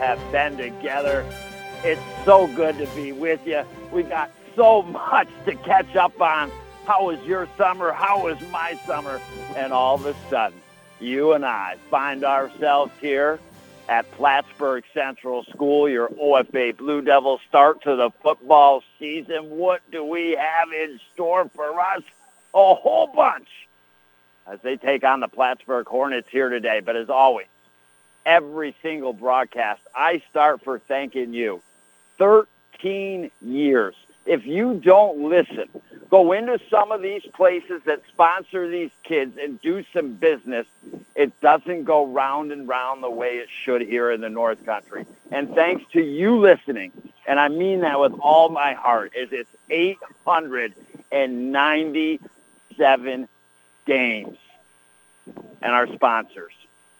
have been together. It's so good to be with you. We got so much to catch up on. How was your summer? How was my summer? And all of a sudden, you and I find ourselves here at Plattsburgh Central School, your OFA Blue Devils start to the football season. What do we have in store for us? A whole bunch as they take on the Plattsburgh Hornets here today. But as always, every single broadcast, I start for thanking you. 13 years. If you don't listen, go into some of these places that sponsor these kids and do some business, it doesn't go round and round the way it should here in the North Country. And thanks to you listening, and I mean that with all my heart, is it's 897 games. And our sponsors,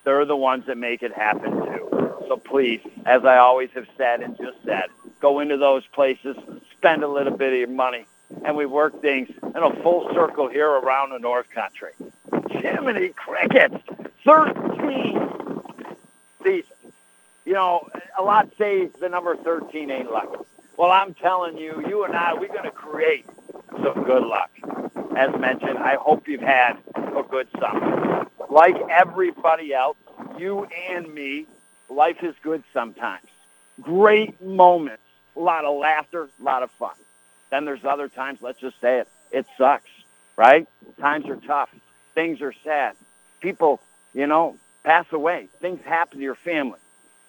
they're the ones that make it happen too. So please, as I always have said and just said, go into those places, spend a little bit of your money, and we work things in a full circle here around the North Country. Jiminy Crickets, 13 seasons. You know, a lot say the number 13 ain't lucky. Well, I'm telling you, you and I, we're going to create some good luck. As mentioned, I hope you've had a good summer. Like everybody else, you and me, life is good sometimes. Great moments, a lot of laughter, a lot of fun. Then there's other times, let's just say it, it sucks, right? Times are tough. Things are sad. People, you know, pass away. Things happen to your family.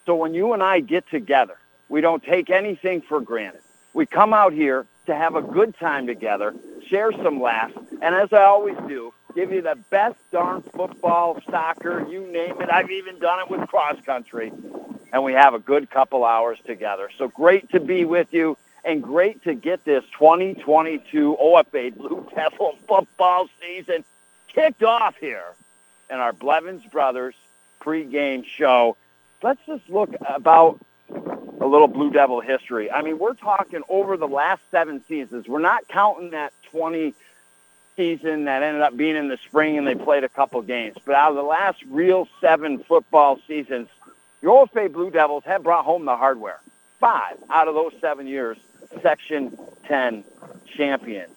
So when you and I get together, we don't take anything for granted. We come out here to have a good time together, share some laughs, and as I always do, give you the best darn football, soccer, you name it. I've even done it with cross country. And we have a good couple hours together. So great to be with you and great to get this 2022 OFA Blue Devil football season kicked off here in our Blevins Brothers pregame show. Let's just look about a little Blue Devil history. I mean, we're talking over the last seven seasons. We're not counting that 20 season that ended up being in the spring and they played a couple games. But out of the last real seven football seasons, the Old OFA Blue Devils have brought home the hardware. Five out of those seven years, Section 10 champions.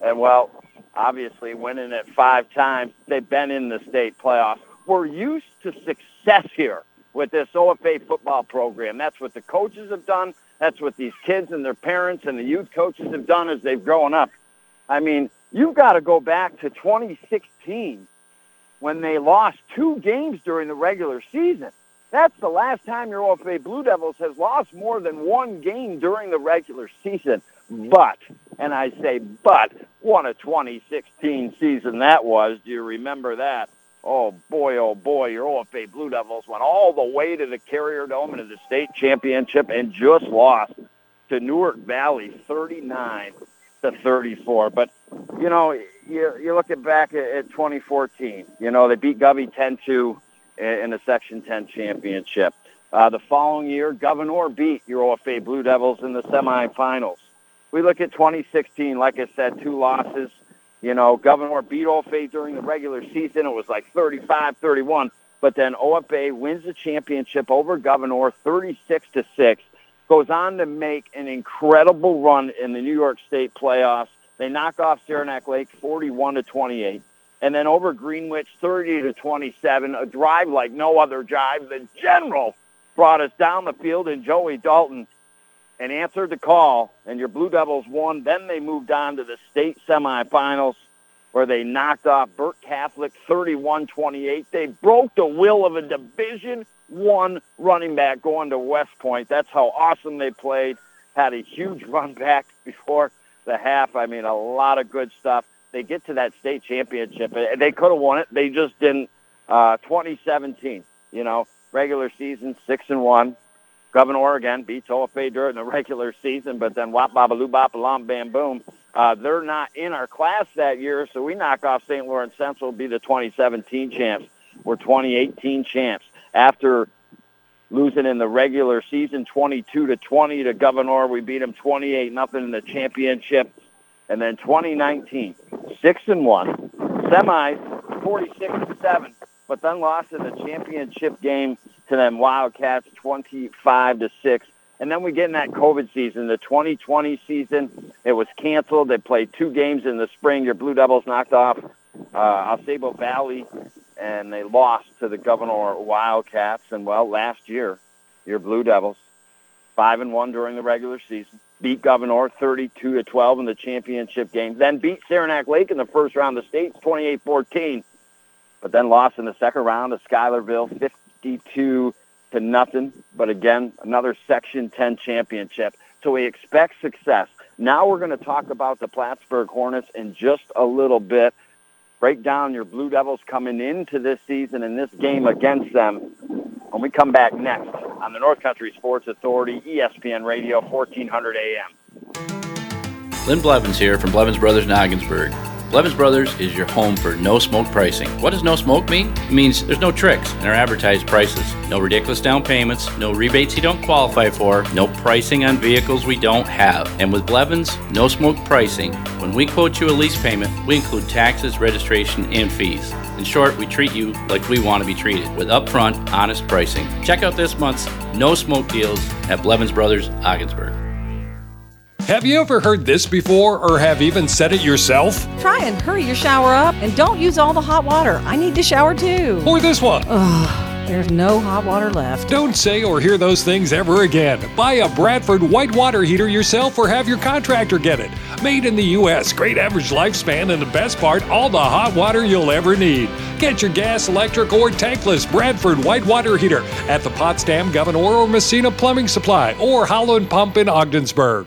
And, well, obviously winning it five times, they've been in the state playoffs. We're used to success here with this OFA football program. That's what the coaches have done. That's what these kids and their parents and the youth coaches have done as they've grown up. I mean, you've got to go back to 2016 when they lost two games during the regular season. That's the last time your OFA Blue Devils has lost more than one game during the regular season. But, and I say but, what a 2016 season that was. Do you remember that? Oh boy, oh boy, your OFA Blue Devils went all the way to the Carrier Dome and to the state championship and just lost to Newark Valley 39 to 34. But, you know, you're, you're looking back at, at 2014. You know, they beat Govey 10-2 in the Section 10 championship. Uh, the following year, Gouverneur beat your OFA Blue Devils in the semifinals. We look at 2016, like I said, two losses. You know, Gouverneur beat OFA during the regular season. It was like 35-31. But then OFA wins the championship over Gouverneur 36 to 6 goes on to make an incredible run in the New York State playoffs. They knock off Saranac Lake 41 to 28. And then over Greenwich 30 to 27, a drive like no other drive. The general brought us down the field and Joey Dalton and answered the call and your Blue Devils won. Then they moved on to the state semifinals where they knocked off Burke Catholic 31-28. They broke the will of a Division one running back going to West Point. That's how awesome they played. Had a huge run back before the half. I mean, a lot of good stuff. They get to that state championship. They could have won it. They just didn't. Uh, 2017, you know, regular season, 6 and one. Gouverneur Oregon beats OFA during the regular season, but then wop baba bop alam bam boom. Uh, they're not in our class that year, so we knock off St. Lawrence Central, be the 2017 champs. We're 2018 champs after losing in the regular season 22 to 20 to Gouverneur. We beat them 28 nothing in the championship. And then 2019, 6 and 1, semis 46 to 7, but then lost in the championship game to them Wildcats 25 to 6. And then we get in that COVID season, the 2020 season. It was canceled. They played two games in the spring. Your Blue Devils knocked off uh, Valley, and they lost to the Gouverneur Wildcats. And well, last year, your Blue Devils, five and one during the regular season, beat Gouverneur 32 to 12 in the championship game. Then beat Saranac Lake in the first round of the states 28-14, but then lost in the second round to Schuylerville 52 to nothing. But again, another Section 10 championship. So we expect success. Now we're going to talk about the Plattsburgh Hornets in just a little bit. Break down your Blue Devils coming into this season and this game against them when we come back next on the North Country Sports Authority, ESPN Radio, 1400 AM. Lynn Blevins here from Blevins Brothers in Ogdensburg. Blevins Brothers is your home for no smoke pricing. What does no smoke mean? It means there's no tricks in our advertised prices, no ridiculous down payments, no rebates you don't qualify for, no pricing on vehicles we don't have. And with Blevins, no smoke pricing, when we quote you a lease payment, we include taxes, registration, and fees. In short, we treat you like we want to be treated with upfront, honest pricing. Check out this month's no smoke deals at Blevins Brothers Ogdensburg. Have you ever heard this before or have even said it yourself? Try and hurry your shower up and don't use all the hot water. I need to shower too. Or this one. Ugh, there's no hot water left. Don't say or hear those things ever again. Buy a Bradford white water heater yourself or have your contractor get it. Made in the U.S., great average lifespan, and the best part, all the hot water you'll ever need. Get your gas, electric, or tankless Bradford white water heater at the Potsdam, Gouverneur or Massena Plumbing Supply or Howland Pump in Ogdensburg.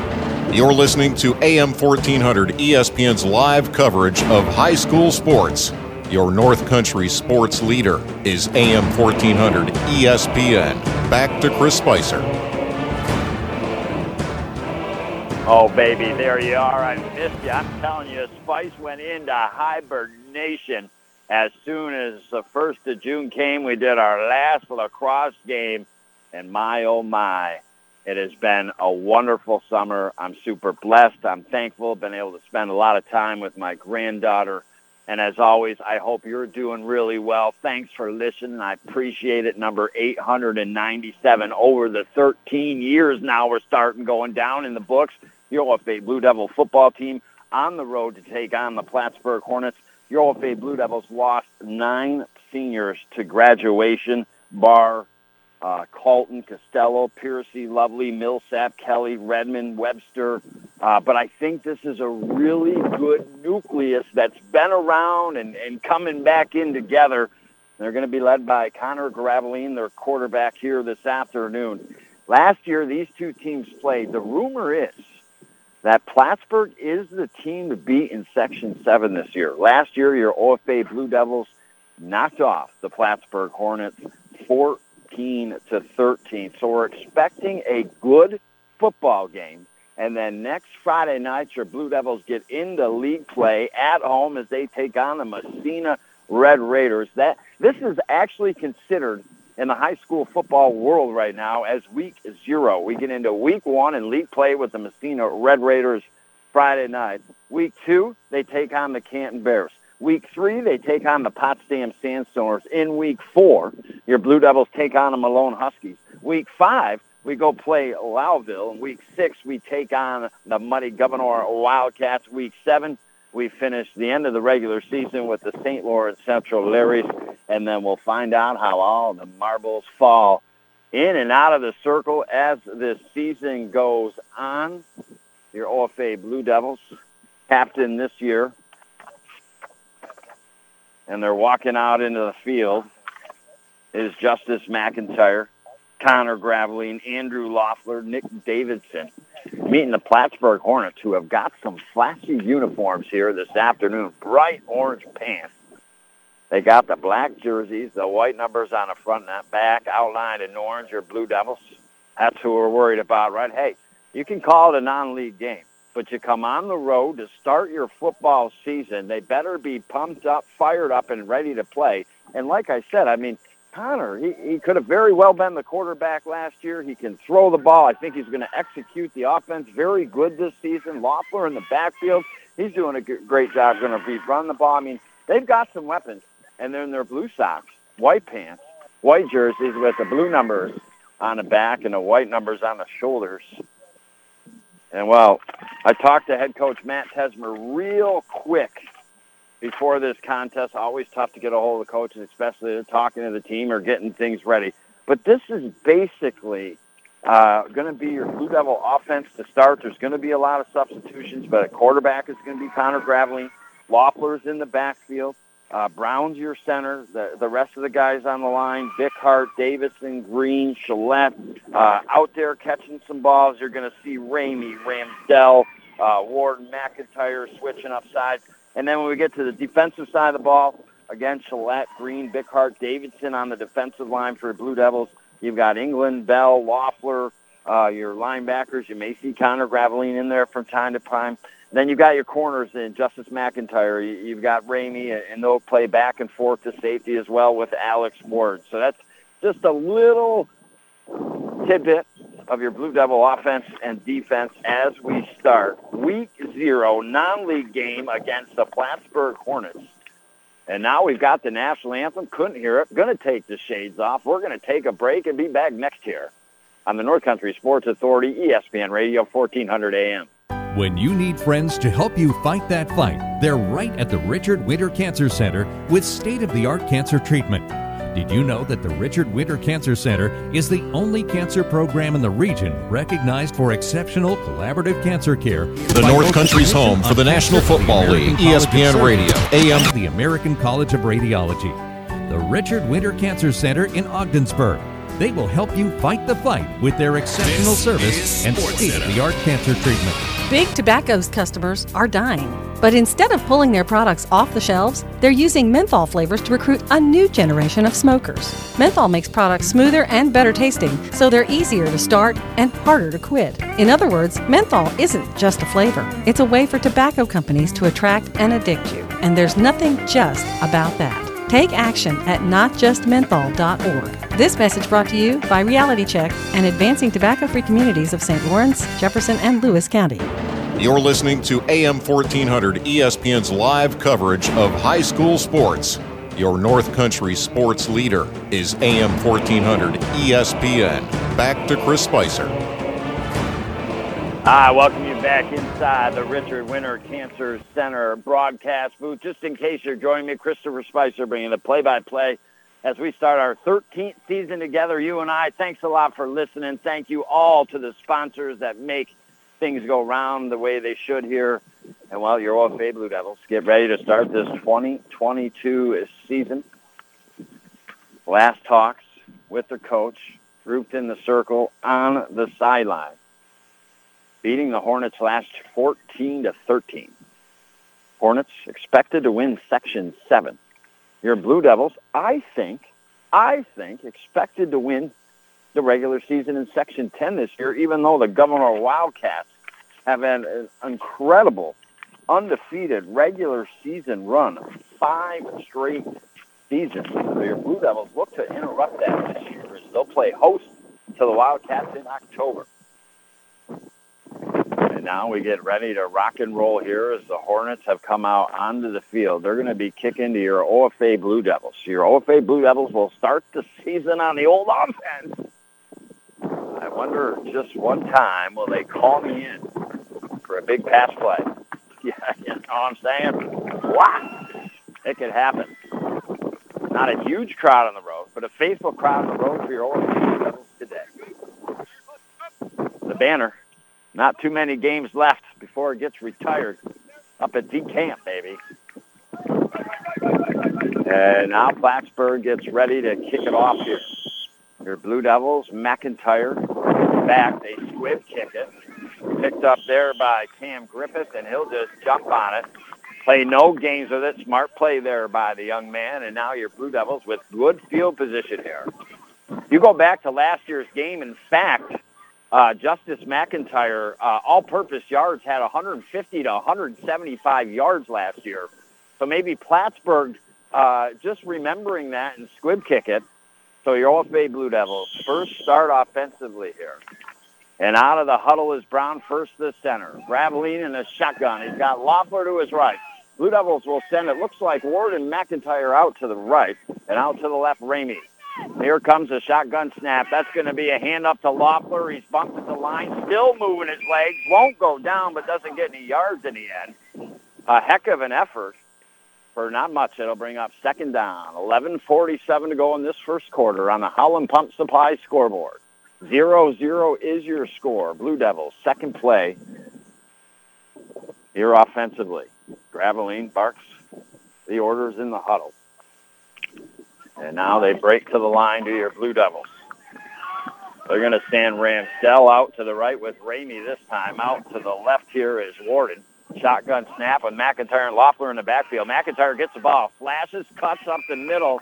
You're listening to AM 1400 ESPN's live coverage of high school sports. Your North Country sports leader is AM 1400 ESPN. Back to Chris Spicer. Oh, baby, there you are. I missed you. I'm telling you, Spice went into hibernation as soon as the 1st of June came. We did our last lacrosse game, and my, oh, my it has been a wonderful summer. I'm super blessed. I'm thankful. Been able to spend a lot of time with my granddaughter. And as always, I hope you're doing really well. Thanks for listening. I appreciate it. Number 897 over the 13 years now we're starting going down in the books. Your OFA Blue Devil football team on the road to take on the Plattsburgh Hornets. Your OFA Blue Devils lost nine seniors to graduation, bar uh, Colton, Costello, Piercy, Lovely, Millsap, Kelly, Redmond, Webster. Uh, but I think this is a really good nucleus that's been around and, and coming back in together. They're going to be led by Connor Graveline, their quarterback here this afternoon. Last year, these two teams played. The rumor is that Plattsburgh is the team to beat in Section 7 this year. Last year, your OFA Blue Devils knocked off the Plattsburgh Hornets 4 14 to 13. So we're expecting a good football game. And then next Friday night, your Blue Devils get into league play at home as they take on the Massena Red Raiders. That this is actually considered in the high school football world right now as week zero. We get into week one in league play with the Massena Red Raiders Friday night. Week two, they take on the Canton Bears. Week three, they take on the Potsdam Sandstoners. In week four, your Blue Devils take on the Malone Huskies. Week five, we go play Lowville. Week six, we take on the Muddy Gouverneur Wildcats. Week seven, we finish the end of the regular season with the St. Lawrence Central Larrys, and then we'll find out how all the marbles fall in and out of the circle as this season goes on. Your OFA Blue Devils, captain this year, and they're walking out into the field is Justice McIntyre, Connor Graveline, Andrew Loeffler, Nick Davidson, meeting the Plattsburgh Hornets, who have got some flashy uniforms here this afternoon, bright orange pants They got the black jerseys, the white numbers on the front and back, outlined in orange or Blue Devils. That's who we're worried about, right? Hey, you can call it a non-league game, but you come on the road to start your football season. They better be pumped up, fired up, and ready to play. And like I said, I mean, Connor, he, he could have very well been the quarterback last year. He can throw the ball. I think he's going to execute the offense very good this season. Loeffler in the backfield, he's doing a great job. Going to be running the ball. I mean, they've got some weapons, and they're in their blue socks, white pants, white jerseys with the blue numbers on the back and the white numbers on the shoulders. And well, I talked to head coach Matt Tesmer real quick before this contest. Always tough to get a hold of the coaches, especially talking to the team or getting things ready. But this is basically uh, going to be your Blue Devil offense to start. There's going to be a lot of substitutions, but at quarterback is going to be Connor Graveline. Loeffler's in the backfield. Uh, Brown's your center. The, the rest of the guys on the line, Bickhart, Davidson, Green, Gillette, uh, out there catching some balls. You're going to see Ramey, Ramsdell, uh, Warden, McIntyre switching up sides. And then when we get to the defensive side of the ball, again, Gillette, Green, Bickhart, Davidson on the defensive line for the Blue Devils. You've got England, Bell, Loeffler, uh, your linebackers. You may see Connor Graveline in there from time to time. Then you've got your corners in Justice McIntyre. You've got Ramey, and they'll play back and forth to safety as well with Alex Ward. So that's just a little tidbit of your Blue Devil offense and defense as we start week zero non-league game against the Plattsburgh Hornets. And now we've got the national anthem. Couldn't hear it. Going to take the shades off. We're going to take a break and be back next year on the North Country Sports Authority, ESPN Radio, 1400 AM. When you need friends to help you fight that fight, they're right at the Richard Winter Cancer Center with state of the art cancer treatment. Did you know that the Richard Winter Cancer Center is the only cancer program in the region recognized for exceptional collaborative cancer care? The North Country's home for the National Football League, ESPN Radio, AM. The American College of Radiology. The Richard Winter Cancer Center in Ogdensburg. They will help you fight the fight with their exceptional service and state of the art cancer treatment. Big Tobacco's customers are dying. But instead of pulling their products off the shelves, they're using menthol flavors to recruit a new generation of smokers. Menthol makes products smoother and better tasting, so they're easier to start and harder to quit. In other words, menthol isn't just a flavor, it's a way for tobacco companies to attract and addict you. And there's nothing just about that. Take action at notjustmenthol.org. This message brought to you by Reality Check and Advancing Tobacco Free Communities of St. Lawrence, Jefferson, and Lewis County. You're listening to AM 1400 ESPN's live coverage of high school sports. Your North Country sports leader is AM 1400 ESPN. Back to Chris Spicer. I welcome you back inside the Richard Winter Cancer Center broadcast booth. Just in case you're joining me, Christopher Spicer bringing the play-by-play as we start our 13th season together, you and I. Thanks a lot for listening. Thank you all to the sponsors that make things go round the way they should here. And while you're your OFA Blue Devils get ready to start this 2022 season. Last talks with the coach, grouped in the circle on the sideline beating the Hornets last 14 to 13. Hornets expected to win Section 7. Your Blue Devils, I think, I think, expected to win the regular season in Section 10 this year, even though the Gouverneur Wildcats have had an incredible, undefeated regular season run, five straight seasons. So your Blue Devils look to interrupt that this year as they'll play host to the Wildcats in October. And now we get ready to rock and roll here as the Hornets have come out onto the field. They're going to be kicking to your OFA Blue Devils. Your OFA Blue Devils will start the season on the old offense. I wonder just one time will they call me in for a big pass play? Yeah, you know what I'm saying? Wow! It could happen. Not a huge crowd on the road, but a faithful crowd on the road for your OFA Blue Devils today. The banner not too many games left before it gets retired. Up at D Camp, baby. And now Plattsburgh gets ready to kick it off here. Your Blue Devils, McIntyre back. They squib kick it. Picked up there by Cam Griffith, and he'll just jump on it. Play no games with it. Smart play there by the young man. And now your Blue Devils with good field position here. You go back to last year's game. In fact, uh, Justice McIntyre, uh, all-purpose yards had 150 to 175 yards last year. So maybe Plattsburgh uh, just remembering that and squib kick it. So your OFA Blue Devils first start offensively here. And out of the huddle is Brown first the center. Graveline in a shotgun. He's got Loeffler to his right. Blue Devils will send, it looks like Ward and McIntyre out to the right and out to the left, Ramey. Here comes a shotgun snap. That's going to be a hand up to Loeffler. He's bumped at the line, still moving his legs. Won't go down, but doesn't get any yards in the end. A heck of an effort for not much. It'll bring up second down. 11.47 to go in this first quarter on the Howland Pump Supply scoreboard. 0-0 is your score. Blue Devils, second play here offensively. Graveline barks the orders in the huddle. And now they break to the line to your Blue Devils. They're going to stand Ramsdell out to the right with Ramey this time. Out to the left here is Warden. Shotgun snap with McIntyre and Loeffler in the backfield. McIntyre gets the ball, flashes, cuts up the middle,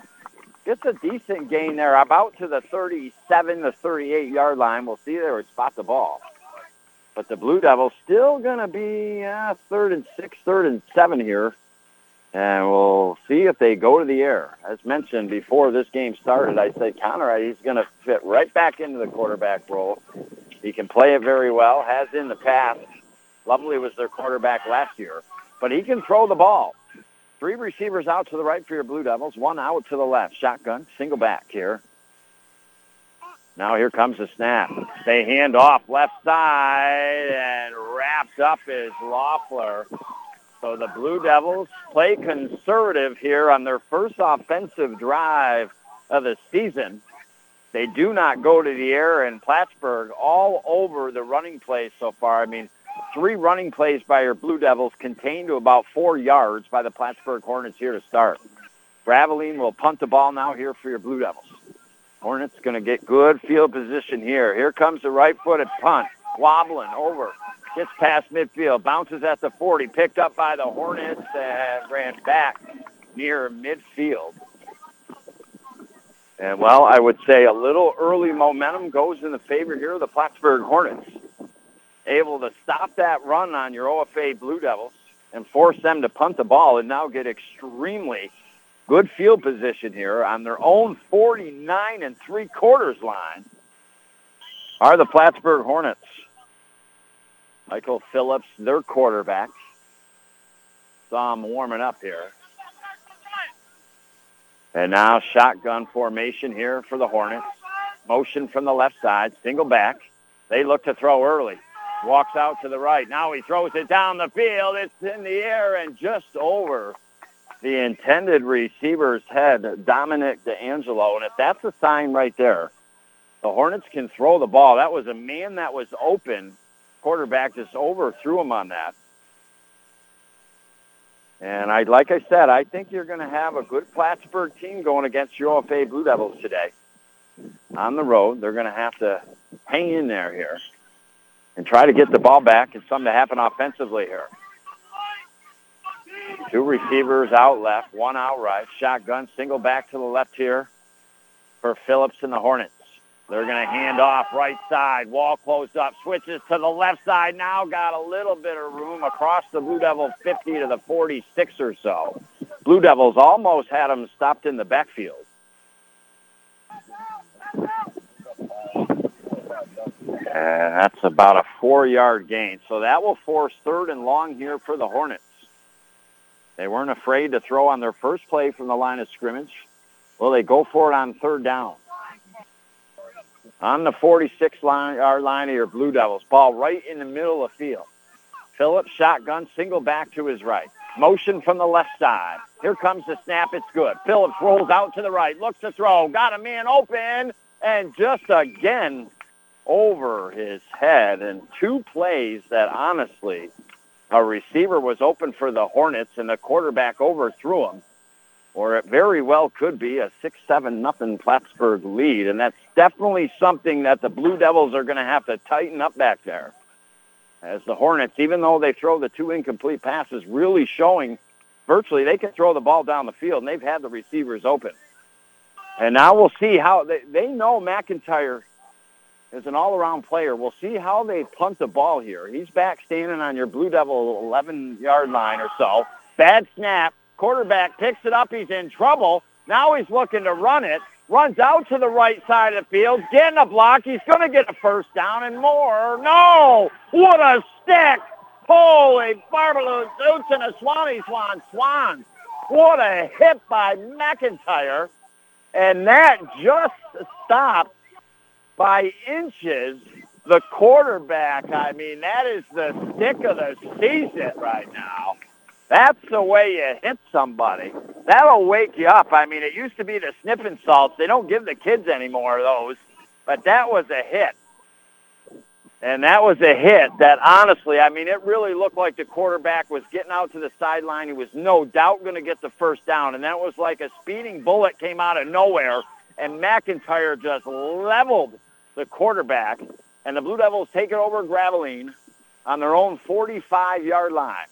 gets a decent gain there, about to the 37 to 38 yard line. We'll see there spot the ball. But the Blue Devils still going to be uh, third and six, third and seven here. And we'll see if they go to the air. As mentioned before this game started, I said Conrad, he's going to fit right back into the quarterback role. He can play it very well, has in the past. Lovely was their quarterback last year. But he can throw the ball. Three receivers out to the right for your Blue Devils, one out to the left. Shotgun, single back here. Now here comes the snap. They hand off left side and wrapped up is Loeffler. So the Blue Devils play conservative here on their first offensive drive of the season. They do not go to the air, and Plattsburgh all over the running plays so far. I mean, three running plays by your Blue Devils contained to about four yards by the Plattsburgh Hornets here to start. Graveline will punt the ball now here for your Blue Devils. Hornets going to get good field position here. Here comes the right-footed punt, wobbling over Gets past midfield, bounces at the 40, picked up by the Hornets and ran back near midfield. And well, I would say a little early momentum goes in the favor here of the Plattsburgh Hornets. Able to stop that run on your OFA Blue Devils and force them to punt the ball and now get extremely good field position here on their own 49 and three quarters line are the Plattsburgh Hornets. Michael Phillips, their quarterback. Saw him warming up here. And now shotgun formation here for the Hornets. Motion from the left side, single back. They look to throw early. Walks out to the right. Now he throws it down the field. It's in the air and just over the intended receiver's head, Dominic D'Angelo. And if that's a sign right there, the Hornets can throw the ball. That was a man that was open quarterback just overthrew him on that. And I, like I said, I think you're going to have a good Plattsburgh team going against your OFA Blue Devils today. On the road, they're going to have to hang in there here and try to get the ball back and something to happen offensively here. Two receivers out left, one out right. Shotgun, single back to the left here for Phillips and the Hornets. They're going to hand off right side. Wall closed up. Switches to the left side now. Got a little bit of room across the Blue Devil 50 to the 46 or so. Blue Devils almost had them stopped in the backfield. And that's about a four-yard gain. So that will force third and long here for the Hornets. They weren't afraid to throw on their first play from the line of scrimmage. Well, they go for it on third down on the 46 line, yard line of your Blue Devils. Ball right in the middle of the field. Phillips shotgun, single back to his right. Motion from the left side. Here comes the snap. It's good. Phillips rolls out to the right, looks to throw, got a man open, and just again over his head. And two plays that honestly, a receiver was open for the Hornets and the quarterback overthrew him or it very well could be a 6-7 nothing Plattsburgh lead, and that's definitely something that the Blue Devils are going to have to tighten up back there. As the Hornets, even though they throw the two incomplete passes, really showing virtually they can throw the ball down the field, and they've had the receivers open. And now we'll see how they, they know McIntyre is an all-around player. We'll see how they punt the ball here. He's back standing on your Blue Devil 11-yard line or so. Bad snap. Quarterback picks it up. He's in trouble. Now he's looking to run it. Runs out to the right side of the field. Getting a block. He's going to get a first down and more. No! What a stick! Holy Barbaloo Zoots and a Swanee Swan Swan. What a hit by McIntyre. And that just stopped by inches the quarterback. I mean, that is the stick of the season right now. That's the way you hit somebody. That'll wake you up. I mean, it used to be the sniffing salts. They don't give the kids any more of those. But that was a hit. And that was a hit that honestly, I mean, it really looked like the quarterback was getting out to the sideline. He was no doubt going to get the first down. And that was like a speeding bullet came out of nowhere. And McIntyre just leveled the quarterback. And the Blue Devils take it over Gravelines on their own 45-yard line.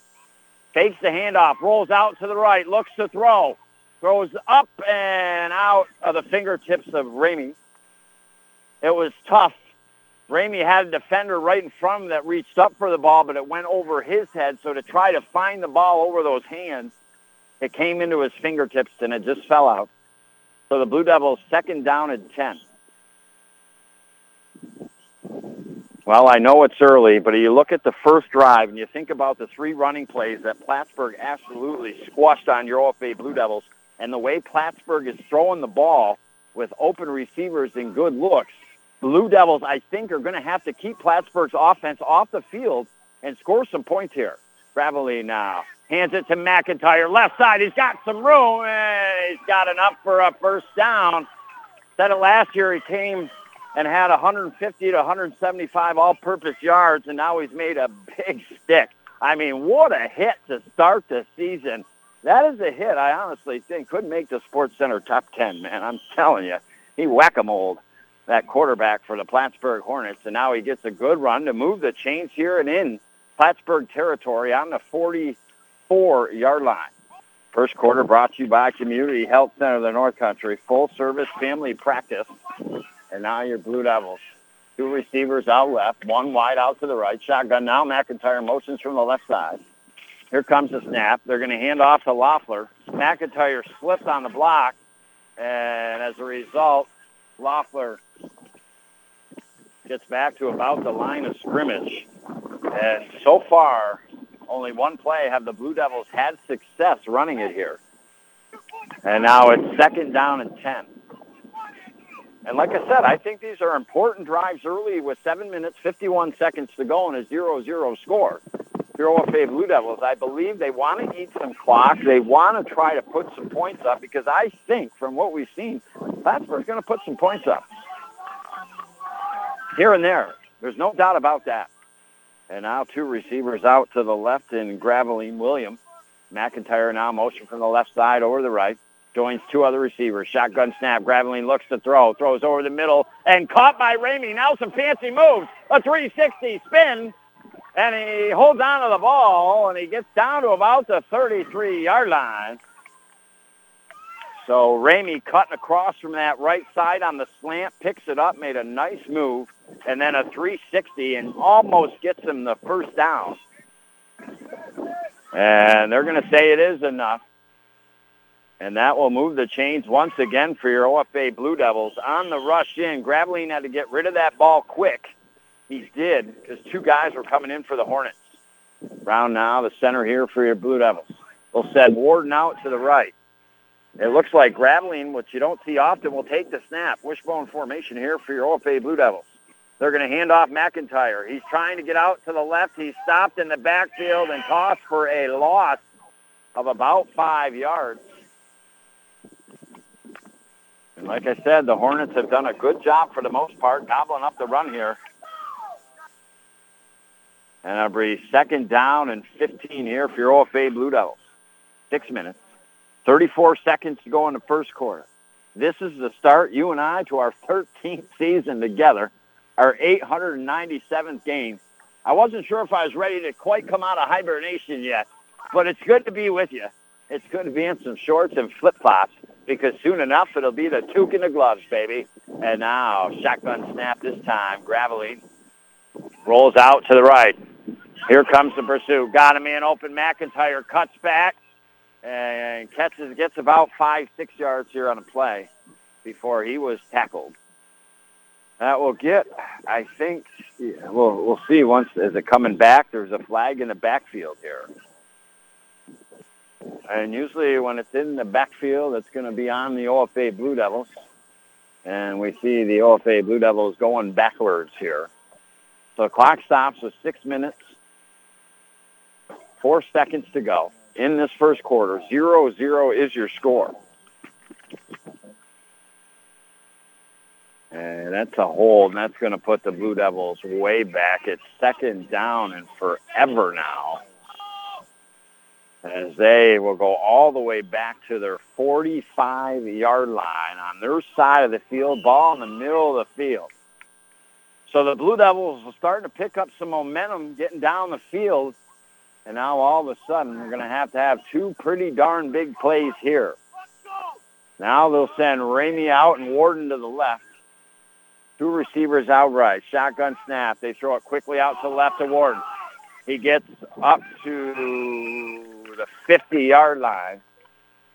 Takes the handoff, rolls out to the right, looks to throw. Throws up and out of the fingertips of Ramey. It was tough Ramey had a defender right in front of him that reached up for the ball, but it went over his head. So to try to find the ball over those hands, it came into his fingertips and it just fell out. So the Blue Devils second down at 10. Well, I know it's early, but you look at the first drive and you think about the three running plays that Plattsburgh absolutely squashed on your OFA Blue Devils and the way Plattsburgh is throwing the ball with open receivers and good looks Blue Devils, I think, are going to have to keep Plattsburgh's offense off the field and score some points here. Gravelly now hands it to McIntyre. Left side, he's got some room. And he's got enough for a first down. Said it last year, he came and had 150 to 175 all-purpose yards, and now he's made a big stick. I mean, what a hit to start the season. That is a hit I honestly think could make the Sports Center top 10, man. I'm telling you. He whack-a-mole that quarterback for the Plattsburgh Hornets, and now he gets a good run to move the chains here and in Plattsburgh territory on the 44-yard line. First quarter brought to you by Community Health Center of the North Country, full service family practice. And now your Blue Devils. Two receivers out left, one wide out to the right. Shotgun now. McIntyre motions from the left side. Here comes the snap. They're going to hand off to Loeffler. McIntyre slips on the block, and as a result, Loeffler gets back to about the line of scrimmage. And so far, only one play have the Blue Devils had success running it here. And now it's second down and 10. And like I said, I think these are important drives early with 7 minutes, 51 seconds to go and a 0-0 score. Your OFA Blue Devils, I believe they want to eat some clock. They want to try to put some points up because I think from what we've seen, Plattsburgh's going to put some points up here and there. There's no doubt about that. And now two receivers out to the left in Graveline William. McIntyre now motion from the left side over the right. Joins two other receivers. Shotgun snap. Graveline looks to throw. Throws over the middle and caught by Ramey. Now some fancy moves. A 360 spin. And he holds on to the ball and he gets down to about the 33-yard line. So Ramey cutting across from that right side on the slant, picks it up, made a nice move, and then a 360 and almost gets him the first down. And they're going to say it is enough. And that will move the chains once again for your OFA Blue Devils. On the rush in, Graveline had to get rid of that ball quick. He did because two guys were coming in for the Hornets. Brown now, the center here for your Blue Devils. They'll send Warden out to the right. It looks like Graveline, which you don't see often, will take the snap. Wishbone formation here for your OFA Blue Devils. They're going to hand off McIntyre. He's trying to get out to the left. He's stopped in the backfield and tossed for a loss of about five yards. And like I said, the Hornets have done a good job for the most part, gobbling up the run here. And be second down and 15 here for your OFA Blue Devils. Six minutes. 34 seconds to go in the first quarter. This is the start, you and I, to our 13th season together, our 897th game. I wasn't sure if I was ready to quite come out of hibernation yet, but it's good to be with you. it's good to be in some shorts and flip-flops because soon enough it'll be the toque and the gloves, baby. And now shotgun snap this time. Graveline rolls out to the right. Here comes the pursuit. Got him in open. McIntyre cuts back and catches, gets about five, six yards here on a play before he was tackled. That will get, I think, we'll, we'll see once, is it coming back? There's a flag in the backfield here. And usually when it's in the backfield, it's going to be on the OFA Blue Devils. And we see the OFA Blue Devils going backwards here. So the clock stops with six minutes, four seconds to go in this first quarter. Zero zero is your score. And that's a hold, and that's going to put the Blue Devils way back. It's second down and forever now. As they will go all the way back to their 45-yard line on their side of the field, ball in the middle of the field. So the Blue Devils are starting to pick up some momentum getting down the field. And now all of a sudden we're going to have to have two pretty darn big plays here. Now they'll send Ramey out and Warden to the left. Two receivers outright. Shotgun snap. They throw it quickly out to the left to Warden. He gets up to the 50-yard line.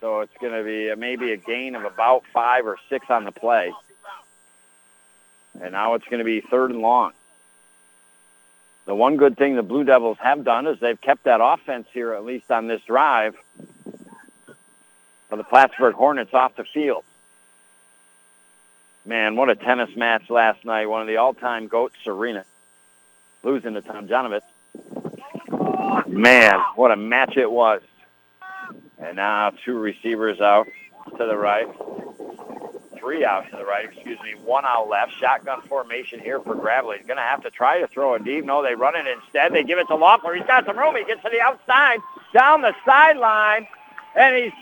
So it's going to be maybe a gain of about five or six on the play. And now it's going to be third and long. The one good thing the Blue Devils have done is they've kept that offense here, at least on this drive, for the Plattsburgh Hornets off the field. Man, what a tennis match last night. One of the all-time GOATs, Serena, losing to Tomljanovic. Man, what a match it was. And now two receivers out to the right three out to the right, excuse me, one out left. Shotgun formation here for Gravely. He's going to have to try to throw it deep. No, they run it instead. They give it to Loeffler. He's got some room. He gets to the outside, down the sideline, and he's,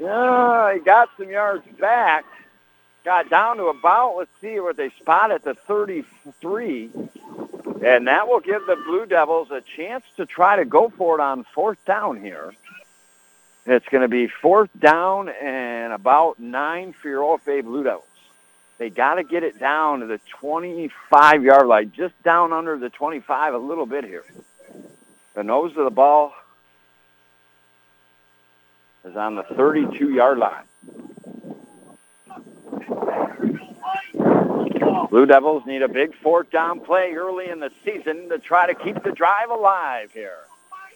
yeah, he got some yards back. Got down to about, let's see what they spot at the 33. And that will give the Blue Devils a chance to try to go for it on fourth down here. It's going to be fourth down and about nine for your OFA Blue Devils. They got to get it down to the 25-yard line, just down under the 25 a little bit here. The nose of the ball is on the 32-yard line. Blue Devils need a big fourth down play early in the season to try to keep the drive alive here.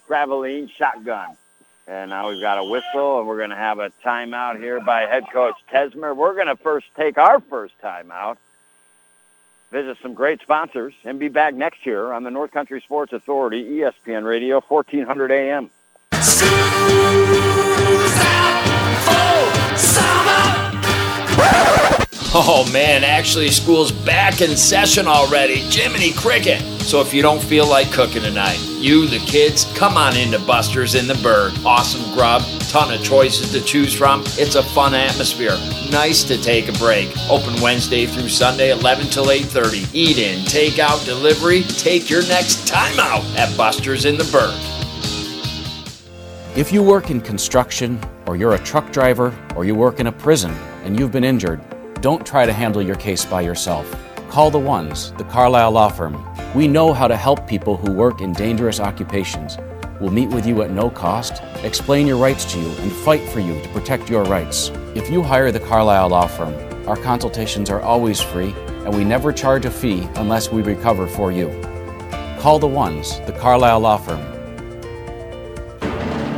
Graveline shotgun. And now we've got a whistle, and we're going to have a timeout here by head coach Tesmer. We're going to first take our first timeout, visit some great sponsors, and be back next year on the North Country Sports Authority, ESPN Radio, 1400 AM. Oh man, actually school's back in session already. Jiminy Cricket. So if you don't feel like cooking tonight, you, the kids, come on into Buster's in the Burg. Awesome grub, ton of choices to choose from. It's a fun atmosphere. Nice to take a break. Open Wednesday through Sunday, 11 till 8:30. Eat in, take out, delivery. Take your next time out at Buster's in the Burg. If you work in construction, or you're a truck driver, or you work in a prison and you've been injured, don't try to handle your case by yourself. Call the ones, the Carlisle Law Firm. We know how to help people who work in dangerous occupations. We'll meet with you at no cost, explain your rights to you, and fight for you to protect your rights. If you hire the Carlisle Law Firm, our consultations are always free, and we never charge a fee unless we recover for you. Call the ones, the Carlisle Law Firm.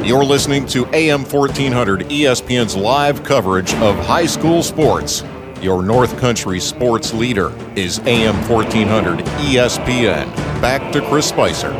You're listening to AM 1400 ESPN's live coverage of high school sports. Your North Country sports leader is AM 1400 ESPN. Back to Chris Spicer.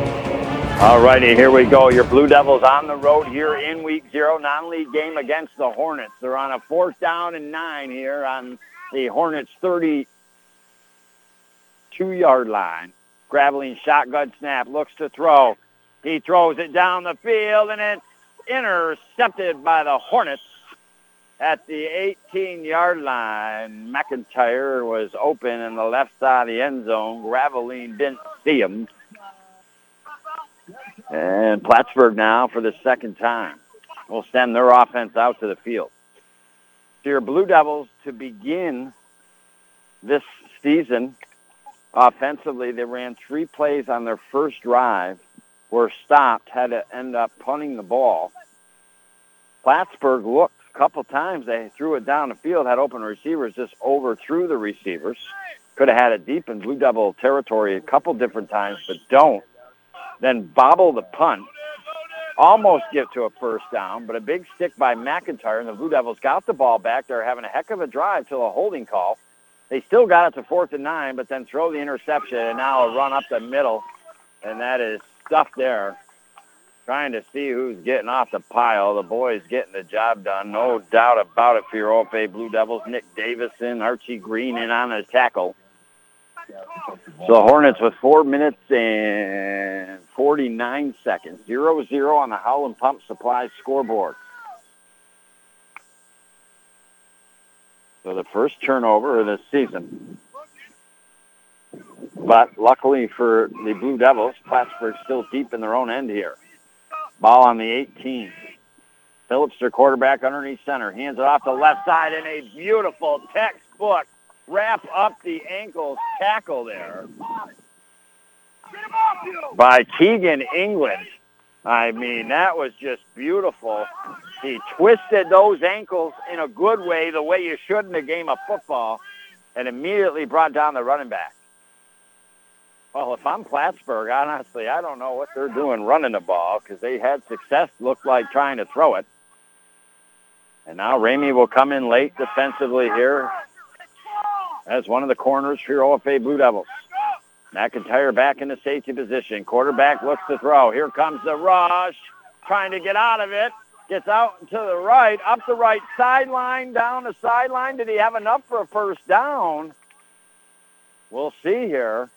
All righty, here we go. Your Blue Devils on the road here in week zero, non-league game against the Hornets. They're on a fourth down and nine here on the Hornets 32-yard line. Graveline shotgun snap, looks to throw. He throws it down the field, and it's intercepted by the Hornets at the 18-yard line. McIntyre was open in the left side of the end zone. Graveline didn't see him. And Plattsburgh now for the second time will send their offense out to the field. Your Blue Devils to begin this season offensively, they ran three plays on their first drive, were stopped, had to end up punting the ball. Plattsburgh looked a couple times. They threw it down the field, had open receivers, just overthrew the receivers. Could have had it deep in Blue Devil territory a couple different times, but don't. Then bobble the punt. Almost get to a first down, but a big stick by McIntyre, and the Blue Devils got the ball back. They're having a heck of a drive till a holding call. They still got it to fourth and nine, but then throw the interception, and now a run up the middle, and that is stuffed there. Trying to see who's getting off the pile. The boys getting the job done, no doubt about it for your OFA Blue Devils. Nick Davison, Archie Green in on the tackle. So the Hornets with four minutes and 49 seconds. 0-0 on the Howland Pump Supply scoreboard. So the first turnover of the season. But luckily for the Blue Devils, Plattsburgh still deep in their own end here. Ball on the 18. Phillips, their quarterback underneath center, hands it off the left side in a beautiful textbook wrap up the ankles tackle there by Keegan England. I mean, that was just beautiful. He twisted those ankles in a good way, the way you should in a game of football, and immediately brought down the running back. Well, if I'm Plattsburgh, honestly, I don't know what they're doing running the ball because they had success, looked like trying to throw it. And now Ramey will come in late defensively here as one of the corners for your OFA Blue Devils. McIntyre back in the safety position. Quarterback looks to throw. Here comes the rush, trying to get out of it. Gets out to the right, up the right sideline, down the sideline. Did he have enough for a first down? We'll see here.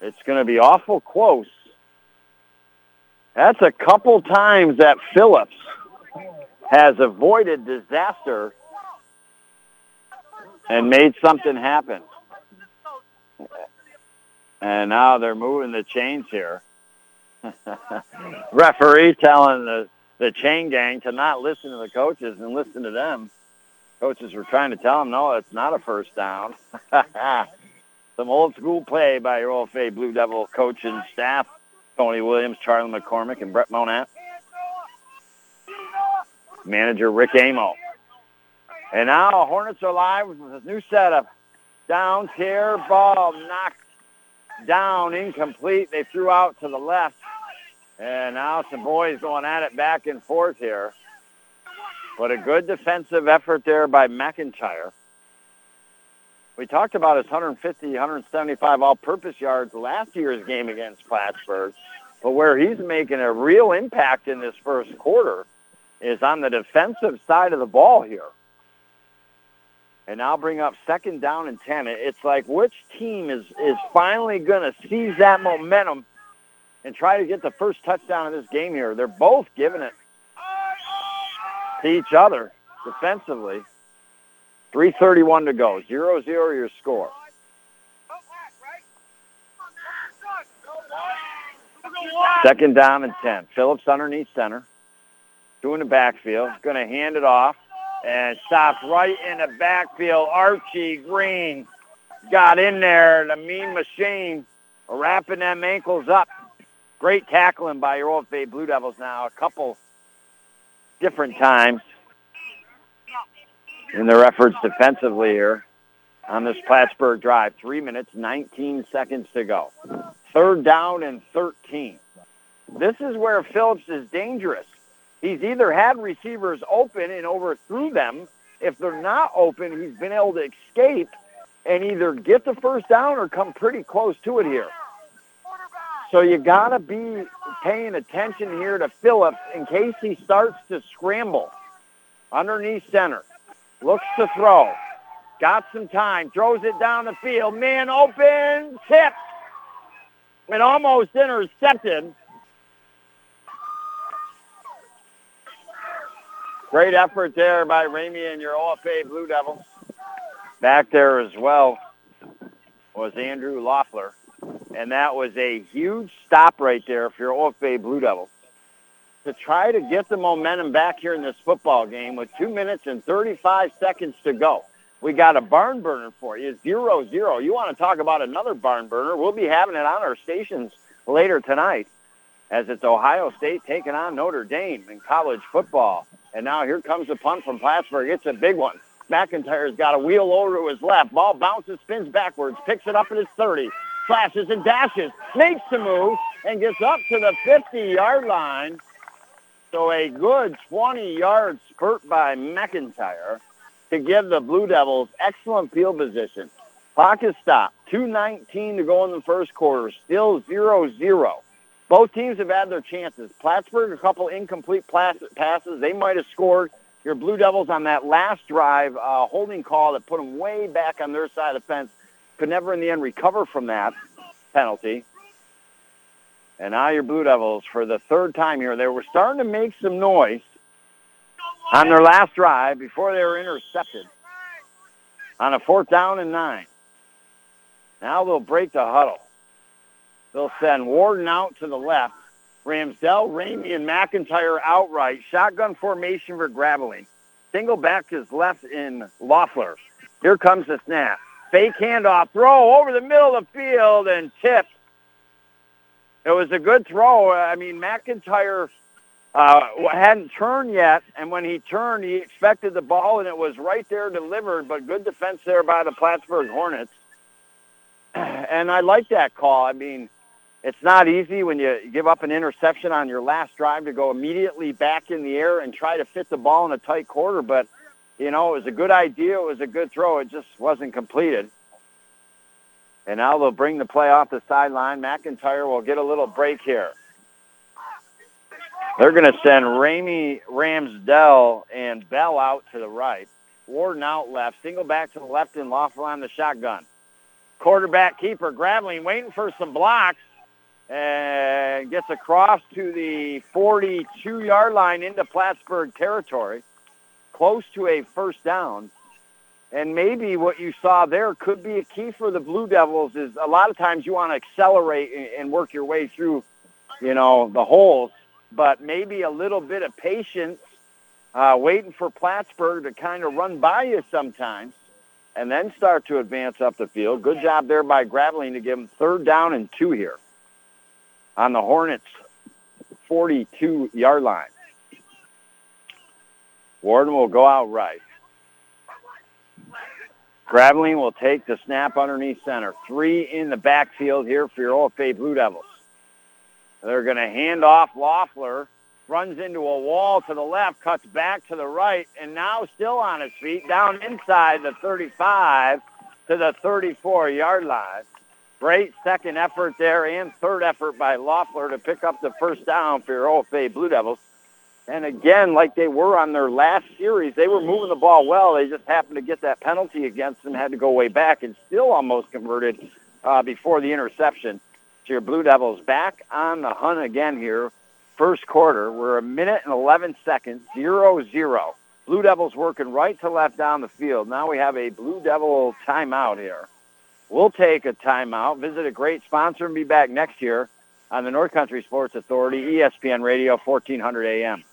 It's going to be awful close. That's a couple times that Phillips has avoided disaster and made something happen. And now they're moving the chains here. Referee telling the, the chain gang to not listen to the coaches and listen to them. Coaches were trying to tell them, no, it's not a first down. Some old school play by your old OFA Blue Devil coach and staff, Tony Williams, Charlie McCormick, and Brett Monat. Manager Rick Amo. And now Hornets are live with a new setup. Downs here, ball knocked down, incomplete. They threw out to the left. And now some boys going at it back and forth here. But a good defensive effort there by McIntyre. We talked about his 150, 175 all-purpose yards last year's game against Plattsburgh. But where he's making a real impact in this first quarter is on the defensive side of the ball here. And I'll bring up second down and 10. It's like which team is, is finally going to seize that momentum and try to get the first touchdown of this game here. They're both giving it to each other defensively. 3.31 to go. 0-0 your score. Second down and 10. Phillips underneath center. Two in the backfield. Going to hand it off and stopped right in the backfield. Archie Green got in there. The mean machine wrapping them ankles up. Great tackling by your OFA Blue Devils now. A couple different times in their efforts defensively here on this Plattsburgh drive. Three minutes, 19 seconds to go. Third down and 13. This is where Phillips is dangerous. He's either had receivers open and overthrew them. If they're not open, he's been able to escape and either get the first down or come pretty close to it here. So you got to be paying attention here to Phillips in case he starts to scramble. Underneath center. Looks to throw. Got some time. Throws it down the field. Man open. Tip. And almost intercepted. Great effort there by Ramey and your OFA Blue Devils. Back there as well was Andrew Loeffler. And that was a huge stop right there for your OFA Blue Devils to try to get the momentum back here in this football game with 2 minutes and 35 seconds to go. We got a barn burner for you, zero zero. You want to talk about another barn burner? We'll be having it on our stations later tonight as it's Ohio State taking on Notre Dame in college football. And now here comes the punt from Plattsburgh. It's a big one. McIntyre's got a wheel over to his left. Ball bounces, spins backwards, picks it up at his 30, flashes and dashes, makes the move, and gets up to the 50-yard line. So a good 20-yard spurt by McIntyre to give the Blue Devils excellent field position. Pocket stopped. 2.19 to go in the first quarter. Still 0-0. Both teams have had their chances. Plattsburgh, a couple incomplete passes. They might have scored. Your Blue Devils on that last drive, uh, holding call that put them way back on their side of the fence, could never in the end recover from that penalty. And now your Blue Devils, for the third time here, they were starting to make some noise on their last drive before they were intercepted on a fourth down and nine. Now they'll break the huddle. They'll send Warden out to the left. Ramsdell, Ramey, and McIntyre outright. Shotgun formation for Graveline. Single back is left in Loeffler. Here comes the snap. Fake handoff, throw over the middle of the field and tip. It was a good throw. I mean, McIntyre uh, hadn't turned yet, and when he turned, he expected the ball, and it was right there delivered, but good defense there by the Plattsburgh Hornets. And I like that call. I mean, it's not easy when you give up an interception on your last drive to go immediately back in the air and try to fit the ball in a tight quarter, but, you know, it was a good idea. It was a good throw. It just wasn't completed. And now they'll bring the play off the sideline. McIntyre will get a little break here. They're going to send Ramey, Ramsdell, and Bell out to the right. Warden out left. Single back to the left and Loeffler on the shotgun. Quarterback keeper Graveline waiting for some blocks and gets across to the 42-yard line into Plattsburgh territory, close to a first down. And maybe what you saw there could be a key for the Blue Devils is a lot of times you want to accelerate and work your way through, you know, the holes, but maybe a little bit of patience, uh, waiting for Plattsburgh to kind of run by you sometimes and then start to advance up the field. Good job there by Graveline to give them third down and two here on the Hornets' 42-yard line. Warden will go out right. Graveline will take the snap underneath center. Three in the backfield here for your OFA Blue Devils. They're going to hand off Loeffler. Runs into a wall to the left, cuts back to the right, and now still on his feet, down inside the 35 to the 34-yard line. Great second effort there and third effort by Loeffler to pick up the first down for your OFA Blue Devils. And again, like they were on their last series, they were moving the ball well. They just happened to get that penalty against them, had to go way back, and still almost converted uh, before the interception. So your Blue Devils back on the hunt again here. First quarter, we're a minute and 11 seconds, 0-0. Blue Devils working right to left down the field. Now we have a Blue Devil timeout here. We'll take a timeout, visit a great sponsor, and be back next year on the North Country Sports Authority, ESPN Radio, 1400 AM.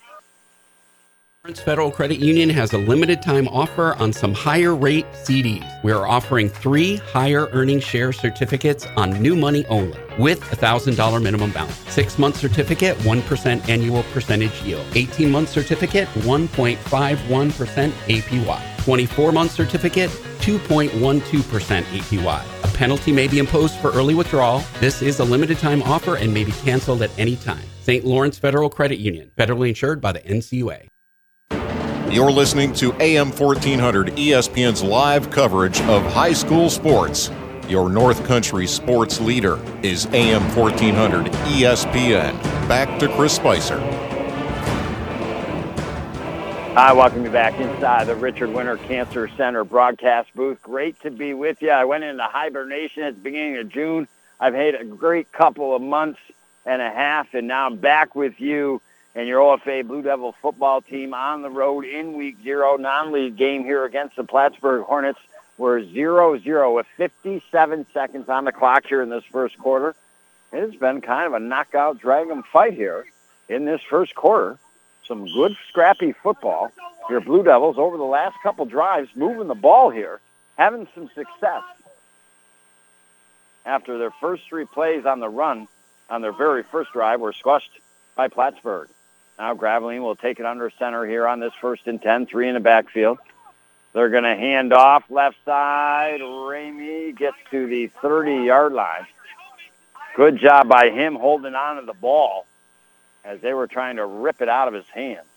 Federal Credit Union has a limited time offer on some higher rate CDs. We are offering three higher earning share certificates on new money only with a $1,000 minimum balance. Six month certificate, 1% annual percentage yield. 18 month certificate, 1.51% APY. 24 month certificate, 2.12% APY. A penalty may be imposed for early withdrawal. This is a limited time offer and may be canceled at any time. St. Lawrence Federal Credit Union, federally insured by the NCUA. You're listening to AM 1400 ESPN's live coverage of high school sports. Your North Country sports leader is AM 1400 ESPN. Back to Chris Spicer. Hi, welcome you back inside the Richard Winter Cancer Center broadcast booth. Great to be with you. I went into hibernation at the beginning of June. I've had a great couple of months and a half, and now I'm back with you and your OFA Blue Devil football team on the road in week zero, non-league game here against the Plattsburgh Hornets. We're 0-0 with 57 seconds on the clock here in this first quarter. It's been kind of a knockout drag drag 'em fight here in this first quarter. Some good scrappy football. Your Blue Devils over the last couple drives moving the ball here, having some success. After their first three plays on the run on their very first drive were squashed by Plattsburgh. Now Graveline will take it under center here on this first and 10, three in the backfield. They're going to hand off left side. Ramey gets to the 30-yard line. Good job by him holding on to the ball as they were trying to rip it out of his hands.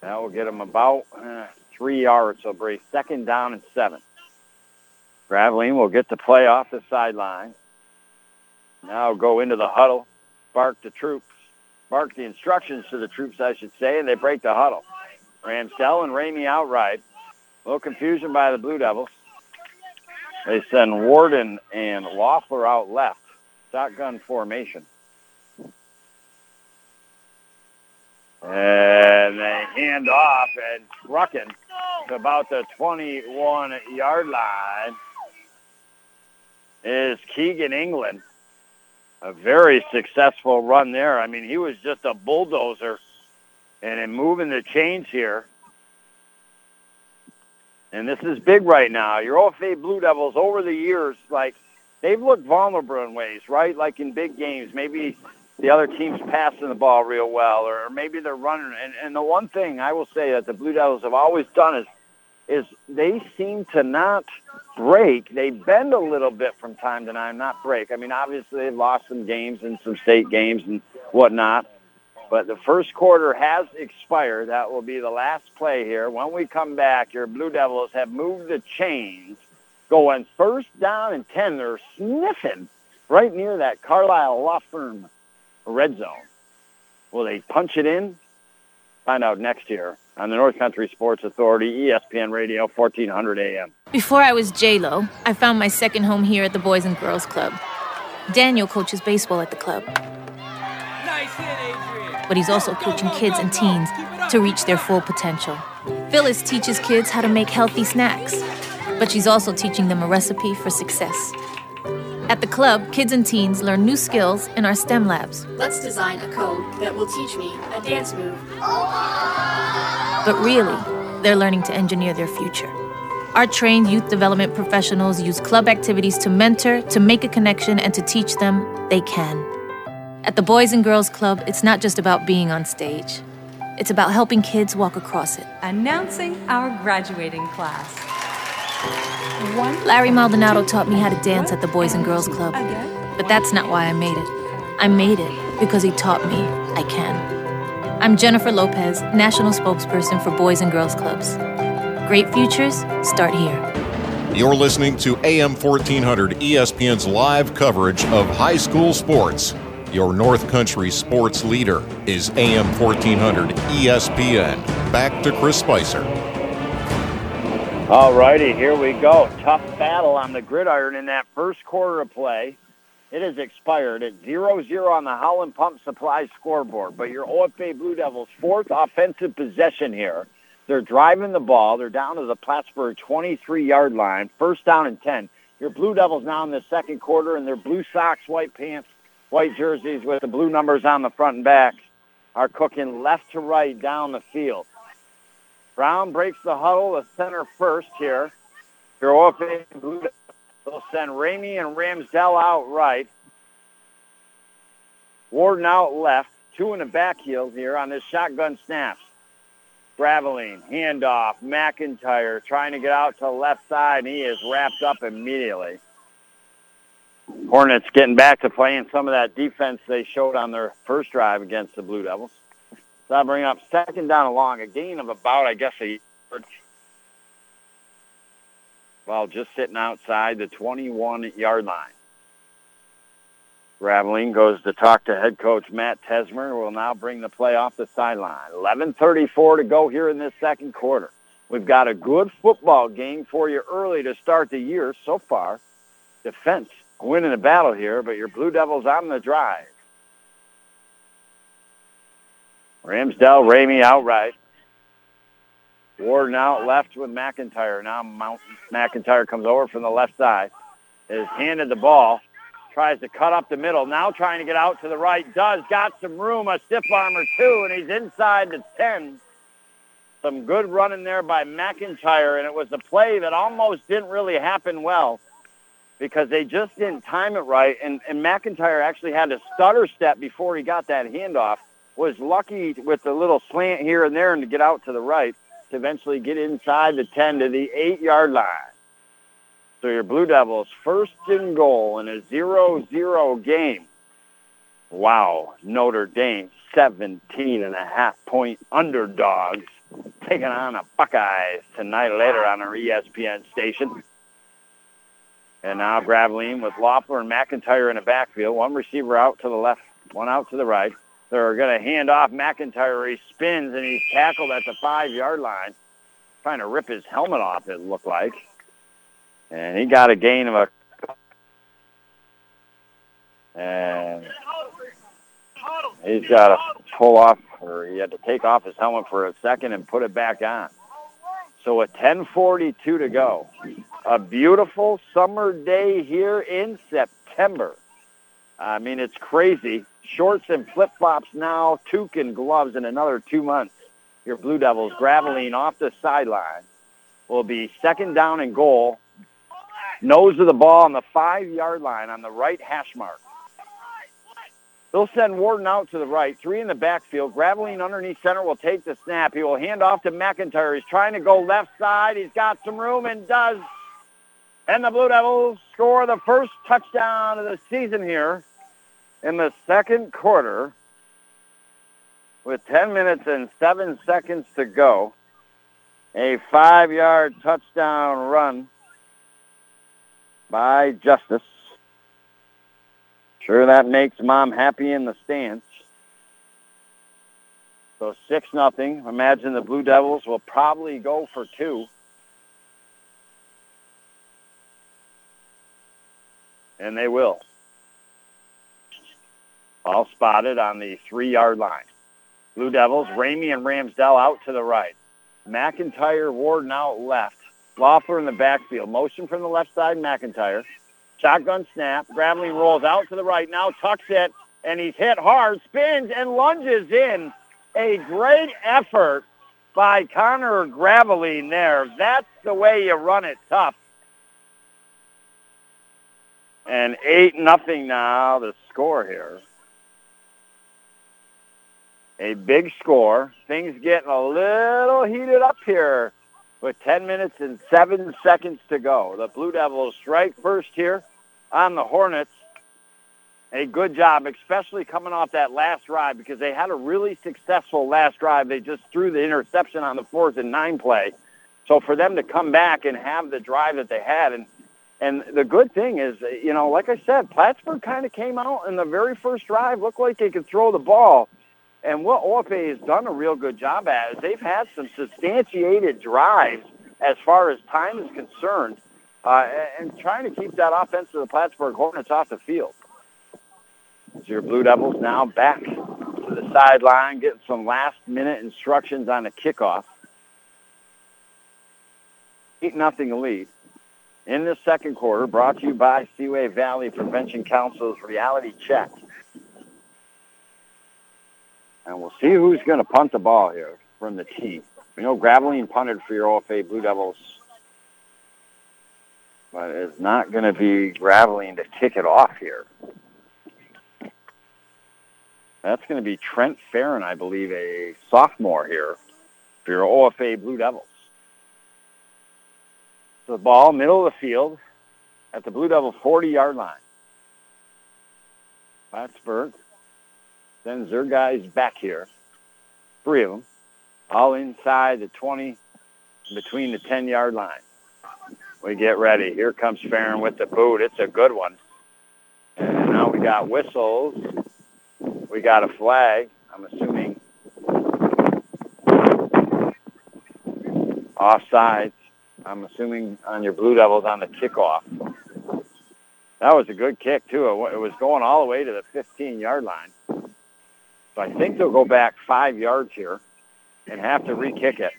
That will get him about uh, three yards. So Bray second down and seven. Graveline will get the play off the sideline. Now go into the huddle, bark the troops, bark the instructions to the troops, I should say, and they break the huddle. Ramsdell and Ramey outright. A little confusion by the Blue Devils. They send Warden and Loeffler out left. Shotgun formation. And they hand off and trucking to about the 21-yard line is Keegan England. A very successful run there. I mean, he was just a bulldozer and in moving the chains here. And this is big right now. Your OFA Blue Devils over the years, like, they've looked vulnerable in ways, right? Like in big games, maybe the other team's passing the ball real well, or maybe they're running. And, and the one thing I will say that the Blue Devils have always done is is they seem to not break. They bend a little bit from time to time, not break. I mean, obviously they've lost some games and some state games and whatnot. But the first quarter has expired. That will be the last play here. When we come back, your Blue Devils have moved the chains, going first down and 10. They're sniffing right near that Carlisle Law Firm red zone. Will they punch it in? Find out next year on the North Country Sports Authority, ESPN Radio, 1400 AM. Before I was J-Lo, I found my second home here at the Boys and Girls Club. Daniel coaches baseball at the club. Nice hit, Adrian. But he's also coaching kids and teens to reach their full potential. Phyllis teaches kids how to make healthy snacks, but she's also teaching them a recipe for success. At the club, kids and teens learn new skills in our STEM labs. Let's design a code that will teach me a dance move. Oh But really, they're learning to engineer their future. Our trained youth development professionals use club activities to mentor, to make a connection, and to teach them they can. At the Boys and Girls Club, it's not just about being on stage. It's about helping kids walk across it. Announcing our graduating class. One, Larry Maldonado taught me how to dance at the Boys and Girls Club. But that's not why I made it. I made it because he taught me I can. I'm Jennifer Lopez, National Spokesperson for Boys and Girls Clubs. Great futures start here. You're listening to AM 1400 ESPN's live coverage of high school sports. Your North Country sports leader is AM 1400 ESPN. Back to Chris Spicer. All righty, here we go. Tough battle on the gridiron in that first quarter of play. It has expired at 0-0 on the Holland Pump Supply scoreboard. But your OFA Blue Devils' fourth offensive possession here. They're driving the ball. They're down to the Plattsburgh 23-yard line. First down and 10. Your Blue Devils now in the second quarter in their blue socks, white pants, white jerseys with the blue numbers on the front and back are cooking left to right down the field. Brown breaks the huddle, the center first here. Your OFA Blue Devils They'll send Ramey and Ramsdell out right. Warden out left. Two in the back heels here on this shotgun snaps. Graveline, handoff, McIntyre trying to get out to the left side, and he is wrapped up immediately. Hornets getting back to playing some of that defense they showed on their first drive against the Blue Devils. So I bring up second down along, a gain of about, I guess, a yard while just sitting outside the 21-yard line. Graveline goes to talk to head coach Matt Tesmer, who will now bring the play off the sideline. 11.34 to go here in this second quarter. We've got a good football game for you early to start the year so far. Defense winning the battle here, but your Blue Devils on the drive. Ramsdell, Ramey outright. Warden out left with McIntyre. Now Mount McIntyre comes over from the left side. Is handed the ball. Tries to cut up the middle. Now trying to get out to the right. Does. Got some room. A stiff arm or two. And he's inside the 10. Some good running there by McIntyre. And it was a play that almost didn't really happen well because they just didn't time it right. And, and McIntyre actually had a stutter step before he got that handoff. Was lucky with the little slant here and there and to get out to the right to eventually get inside the 10 to the 8-yard line. So your Blue Devils first and goal in a 0-0 game. Wow, Notre Dame 17 and a half point underdogs taking on the Buckeyes tonight later on our ESPN station. And now Graveline with Loeffler and McIntyre in the backfield. One receiver out to the left, one out to the right. They're going to hand off McIntyre. He spins and he's tackled at the five-yard line, trying to rip his helmet off, it looked like. And he got a gain of a... And he's got to pull off, or he had to take off his helmet for a second and put it back on. So with 10.42 to go, a beautiful summer day here in September. I mean, it's crazy. Shorts and flip-flops now, toque and gloves in another two months. Your Blue Devils Graveline off the sideline will be second down and goal. Nose of the ball on the five-yard line on the right hash mark. They'll send Warden out to the right, three in the backfield. Graveline underneath center will take the snap. He will hand off to McIntyre. He's trying to go left side. He's got some room and does. And the Blue Devils score the first touchdown of the season here in the second quarter with 10 minutes and 7 seconds to go. A five-yard touchdown run by Justice. Sure that makes mom happy in the stands. So 6 nothing. Imagine the Blue Devils will probably go for two. And they will. All spotted on the three-yard line. Blue Devils, Ramey and Ramsdell out to the right. McIntyre, Warden out left. Loeffler in the backfield. Motion from the left side, McIntyre. Shotgun snap. Graveline rolls out to the right. Now tucks it, and he's hit hard. Spins and lunges in. A great effort by Connor Graveline there. That's the way you run it tough. And 8 nothing now, the score here. A big score. Things getting a little heated up here with 10 minutes and 7 seconds to go. The Blue Devils strike first here on the Hornets. A good job, especially coming off that last drive because they had a really successful last drive. They just threw the interception on the fourth and nine play. So for them to come back and have the drive that they had, and and the good thing is, you know, like I said, Plattsburgh kind of came out in the very first drive, looked like they could throw the ball. And what OFA has done a real good job at is they've had some substantiated drives as far as time is concerned, uh, and trying to keep that offense of the Plattsburgh Hornets off the field. So your Blue Devils now back to the sideline, getting some last-minute instructions on a kickoff. 8 nothing lead. In the second quarter, brought to you by Seaway Valley Prevention Council's Reality Check. And we'll see who's going to punt the ball here from the tee. We know Graveline punted for your OFA Blue Devils, but it's not going to be Graveline to kick it off here. That's going to be Trent Farron, I believe, a sophomore here for your OFA Blue Devils. So The ball, middle of the field, at the Blue Devil 40-yard line. Plattsburgh sends their guys back here, three of them, all inside the 20, between the 10-yard line. We get ready. Here comes Farron with the boot. It's a good one. And now we got whistles. We got a flag, I'm assuming. Offsides. I'm assuming on your Blue Devils on the kickoff. That was a good kick, too. It was going all the way to the 15-yard line. So I think they'll go back five yards here and have to re-kick it.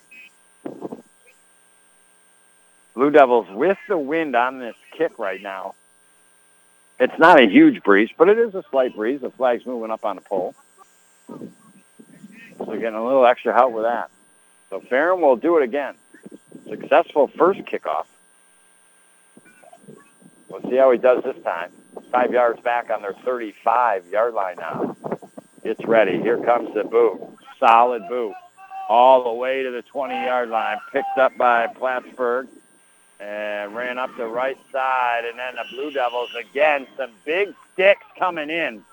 Blue Devils with the wind on this kick right now. It's not a huge breeze, but it is a slight breeze. The flag's moving up on the pole. So getting a little extra help with that. So Farron will do it again. Successful first kickoff. We'll see how he does this time. Five yards back on their 35-yard line now. It's ready. Here comes the boot. Solid boot. All the way to the 20-yard line. Picked up by Plattsburgh and ran up the right side. And then the Blue Devils again. Some big sticks coming in.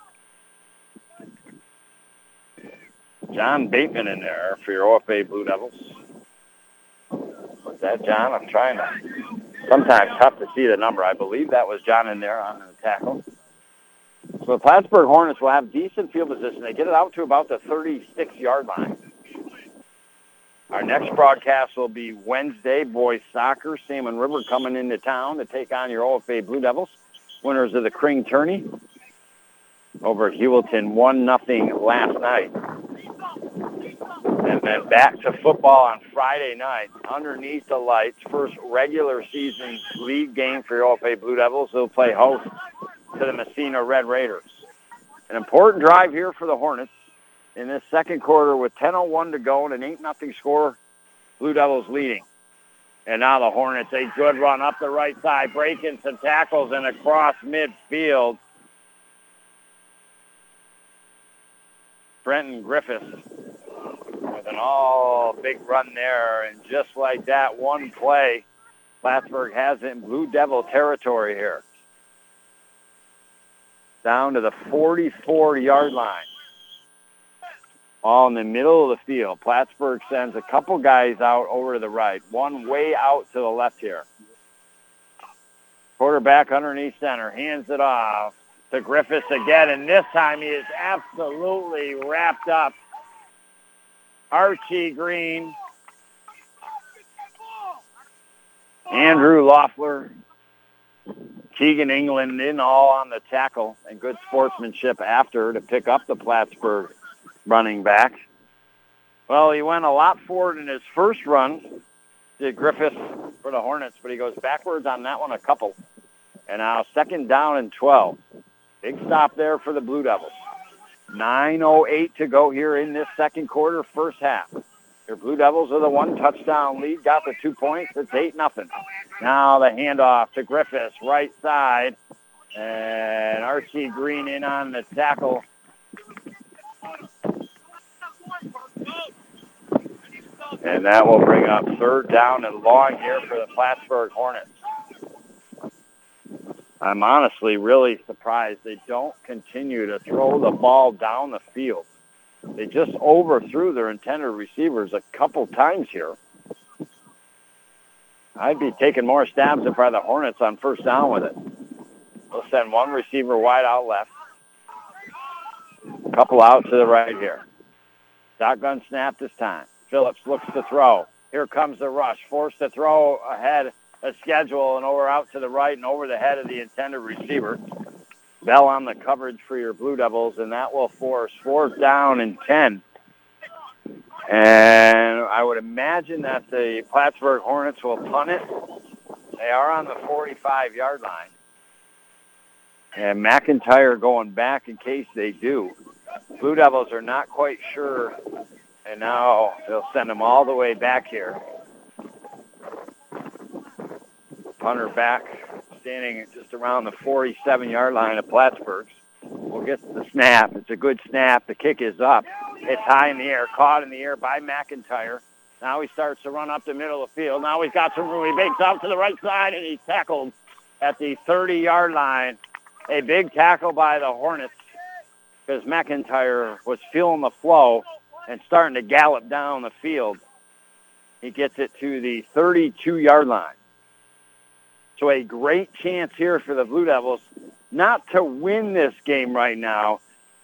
John Bateman in there for your OFA Blue Devils. Was that John? I'm trying to. Sometimes tough to see the number. I believe that was John in there on the tackle. So the Plattsburgh Hornets will have decent field position. They get it out to about the 36-yard line. Our next broadcast will be Wednesday, boys soccer. Salmon River coming into town to take on your OFA Blue Devils, winners of the Kring Tourney over at Heuvelton, 1 nothing last night. And then back to football on Friday night, underneath the lights, first regular season league game for your OFA Blue Devils. They'll play host to the Massena Red Raiders. An important drive here for the Hornets in this second quarter with 10.01 to go and an 8 nothing score. Blue Devils leading. And now the Hornets, a good run up the right side, breaking some tackles and across midfield. Brenton Griffiths with an all big run there. And just like that, one play, Plattsburgh has it in Blue Devil territory here. Down to the 44-yard line. All in the middle of the field. Plattsburgh sends a couple guys out over to the right. One way out to the left here. Quarterback underneath center. Hands it off to Griffiths again. And this time he is absolutely wrapped up. Archie Green. Andrew Loeffler. Keegan England in all on the tackle and good sportsmanship after to pick up the Plattsburgh running back. Well, he went a lot forward in his first run, did Griffith for the Hornets, but he goes backwards on that one a couple. And now second down and 12. Big stop there for the Blue Devils. 9.08 to go here in this second quarter, first half. Your Blue Devils are the one touchdown lead, got the two points. It's 8 nothing. Now the handoff to Griffiths, right side. And Archie Green in on the tackle. And that will bring up third down and long here for the Plattsburgh Hornets. I'm honestly really surprised they don't continue to throw the ball down the field. They just overthrew their intended receivers a couple times here. I'd be taking more stabs if I the Hornets on first down with it. We'll send one receiver wide out left. Couple out to the right here. Shotgun snap this time. Phillips looks to throw. Here comes the rush. Forced to throw ahead a schedule and over out to the right and over the head of the intended receiver. Bell on the coverage for your Blue Devils, and that will force fourth down and 10. And I would imagine that the Plattsburgh Hornets will punt it. They are on the 45-yard line. And McIntyre going back in case they do. Blue Devils are not quite sure, and now they'll send them all the way back here. Punter back, standing just around the 47-yard line of Plattsburgh's. We'll get the snap. It's a good snap. The kick is up. It's high in the air, caught in the air by McIntyre. Now he starts to run up the middle of the field. Now he's got some room. He bakes out to the right side, and he's tackled at the 30-yard line. A big tackle by the Hornets because McIntyre was feeling the flow and starting to gallop down the field. He gets it to the 32-yard line. So a great chance here for the Blue Devils, not to win this game right now,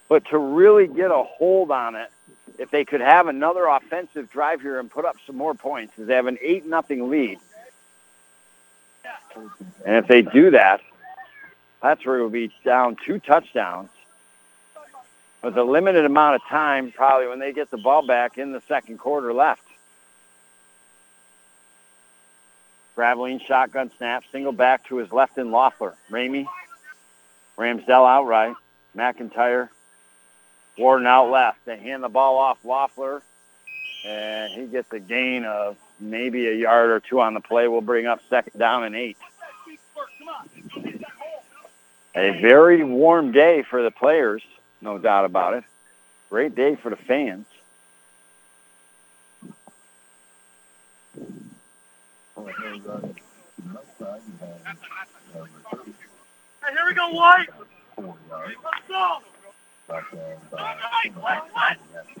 but to really get a hold on it. If they could have another offensive drive here and put up some more points, as they have an 8 nothing lead. And if they do that, that's where it will be down two touchdowns with a limited amount of time probably when they get the ball back in the second quarter left. Graveline shotgun snap, single back to his left in Loeffler. Ramey, Ramsdell outright. McIntyre, Warden out left. They hand the ball off Loeffler, and he gets a gain of maybe a yard or two on the play. We'll bring up second down and eight. A very warm day for the players, no doubt about it. Great day for the fans. Hey, here we go, White. Let's go.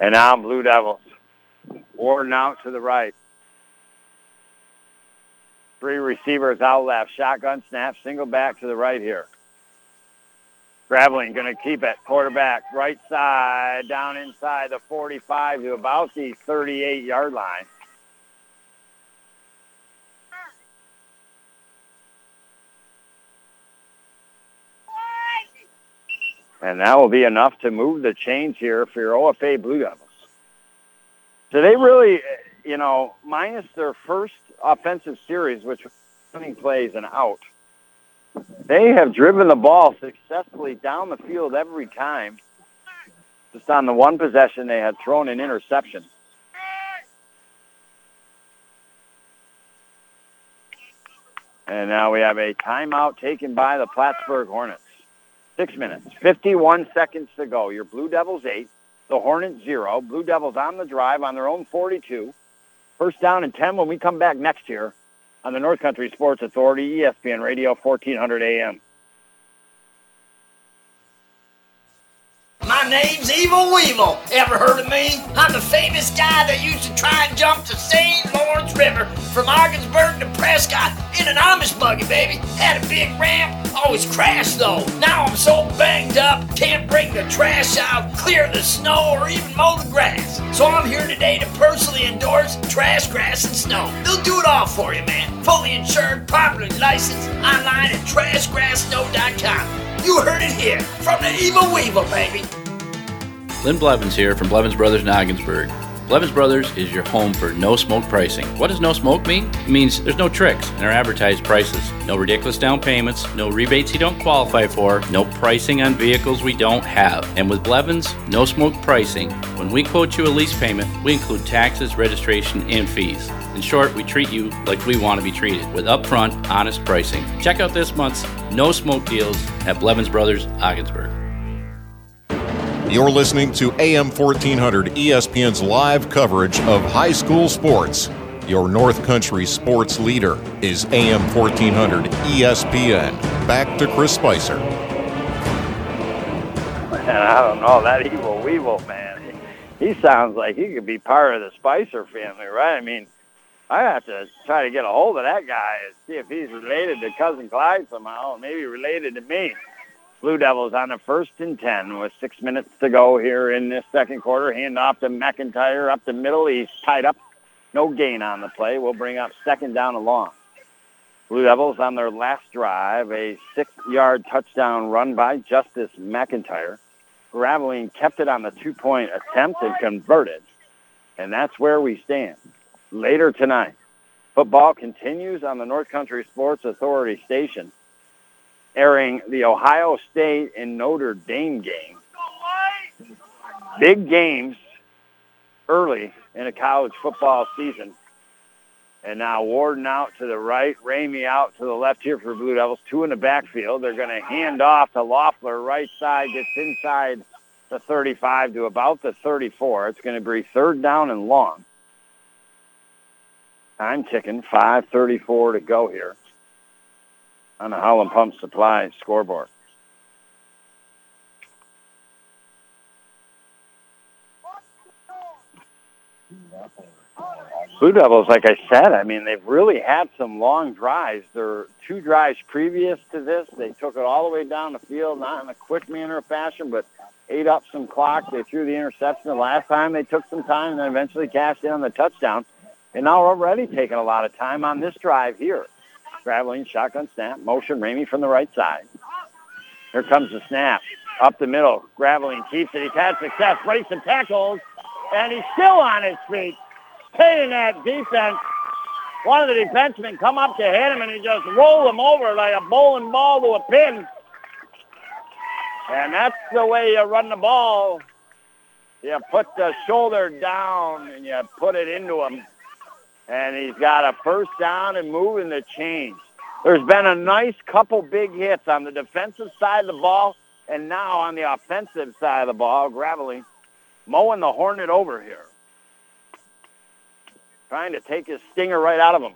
And now Blue Devils. Warden out to the right. Three receivers out left. Shotgun snap, single back to the right here. Graveline going to keep it. Quarterback, right side, down inside the 45 to about the 38-yard line. And that will be enough to move the chains here for your OFA Blue Devils. So they really, you know, minus their first offensive series, which running plays and out, they have driven the ball successfully down the field every time. Just on the one possession, they had thrown an interception. And now we have a timeout taken by the Plattsburgh Hornets. Six minutes, 51 seconds to go. Your Blue Devils eight, the Hornets zero. Blue Devils on the drive on their own 42. First down and 10 when we come back next year on the North Country Sports Authority, ESPN Radio, 1400 AM. My name's Evil Weevil. Ever heard of me? I'm the famous guy that used to try and jump the St. Lawrence River from Ogdensburg to Prescott in an Amish buggy, baby. Had a big ramp, always crashed though. Now I'm so banged up, can't bring the trash out, clear the snow, or even mow the grass. So I'm here today to personally endorse Trash, Grass, and Snow. They'll do it all for you, man. Fully insured, properly licensed, online at trashgrasssnow.com. You heard it here from the Evil Weevil, baby. Lynn Blevins here from Blevins Brothers in Ogdensburg. Blevins Brothers is your home for no smoke pricing. What does no smoke mean? It means there's no tricks in our advertised prices. No ridiculous down payments, no rebates you don't qualify for, no pricing on vehicles we don't have. And with Blevins, no smoke pricing, when we quote you a lease payment, we include taxes, registration, and fees. In short, we treat you like we want to be treated with upfront, honest pricing. Check out this month's no smoke deals at Blevins Brothers Ogdensburg. You're listening to AM 1400 ESPN's live coverage of high school sports. Your North Country sports leader is AM 1400 ESPN. Back to Chris Spicer. And I don't know, that evil weevil, man. He, he sounds like he could be part of the Spicer family, right? I mean, I have to try to get a hold of that guy and see if he's related to Cousin Clyde somehow, maybe related to me. Blue Devils on the first and 10 with six minutes to go here in this second quarter. Hand off to McIntyre up the middle. He's tied up. No gain on the play. We'll bring up second down and long. Blue Devils on their last drive, a six-yard touchdown run by Justice McIntyre. Graveline kept it on the two-point attempt and converted. And that's where we stand. Later tonight, football continues on the North Country Sports Authority station airing the Ohio State and Notre Dame game. Big games early in a college football season. And now Warden out to the right, Ramey out to the left here for Blue Devils. Two in the backfield. They're going to hand off to Loeffler. Right side gets inside the 35 to about the 34. It's going to be third down and long. Time ticking. 5.34 to go here on the Holland Pump Supply scoreboard. Blue Devils, like I said, I mean, they've really had some long drives. There two drives previous to this. They took it all the way down the field, not in a quick manner of fashion, but ate up some clock. They threw the interception the last time. They took some time and then eventually cashed in on the touchdown. And now already taking a lot of time on this drive here. Graveline shotgun snap, motion Ramey from the right side. Here comes the snap. Up the middle, Graveline keeps it. He's had success, breaks some tackles, and he's still on his feet. Paying that defense one of the defensemen come up to hit him, and he just rolled him over like a bowling ball to a pin. And that's the way you run the ball. You put the shoulder down and you put it into him. And he's got a first down and moving the chains. There's been a nice couple big hits on the defensive side of the ball and now on the offensive side of the ball, Graveline mowing the Hornet over here. Trying to take his stinger right out of him.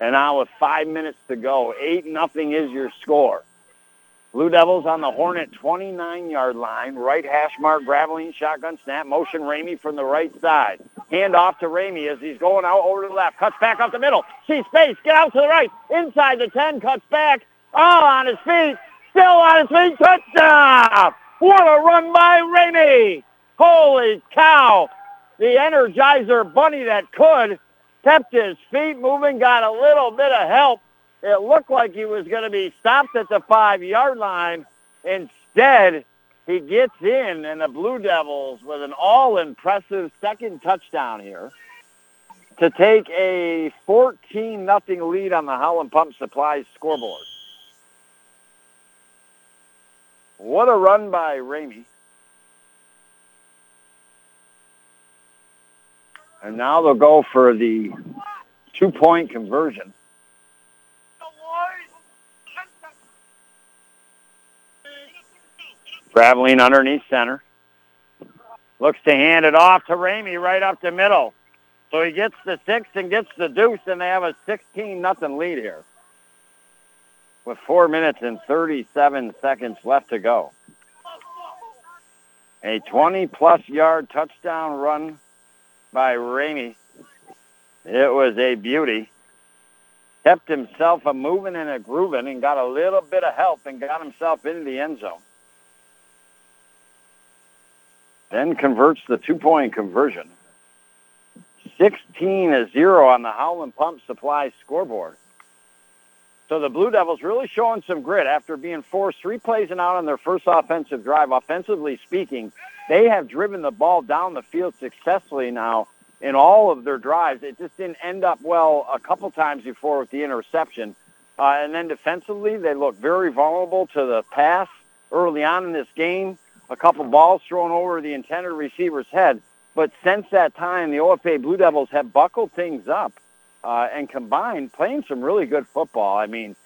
And now with five minutes to go, 8 nothing is your score. Blue Devils on the Hornet 29-yard line. Right hash mark, Graveline, shotgun snap, motion Ramey from the right side. Hand off to Ramey as he's going out over to the left. Cuts back up the middle. See space. Get out to the right. Inside the 10. Cuts back. All on his feet. Still on his feet. Touchdown. What a run by Ramey. Holy cow. The Energizer bunny that could kept his feet moving, got a little bit of help it looked like he was going to be stopped at the five-yard line. Instead, he gets in, and the Blue Devils with an all-impressive second touchdown here to take a 14 nothing lead on the Howland Pump Supplies scoreboard. What a run by Ramey. And now they'll go for the two-point conversion. Graveline underneath center. Looks to hand it off to Ramey right up the middle. So he gets the six and gets the deuce, and they have a 16 nothing lead here. With four minutes and 37 seconds left to go. A 20-plus yard touchdown run by Ramey. It was a beauty. Kept himself a moving and a grooving and got a little bit of help and got himself into the end zone. Then converts the two-point conversion. 16 to 0 on the Howland Pump Supply scoreboard. So the Blue Devils really showing some grit after being forced three plays and out on their first offensive drive. Offensively speaking, they have driven the ball down the field successfully now in all of their drives. It just didn't end up well a couple times before with the interception. Uh, and then defensively, they look very vulnerable to the pass early on in this game a couple balls thrown over the intended receiver's head. But since that time, the OFA Blue Devils have buckled things up uh, and combined playing some really good football. I mean,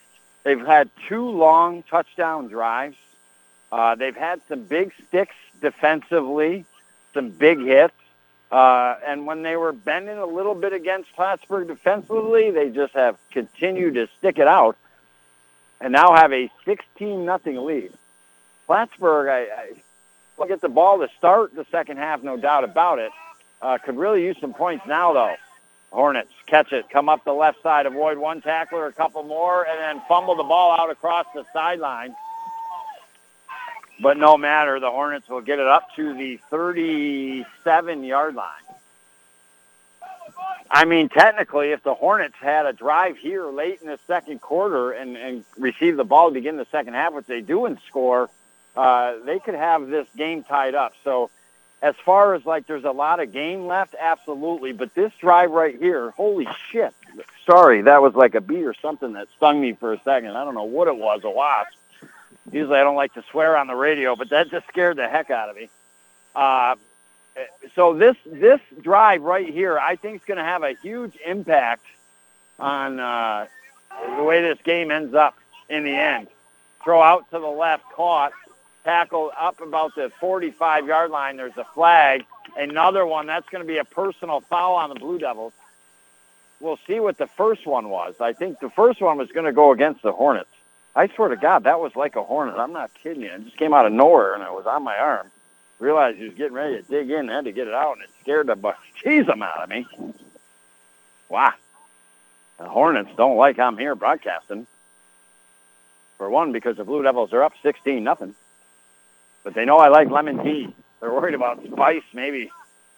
they've had two long touchdown drives. Uh, they've had some big sticks defensively, some big hits. Uh, and when they were bending a little bit against Plattsburgh defensively, they just have continued to stick it out and now have a 16 nothing lead. Plattsburgh, I, I will get the ball to start the second half, no doubt about it. Uh, could really use some points now, though. Hornets catch it, come up the left side, avoid one tackler, a couple more, and then fumble the ball out across the sideline. But no matter, the Hornets will get it up to the 37-yard line. I mean, technically, if the Hornets had a drive here late in the second quarter and, and receive the ball to begin the second half, which they do and score – uh, they could have this game tied up. So as far as like there's a lot of game left, absolutely. But this drive right here, holy shit. Sorry, that was like a bee or something that stung me for a second. I don't know what it was, a wasp. Usually I don't like to swear on the radio, but that just scared the heck out of me. Uh, so this this drive right here, I think is going to have a huge impact on uh, the way this game ends up in the end. Throw out to the left, caught, tackle up about the 45-yard line. There's a flag. Another one, that's going to be a personal foul on the Blue Devils. We'll see what the first one was. I think the first one was going to go against the Hornets. I swear to God, that was like a hornet. I'm not kidding you. It just came out of nowhere, and it was on my arm. Realized he was getting ready to dig in, I had to get it out, and it scared the bejesus out of me. Wow. The Hornets don't like I'm here broadcasting. For one, because the Blue Devils are up 16 nothing. But they know I like lemon tea. They're worried about Spice maybe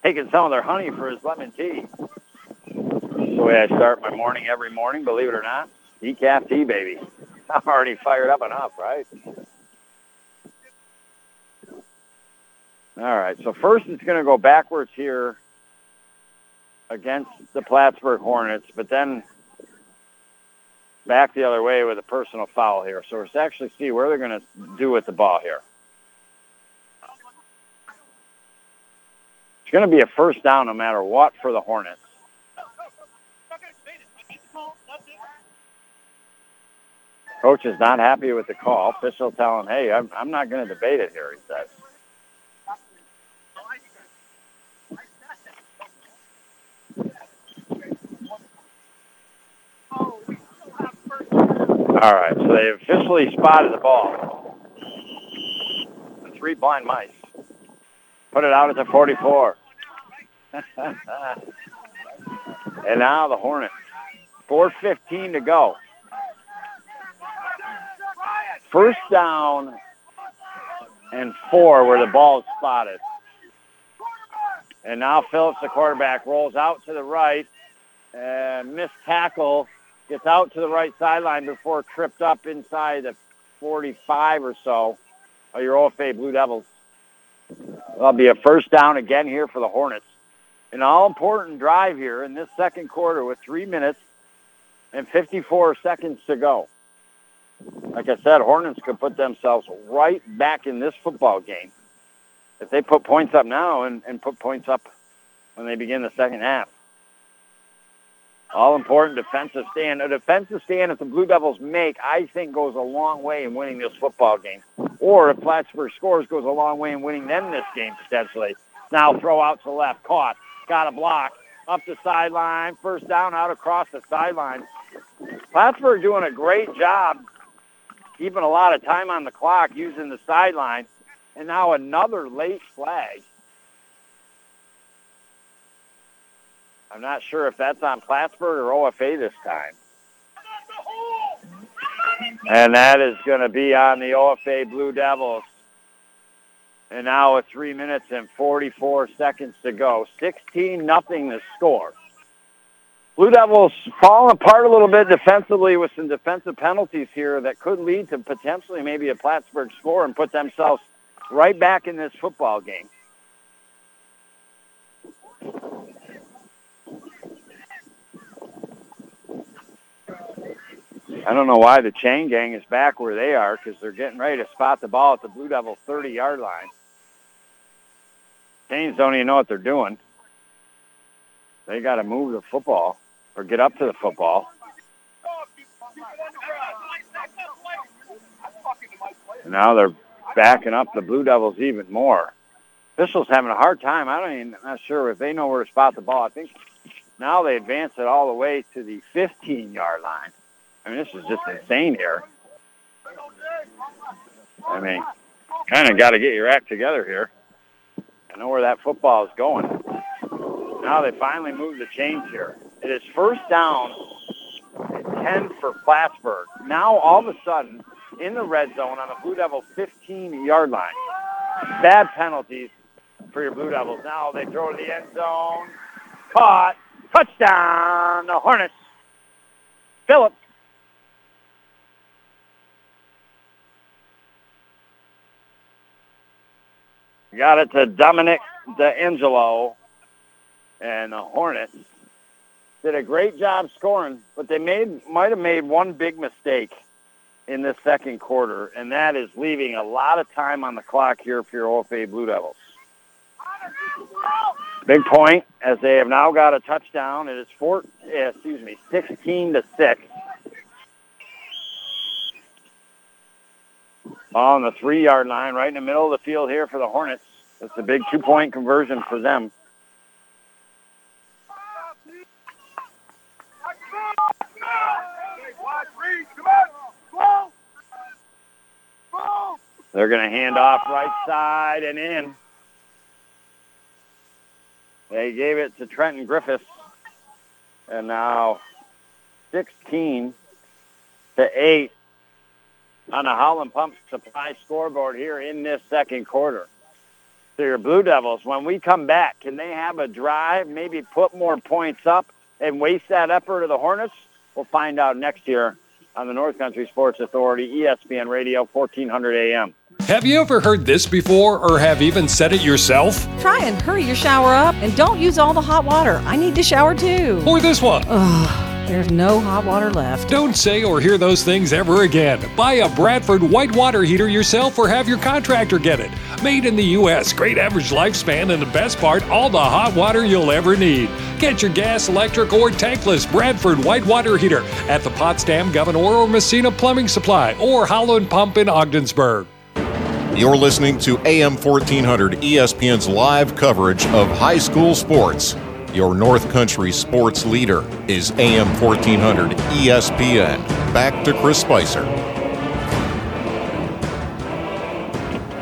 taking some of their honey for his lemon tea. That's the way I start my morning every morning, believe it or not. Decaf tea, baby. I'm already fired up enough, right? All right, so first it's going to go backwards here against the Plattsburgh Hornets, but then back the other way with a personal foul here. So let's actually see where they're going to do with the ball here. Going to be a first down no matter what for the Hornets. Coach is not happy with the call. Official telling, hey, I'm, I'm not going to debate it here, he says. All right, so they officially spotted the ball. The three blind mice. Put it out at the 44. and now the Hornets. 4.15 to go. First down and four where the ball is spotted. And now Phillips, the quarterback, rolls out to the right and missed tackle gets out to the right sideline before tripped up inside the 45 or so of your OFA Blue Devils. That'll be a first down again here for the Hornets. An all-important drive here in this second quarter with three minutes and 54 seconds to go. Like I said, Hornets could put themselves right back in this football game if they put points up now and, and put points up when they begin the second half. All important defensive stand. A defensive stand that the Blue Devils make, I think, goes a long way in winning this football game. Or if Plattsburgh scores, goes a long way in winning them this game potentially. Now throw out to left, caught, got a block, up the sideline, first down out across the sideline. Plattsburgh doing a great job keeping a lot of time on the clock using the sideline. And now another late flag. I'm not sure if that's on Plattsburgh or OFA this time. And that is going to be on the OFA Blue Devils. And now with three minutes and 44 seconds to go. 16 nothing to score. Blue Devils falling apart a little bit defensively with some defensive penalties here that could lead to potentially maybe a Plattsburgh score and put themselves right back in this football game. I don't know why the chain gang is back where they are because they're getting ready to spot the ball at the Blue Devil 30-yard line. Chains don't even know what they're doing. They got to move the football or get up to the football. Now they're backing up the Blue Devils even more. Officials having a hard time. I don't even, I'm not sure if they know where to spot the ball. I think now they advance it all the way to the 15-yard line. I mean, this is just insane here. I mean, kind of got to get your act together here. I know where that football is going. Now they finally move the chains here. It is first down and 10 for Plattsburgh. Now all of a sudden in the red zone on the Blue Devil 15-yard line. Bad penalties for your Blue Devils. Now they throw to the end zone. Caught. Touchdown, the Hornets. Phillips Got it to Dominic D'Angelo. And the Hornets did a great job scoring, but they made might have made one big mistake in the second quarter, and that is leaving a lot of time on the clock here for your OFA Blue Devils. Big point as they have now got a touchdown. It is four, eh, excuse me, 16 to six. On the three-yard line, right in the middle of the field here for the Hornets. That's a big two-point conversion for them. They're going to hand off right side and in. They gave it to Trenton Griffiths. And now 16 to 8 on the Howland Pump Supply scoreboard here in this second quarter. So your Blue Devils, when we come back, can they have a drive, maybe put more points up and waste that effort of the Hornets? We'll find out next year on the North Country Sports Authority, ESPN Radio, 1400 AM. Have you ever heard this before or have even said it yourself? Try and hurry your shower up and don't use all the hot water. I need to shower too. Or this one? Ugh, there's no hot water left. Don't say or hear those things ever again. Buy a Bradford white water heater yourself or have your contractor get it. Made in the U.S., great average lifespan, and the best part, all the hot water you'll ever need. Get your gas, electric, or tankless Bradford white water heater at the Potsdam, Gouverneur, or Massena Plumbing Supply or Howland Pump in Ogdensburg. You're listening to AM 1400 ESPN's live coverage of high school sports. Your North Country sports leader is AM 1400 ESPN. Back to Chris Spicer.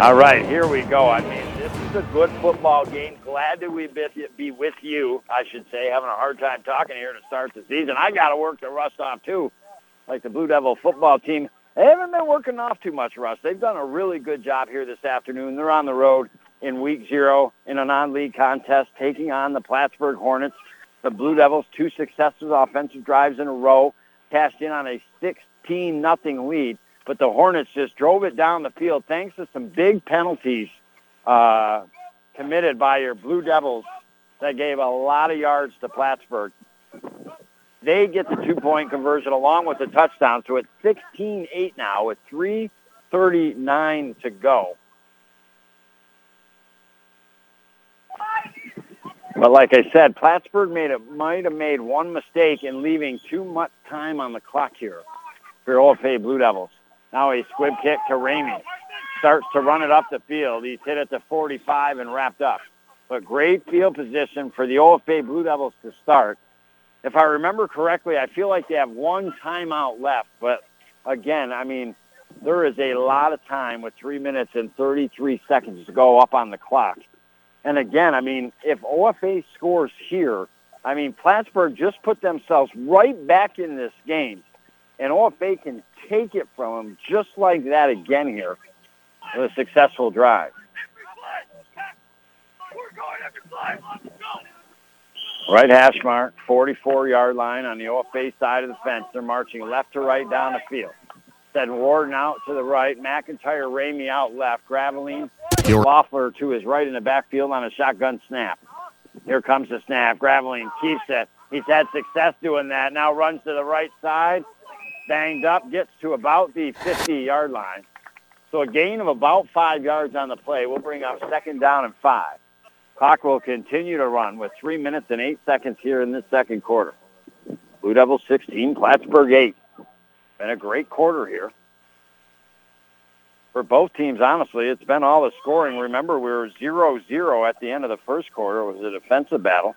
All right, here we go. I mean, this is a good football game. Glad that we be, with you, I should say. Having a hard time talking here to start the season. I got to work the rust off, too, like the Blue Devil football team. They haven't been working off too much, Russ. They've done a really good job here this afternoon. They're on the road in week zero in a non-league contest, taking on the Plattsburgh Hornets. The Blue Devils, two successive offensive drives in a row, cashed in on a 16 nothing lead but the Hornets just drove it down the field thanks to some big penalties uh, committed by your Blue Devils that gave a lot of yards to Plattsburgh. They get the two-point conversion along with the touchdown, so it's 16-8 now with 3.39 to go. But like I said, Plattsburgh made it, might have made one mistake in leaving too much time on the clock here for OFA Blue Devils. Now a squib kick to Ramey. Starts to run it up the field. He's hit it to 45 and wrapped up. But great field position for the OFA Blue Devils to start. If I remember correctly, I feel like they have one timeout left. But again, I mean, there is a lot of time with 3 minutes and 33 seconds to go up on the clock. And again, I mean, if OFA scores here, I mean, Plattsburgh just put themselves right back in this game. And OFA can take it from them just like that again here with a successful drive. Right hash mark, 44-yard line on the OFA side of the fence. They're marching left to right down the field. Then Warden out to the right, McIntyre, Ramey out left, Graveline, Loeffler to his right in the backfield on a shotgun snap. Here comes the snap. Graveline keeps it. He's had success doing that. Now runs to the right side, banged up, gets to about the 50-yard line. So a gain of about five yards on the play. We'll bring up second down and five. Clock will continue to run with three minutes and eight seconds here in this second quarter. Blue Devils 16, Plattsburgh 8. Been a great quarter here. For both teams, honestly, it's been all the scoring. Remember, we were 0-0 at the end of the first quarter. It was a defensive battle.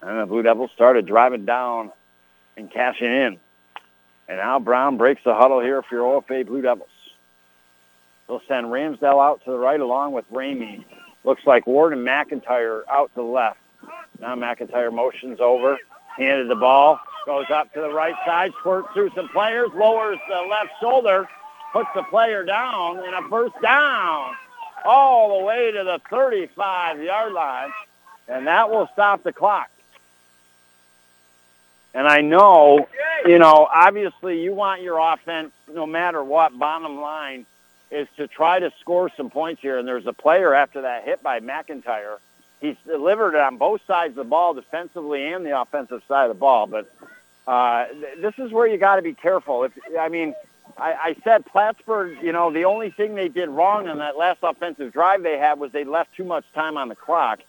And the Blue Devils started driving down and cashing in. And now Brown breaks the huddle here for your OFA Blue Devils. They'll send Ramsdale out to the right along with Ramey. Looks like Ward and McIntyre out to the left. Now McIntyre motions over, handed the ball, goes up to the right side, squirts through some players, lowers the left shoulder, puts the player down, and a first down all the way to the 35-yard line. And that will stop the clock. And I know, you know, obviously you want your offense, no matter what, bottom line is to try to score some points here. And there's a player after that hit by McIntyre. He's delivered it on both sides of the ball, defensively and the offensive side of the ball. But uh, th- this is where you got to be careful. If I mean, I, I said Plattsburgh, you know, the only thing they did wrong on that last offensive drive they had was they left too much time on the clock.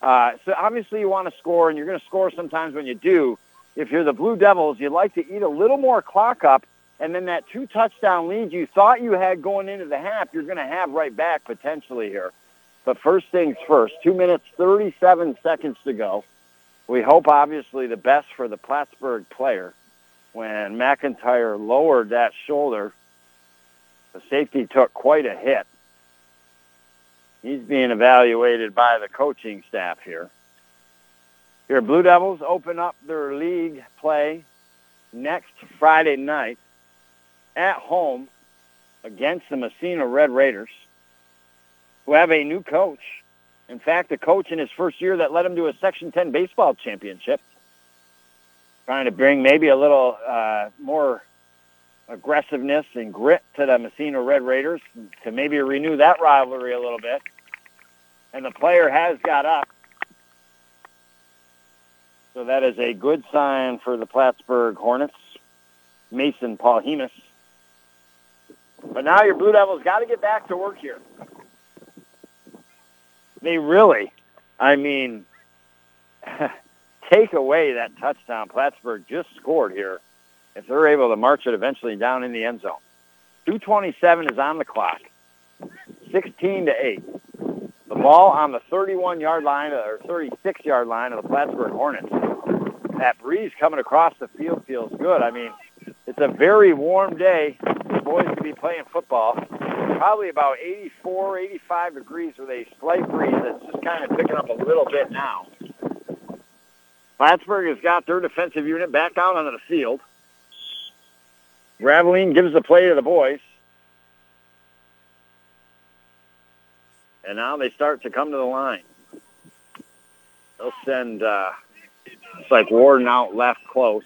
Uh, so obviously you want to score, and you're going to score sometimes when you do. If you're the Blue Devils, you'd like to eat a little more clock up, and then that two touchdown lead you thought you had going into the half, you're going to have right back potentially here. But first things first, two minutes, 37 seconds to go. We hope, obviously, the best for the Plattsburgh player. When McIntyre lowered that shoulder, the safety took quite a hit. He's being evaluated by the coaching staff here. Your Blue Devils open up their league play next Friday night at home against the Massena Red Raiders, who have a new coach. In fact, a coach in his first year that led him to a Section 10 baseball championship. Trying to bring maybe a little uh, more aggressiveness and grit to the Massena Red Raiders to maybe renew that rivalry a little bit. And the player has got up. So that is a good sign for the Plattsburgh Hornets. Mason Paul Hemus. But now your Blue Devils got to get back to work here. They really, I mean, take away that touchdown Plattsburgh just scored here if they're able to march it eventually down in the end zone. 227 is on the clock. 16 to 8. The ball on the 31-yard line or 36-yard line of the Plattsburgh Hornets. That breeze coming across the field feels good. I mean, it's a very warm day. The boys could be playing football. Probably about 84, 85 degrees with a slight breeze that's just kind of picking up a little bit now. Plattsburgh has got their defensive unit back out onto the field. Graveline gives the play to the boys. And now they start to come to the line. They'll send, uh, it's like Warden out left close.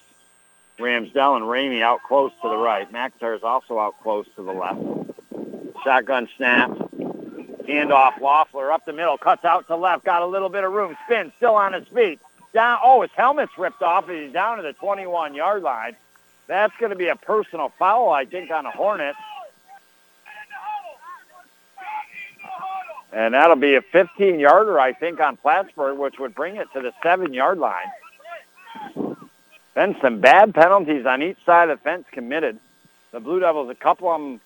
Ramsdell and Ramey out close to the right. McIntyre is also out close to the left. Shotgun snap. Handoff. Loeffler up the middle. Cuts out to left. Got a little bit of room. Spin. Still on his feet. Down. Oh, his helmet's ripped off. And he's down to the 21-yard line. That's going to be a personal foul, I think, on a Hornet. And that'll be a 15-yarder, I think, on Plattsburgh, which would bring it to the seven-yard line. Then some bad penalties on each side of the fence committed. The Blue Devils, a couple of them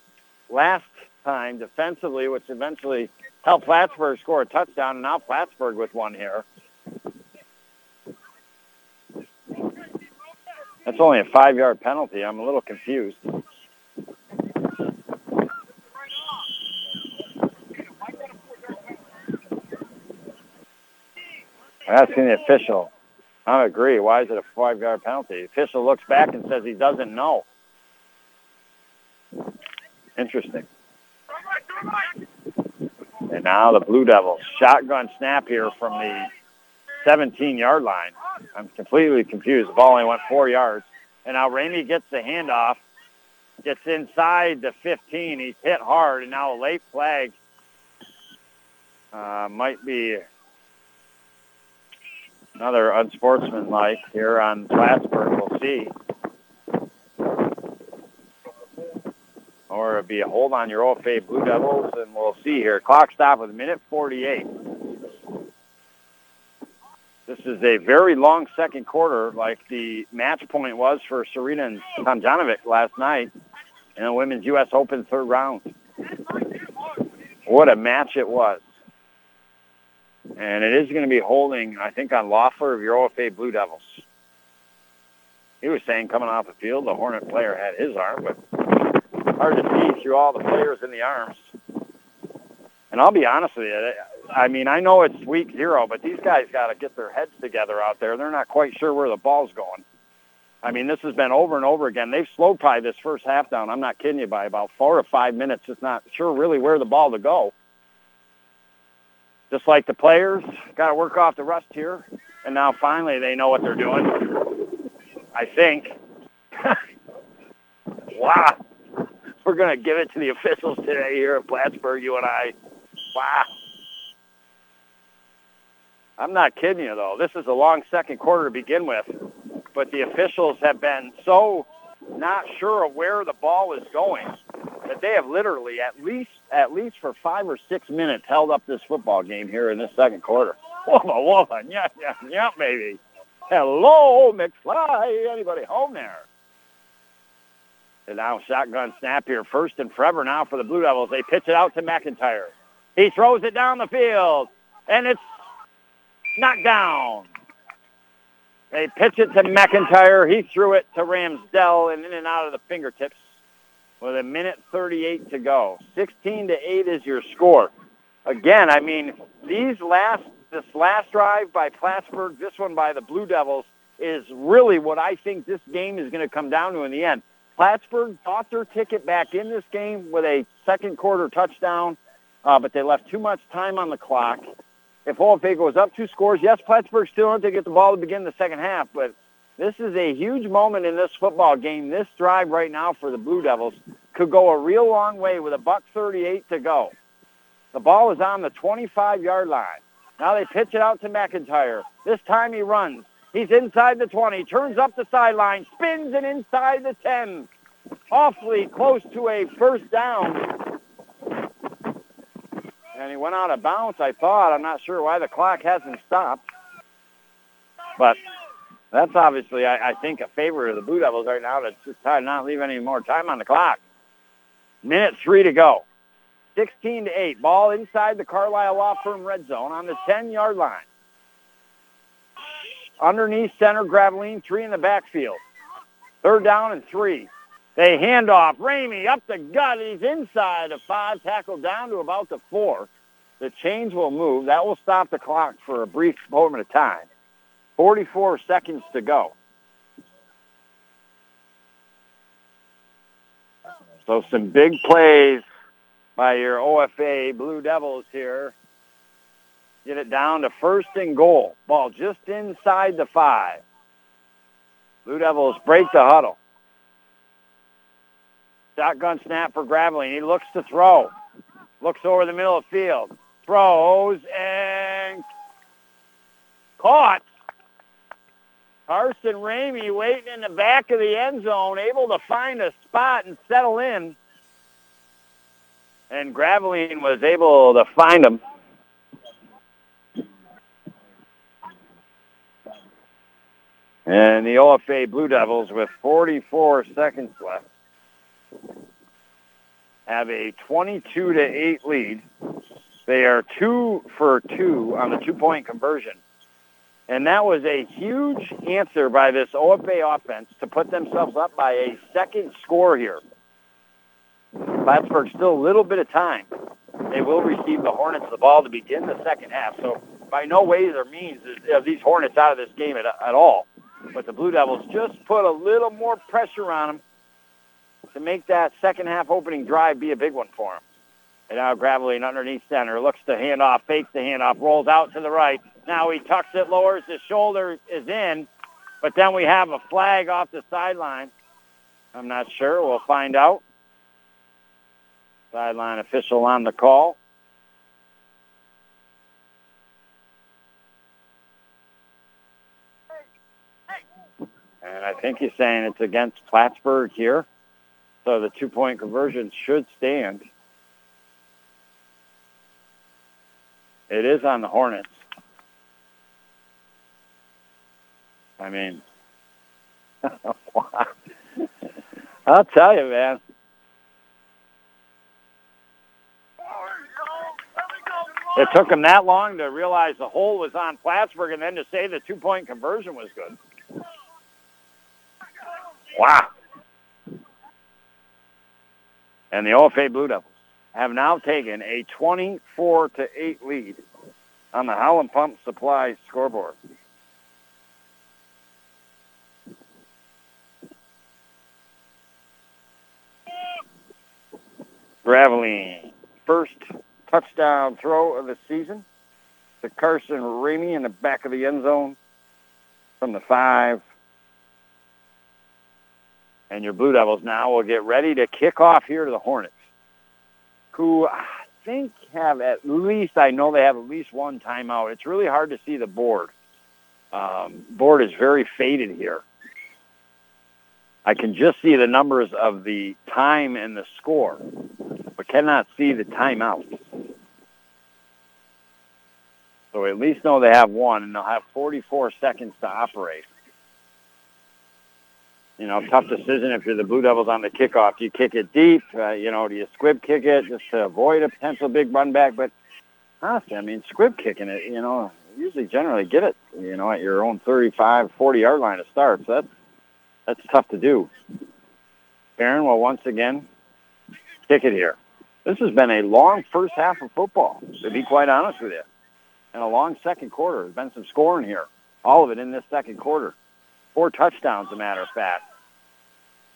last time defensively, which eventually helped Plattsburgh score a touchdown, and now Plattsburgh with one here. That's only a five-yard penalty. I'm a little confused. I'm Asking the official. I agree. Why is it a five-yard penalty? The official looks back and says he doesn't know. Interesting. And now the Blue Devils. Shotgun snap here from the 17-yard line. I'm completely confused. The ball only went four yards. And now Ramey gets the handoff, gets inside the 15. He's hit hard, and now a late flag uh, might be another unsportsmanlike here on Plattsburgh. We'll see. Or it'll be a hold on your OFA Blue Devils, and we'll see here. Clock stop with a minute 48. This is a very long second quarter, like the match point was for Serena and Tomljanovic last night in the Women's U.S. Open third round. What a match it was. And it is going to be holding, I think, on Loeffler of your OFA Blue Devils. He was saying coming off the field, the Hornet player had his arm, but hard to see through all the players in the arms. And I'll be honest with you, I mean, I know it's week zero, but these guys got to get their heads together out there. They're not quite sure where the ball's going. I mean, this has been over and over again. They've slowed probably this first half down. I'm not kidding you by about four or five minutes. Just not sure really where the ball to go. Just like the players, got to work off the rust here, and now finally they know what they're doing. I think. wow. We're to give it to the officials today here at Plattsburgh, you and I. Wow. I'm not kidding you, though. This is a long second quarter to begin with, but the officials have been so not sure of where the ball is going that they have literally at least at least for five or six minutes held up this football game here in this second quarter. Whoa, whoa, yeah, yeah, yeah, baby. Hello, McFly. Anybody home there? And now shotgun snap here, first and forever now for the Blue Devils. They pitch it out to McIntyre. He throws it down the field, and it's knocked down. They pitch it to McIntyre. He threw it to Ramsdell and in and out of the fingertips with a minute 38 to go. 16 to 8 is your score. Again, I mean, these last this last drive by Plattsburgh, this one by the Blue Devils is really what I think this game is going to come down to in the end. Plattsburgh bought their ticket back in this game with a second quarter touchdown, uh, but they left too much time on the clock. If OFA goes up two scores, yes, Plattsburgh still in to get the ball to begin the second half, but This is a huge moment in this football game. This drive right now for the Blue Devils could go a real long way with a buck 38 to go. The ball is on the 25-yard line. Now they pitch it out to McIntyre. This time he runs. He's inside the 20, turns up the sideline, spins and inside the 10. Awfully close to a first down. And he went out of bounds, I thought. I'm not sure why the clock hasn't stopped. But that's obviously, I, I think, a favor of the Blue Devils right now to just try to not leave any more time on the clock. Minute three to go. 16 to 8. Ball inside the Carlisle Law Firm red zone on the 10-yard line. Underneath center, Graveline, three in the backfield. Third down and three. They hand off. Ramey up the gut. He's inside of five, tackle down to about the four. The chains will move. That will stop the clock for a brief moment of time. 44 seconds to go. So some big plays by your OFA Blue Devils here. Get it down to first and goal. Ball just inside the five. Blue Devils break the huddle. Shotgun snap for Graveline. He looks to throw. Looks over the middle of the field. Throws and caught. Carson Ramey waiting in the back of the end zone, able to find a spot and settle in. And Graveline was able to find him. And the OFA Blue Devils, with 44 seconds left, have a 22 to 8 lead. They are two for two on the two-point conversion. And that was a huge answer by this OFA offense to put themselves up by a second score here. Plattsburgh still a little bit of time. They will receive the Hornets the ball to begin the second half. So by no ways or means are these Hornets out of this game at, at all. But the Blue Devils just put a little more pressure on them to make that second half opening drive be a big one for him. And now Graveline underneath center looks to hand off, fakes the handoff, rolls out to the right. Now he tucks it, lowers his shoulder, is in. But then we have a flag off the sideline. I'm not sure. We'll find out. Sideline official on the call. And I think he's saying it's against Plattsburgh here. So the two-point conversion should stand. It is on the Hornets. I mean, I'll tell you, man. It took them that long to realize the hole was on Plattsburgh and then to say the two-point conversion was good. Wow. And the OFA Blue Devils have now taken a 24 to 8 lead on the Howland Pump Supply scoreboard. Graveline, first touchdown throw of the season to Carson Ramey in the back of the end zone from the five. And your Blue Devils now will get ready to kick off here to the Hornets, who I think have at least, I know they have at least one timeout. It's really hard to see the board. Um, board is very faded here. I can just see the numbers of the time and the score, but cannot see the timeout. So at least know they have one, and they'll have 44 seconds to operate. You know, tough decision if you're the Blue Devils on the kickoff. Do you kick it deep? Uh, you know, do you squib kick it just to avoid a potential big run back? But honestly, I mean, squib kicking it, you know, usually generally get it, you know, at your own 35, 40 yard line to start. So that's that's tough to do. Farron will once again kick it here. This has been a long first half of football, to be quite honest with you. And a long second quarter. There's been some scoring here. All of it in this second quarter four touchdowns, a matter of fact.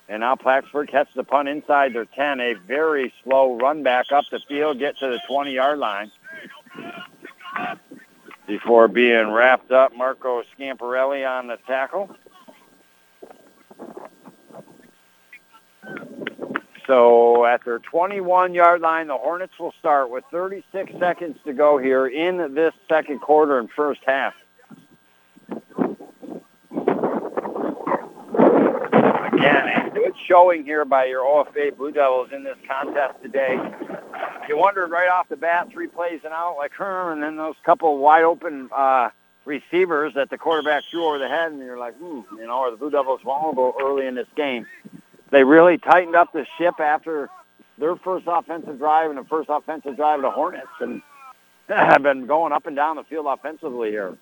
And now Plattsburgh catches the punt inside their 10. A very slow run back up the field, get to the 20-yard line before being wrapped up. Marco Scamparelli on the tackle. So at their 21-yard line, the Hornets will start with 36 seconds to go here in this second quarter and first half. Showing here by your OFA Blue Devils in this contest today. You wondered right off the bat, three plays and out like her, and then those couple wide open uh, receivers that the quarterback threw over the head, and you're like, hmm, you know, are the Blue Devils vulnerable early in this game? They really tightened up the ship after their first offensive drive and the first offensive drive of the Hornets, and have been going up and down the field offensively here.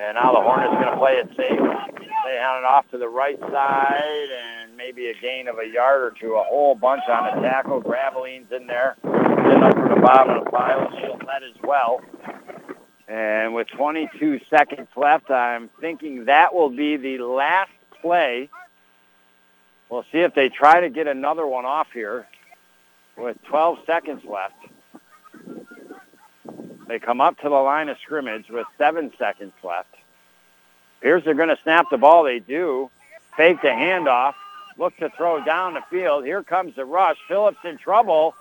And now the Hornets going to play it safe. They hand it off to the right side and maybe a gain of a yard or two. A whole bunch on the tackle. Graveline's in there. Then up for the bottom of the pile. She'll let as well. And with 22 seconds left, I'm thinking that will be the last play. We'll see if they try to get another one off here with 12 seconds left. They come up to the line of scrimmage with seven seconds left. Here's they're going to snap the ball. They do. Fake the handoff. Look to throw down the field. Here comes the rush. Phillips in trouble.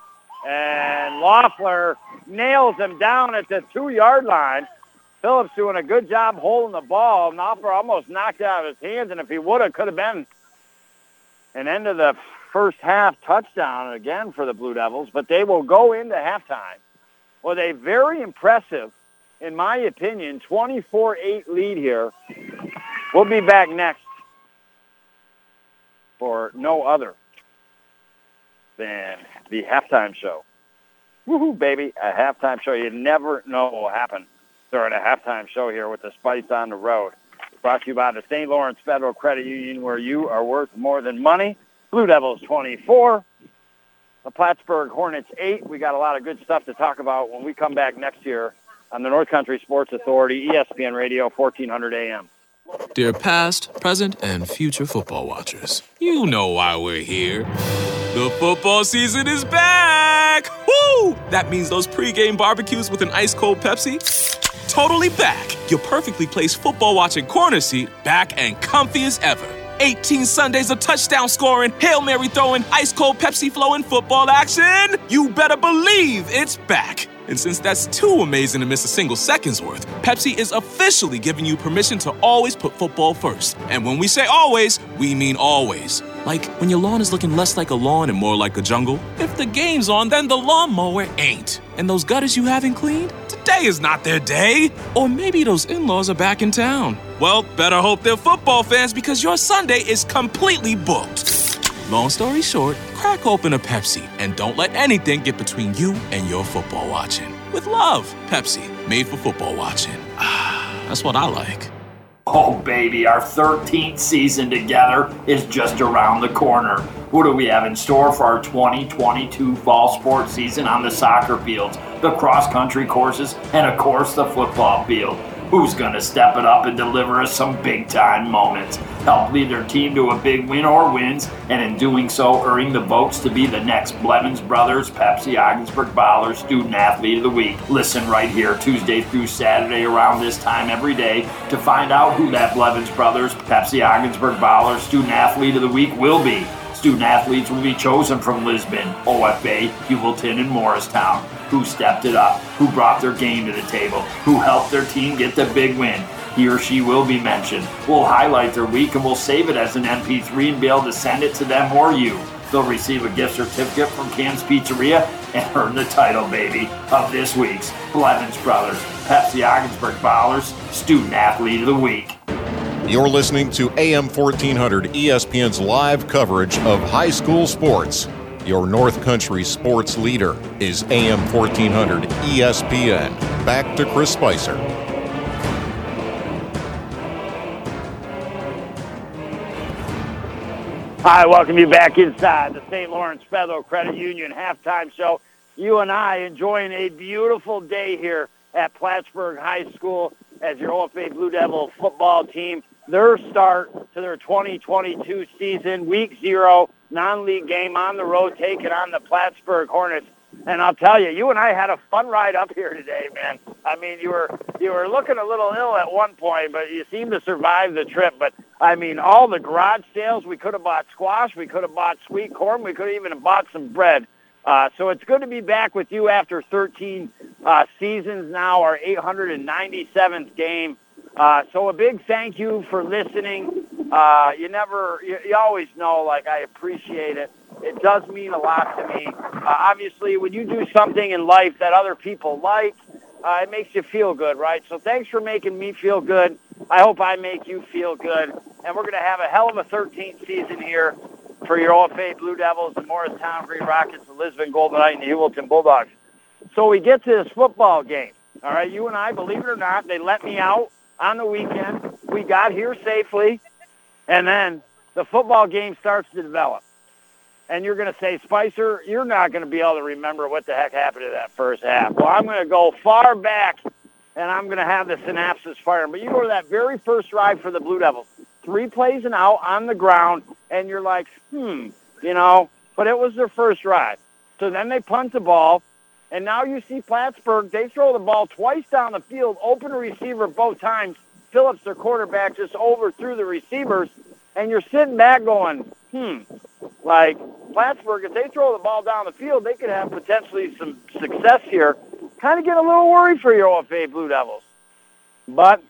And Loeffler nails him down at the two-yard line. Phillips doing a good job holding the ball. Loeffler almost knocked it out of his hands, and if he would have, could have been an end of the first half touchdown again for the Blue Devils. But they will go into halftime with a very impressive, in my opinion, 24-8 lead here. We'll be back next for no other than the halftime show. Woohoo, baby, a halftime show. You never know what will happen during a halftime show here with the Spice on the road. Brought to you by the St. Lawrence Federal Credit Union, where you are worth more than money. Blue Devils 24, the Plattsburgh Hornets 8. We got a lot of good stuff to talk about when we come back next year on the North Country Sports Authority, ESPN Radio, 1400 AM. Dear past, present, and future football watchers, you know why we're here. The football season is back! Woo! That means those pregame barbecues with an ice cold Pepsi? Totally back. Your perfectly placed football watching corner seat back and comfy as ever. 18 Sundays of touchdown scoring, Hail Mary throwing, ice cold Pepsi flowing football action. You better believe it's back. And since that's too amazing to miss a single second's worth, Pepsi is officially giving you permission to always put football first. And when we say always, we mean always. Like when your lawn is looking less like a lawn and more like a jungle. If the game's on, then the lawnmower ain't. And those gutters you haven't cleaned? Today is not their day. Or maybe those in laws are back in town. Well, better hope they're football fans because your Sunday is completely booked. Long story short, crack open a Pepsi and don't let anything get between you and your football watching. With love, Pepsi, made for football watching. Ah, that's what I like. Oh, baby, our 13th season together is just around the corner. What do we have in store for our 2022 fall sports season on the soccer fields, the cross country courses, and of course the football field? Who's going to step it up and deliver us some big time moments? Help lead their team to a big win or wins, and in doing so, earning the votes to be the next Blevins Brothers Pepsi Ogdensburg Baller Student Athlete of the Week. Listen right here, Tuesday through Saturday around this time every day to find out who that Blevins Brothers Pepsi Ogdensburg Baller Student Athlete of the Week will be. Student athletes will be chosen from Lisbon, OFA, Heuvelton, and Morristown. Who stepped it up, who brought their game to the table, who helped their team get the big win. He or she will be mentioned. We'll highlight their week and we'll save it as an MP3 and be able to send it to them or you. They'll receive a gift certificate from Cam's Pizzeria and earn the title, baby, of this week's Blevins Brothers Pepsi Ogdensburg Ballers Student Athlete of the Week. You're listening to AM 1400 ESPN's live coverage of high school sports. Your North Country sports leader is AM 1400 ESPN. Back to Chris Spicer. Hi, welcome you back inside the St. Lawrence Federal Credit Union halftime show. You and I enjoying a beautiful day here at Plattsburgh High School as your OFA Blue Devil football team. Their start to their 2022 season, week zero, non-league game on the road, taking on the Plattsburgh Hornets. And I'll tell you, you and I had a fun ride up here today, man. I mean, you were you were looking a little ill at one point, but you seemed to survive the trip. But I mean, all the garage sales, we could have bought squash, we could have bought sweet corn, we could have even bought some bread. Uh, so it's good to be back with you after 13 uh, seasons now, our 897th game. Uh, so a big thank you for listening. Uh, you never, you, you always know, like I appreciate it. It does mean a lot to me. Uh, obviously, when you do something in life that other people like, uh, it makes you feel good, right? So thanks for making me feel good. I hope I make you feel good. And we're going to have a hell of a 13th season here for your OFA Blue Devils, the Morristown Green Rockets, the Lisbon Golden Knight, and the Heuvelton Bulldogs. So we get to this football game. All right, you and I, believe it or not, they let me out on the weekend. We got here safely, and then the football game starts to develop. And you're going to say, Spicer, you're not going to be able to remember what the heck happened in that first half. Well, I'm going to go far back, and I'm going to have the synapses firing. But you go to that very first drive for the Blue Devils, three plays and out on the ground, and you're like, hmm, you know, but it was their first drive. So then they punt the ball, and now you see Plattsburgh, they throw the ball twice down the field, open receiver both times. Phillips, their quarterback, just overthrew the receivers, and you're sitting back going, hmm, like Plattsburgh, if they throw the ball down the field, they could have potentially some success here. Kind of get a little worried for your OFA Blue Devils. But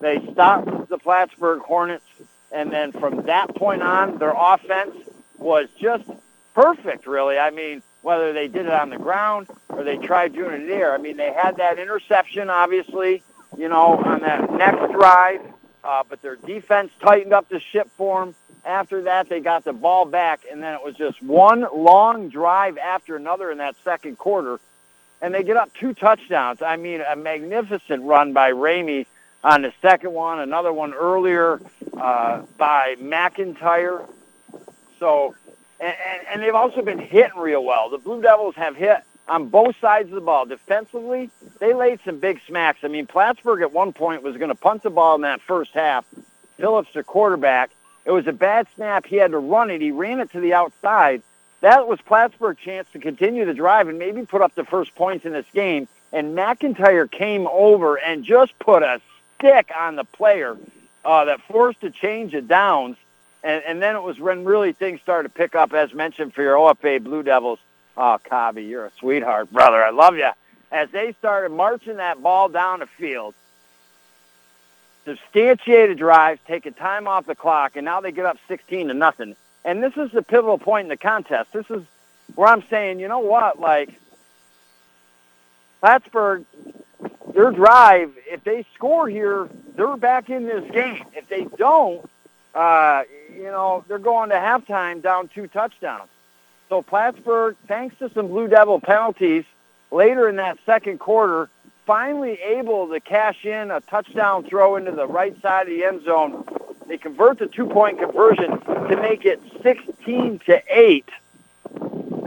they stopped the Plattsburgh Hornets, and then from that point on, their offense was just perfect, really. I mean, whether they did it on the ground or they tried doing it in the air. I mean, they had that interception, obviously, you know, on that next drive, uh, but their defense tightened up the ship for them. After that, they got the ball back, and then it was just one long drive after another in that second quarter, and they get up two touchdowns. I mean, a magnificent run by Ramey on the second one, another one earlier uh, by McIntyre. So, and, and, they've also been hitting real well. The Blue Devils have hit on both sides of the ball. Defensively, they laid some big smacks. I mean, Plattsburgh at one point was going to punt the ball in that first half. Phillips, the quarterback, it was a bad snap. He had to run it. He ran it to the outside. That was Plattsburgh's chance to continue the drive and maybe put up the first points in this game. And McIntyre came over and just put a stick on the player uh, that forced a change of downs. And, and then it was when really things started to pick up, as mentioned, for your OFA Blue Devils. Oh, Cobby, you're a sweetheart, brother. I love you. As they started marching that ball down the field, substantiated drives, taking time off the clock, and now they get up 16 to nothing. And this is the pivotal point in the contest. This is where I'm saying, you know what, like Plattsburgh, their drive, if they score here, they're back in this game. If they don't, uh, you know, they're going to halftime down two touchdowns. So Plattsburgh, thanks to some Blue Devil penalties later in that second quarter, finally able to cash in a touchdown throw into the right side of the end zone. They convert the two-point conversion to make it 16 to 8.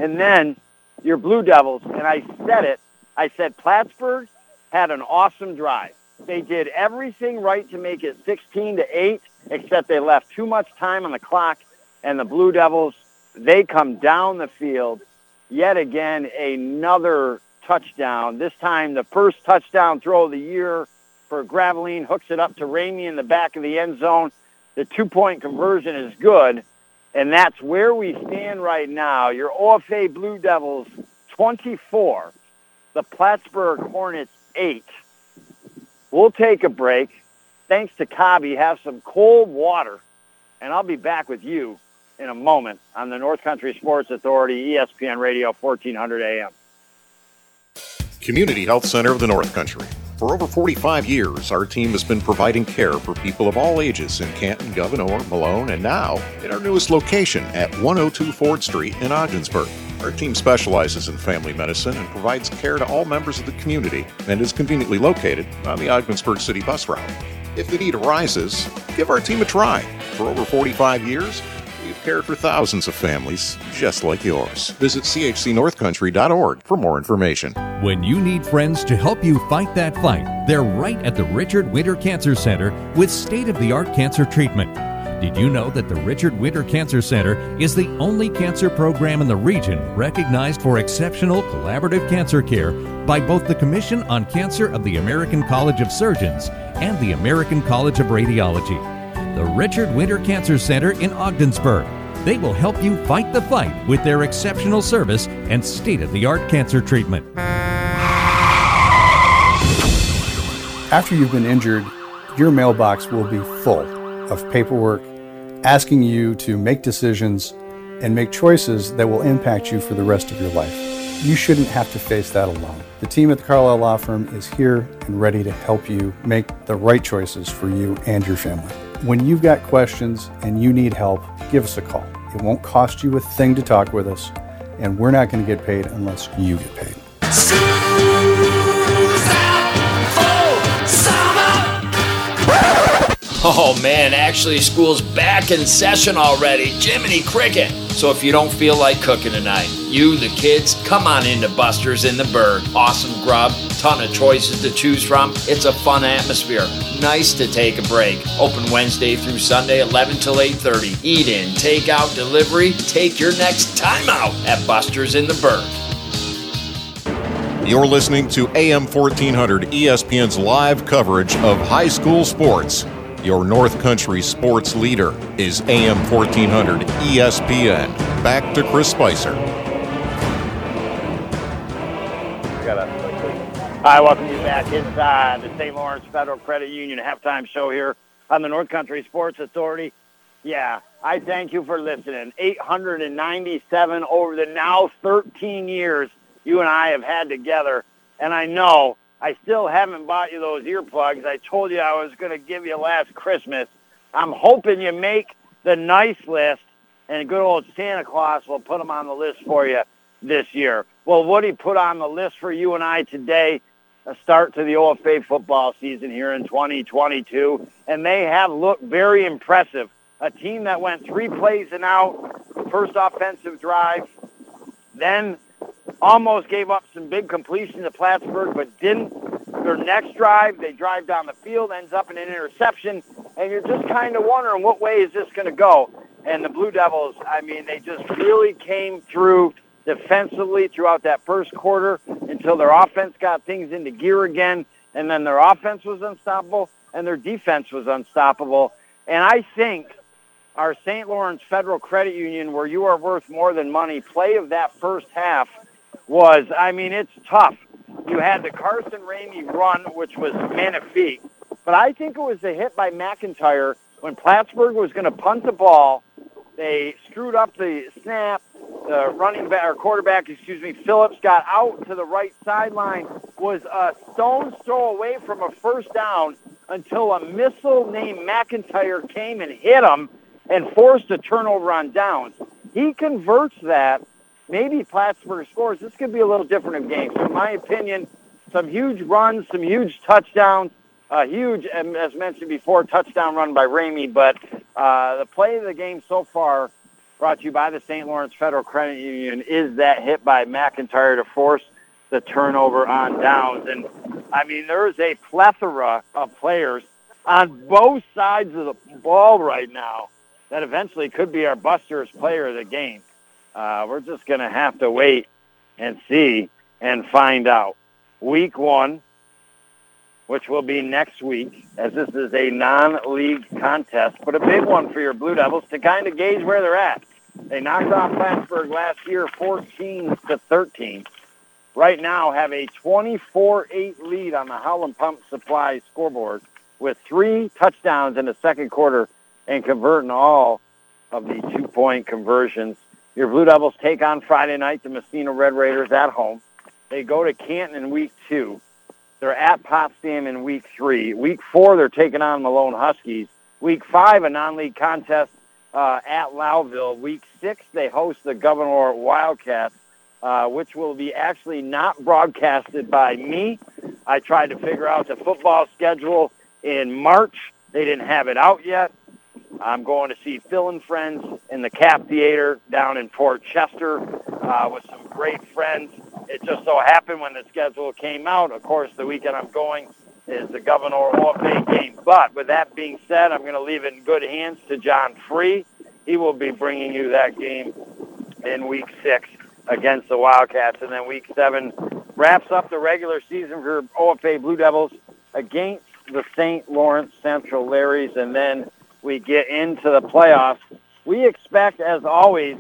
And then your Blue Devils, and I said it, I said Plattsburgh had an awesome drive. They did everything right to make it 16 to 8, except they left too much time on the clock, and the Blue Devils, they come down the field. Yet again, another touchdown. This time, the first touchdown throw of the year for Graveline hooks it up to Ramey in the back of the end zone. The two-point conversion is good, and that's where we stand right now. Your OFA Blue Devils 24, the Plattsburgh Hornets 8. We'll take a break. Thanks to Cobby, have some cold water, and I'll be back with you in a moment on the North Country Sports Authority, ESPN Radio, 1400 AM. Community Health Center of the North Country. For over 45 years, our team has been providing care for people of all ages in Canton, Gouverneur, Malone, and now in our newest location at 102 Ford Street in Ogdensburg. Our team specializes in family medicine and provides care to all members of the community and is conveniently located on the Ogdensburg City bus route. If the need arises, give our team a try. For over 45 years, we've cared for thousands of families just like yours. Visit chcnorthcountry.org for more information. When you need friends to help you fight that fight, they're right at the Richard Winter Cancer Center with state of the art cancer treatment. Did you know that the Richard Winter Cancer Center is the only cancer program in the region recognized for exceptional collaborative cancer care by both the Commission on Cancer of the American College of Surgeons and the American College of Radiology? The Richard Winter Cancer Center in Ogdensburg. They will help you fight the fight with their exceptional service and state of the art cancer treatment. After you've been injured, your mailbox will be full of paperwork asking you to make decisions and make choices that will impact you for the rest of your life. You shouldn't have to face that alone. The team at the Carlisle Law Firm is here and ready to help you make the right choices for you and your family. When you've got questions and you need help, give us a call. It won't cost you a thing to talk with us, and we're not going to get paid unless you get paid. Oh man, actually, school's back in session already. Jiminy Cricket. So if you don't feel like cooking tonight, you, the kids, come on into Buster's in the Berg. Awesome grub, ton of choices to choose from. It's a fun atmosphere. Nice to take a break. Open Wednesday through Sunday, 11 till 8:30. Eat in, take out, delivery. Take your next time out at Buster's in the Berg. You're listening to AM 1400 ESPN's live coverage of high school sports. Your North Country sports leader is AM 1400 ESPN. Back to Chris Spicer. Hi, welcome you back inside the St. Lawrence Federal Credit Union halftime show here on the North Country Sports Authority. Yeah, I thank you for listening. 897 over the now 13 years you and I have had together. And I know I still haven't bought you those earplugs. I told you I was going to give you last Christmas. I'm hoping you make the nice list, and good old Santa Claus will put them on the list for you this year. Well, Woody put on the list for you and I today a start to the OFA football season here in 2022, and they have looked very impressive. A team that went three plays and out, first offensive drive, then almost gave up some big completion to Plattsburgh, but didn't. Their next drive, they drive down the field, ends up in an interception, and you're just kind of wondering what way is this going to go. And the Blue Devils, I mean, they just really came through defensively throughout that first quarter until their offense got things into gear again, and then their offense was unstoppable and their defense was unstoppable. And I think our St. Lawrence Federal Credit Union, where you are worth more than money, play of that first half was, I mean, it's tough. You had the Carson Ramey run, which was magnifique, but I think it was the hit by McIntyre when Plattsburgh was going to punt the ball. They screwed up the snap. The running back or quarterback, excuse me, Phillips got out to the right sideline, was a stone's throw away from a first down until a missile named McIntyre came and hit him and forced a turnover on downs. He converts that maybe Plattsburgh scores, this could be a little different of game. So in my opinion, some huge runs, some huge touchdowns, a huge, as mentioned before, touchdown run by Ramey. But uh, the play of the game so far, brought to you by the St. Lawrence Federal Credit Union, is that hit by McIntyre to force the turnover on downs. And, I mean, there's a plethora of players on both sides of the ball right now that eventually could be our Busters player of the game. Uh, we're just going to have to wait and see and find out. Week one, which will be next week, as this is a non-league contest, but a big one for your Blue Devils to kind of gauge where they're at. They knocked off Plattsburgh last year 14 to 13. Right now have a 24-8 lead on the Howland Pump Supply scoreboard with three touchdowns in the second quarter and converting all of the two-point conversions your Blue Devils take on Friday night the Massena Red Raiders at home. They go to Canton in week two. They're at Potsdam in week three. Week four, they're taking on Malone Huskies. Week five, a non-league contest uh, at Lowville. Week six, they host the Gouverneur Wildcats, uh, which will be actually not broadcasted by me. I tried to figure out the football schedule in March. They didn't have it out yet. I'm going to see Phil and Friends in the Cap Theater down in Port Chester uh, with some great friends. It just so happened when the schedule came out, of course, the weekend I'm going is the Gouverneur OFA game. But with that being said, I'm going to leave it in good hands to John Free. He will be bringing you that game in week six against the Wildcats. And then week seven wraps up the regular season for OFA Blue Devils against the St. Lawrence Central Larrys. And then we get into the playoffs. We expect, as always,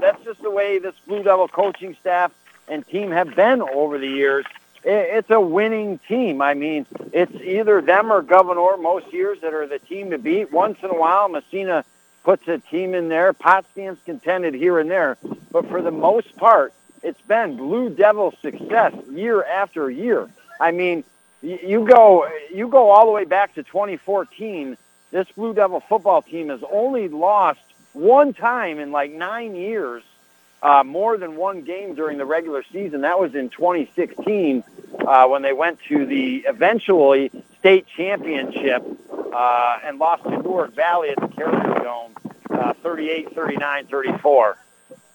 that's just the way this Blue Devil coaching staff and team have been over the years. It's a winning team. I mean, it's either them or Gouverneur most years that are the team to beat. Once in a while, Massena puts a team in there. Potsdam's contended here and there. But for the most part, it's been Blue Devil success year after year. I mean, you go you go all the way back to 2014. This Blue Devil football team has only lost one time in like nine years, uh, more than one game during the regular season. That was in 2016 uh, when they went to the eventually state championship uh, and lost to Newark Valley at the Carrier Dome, uh, 38, 39, 34.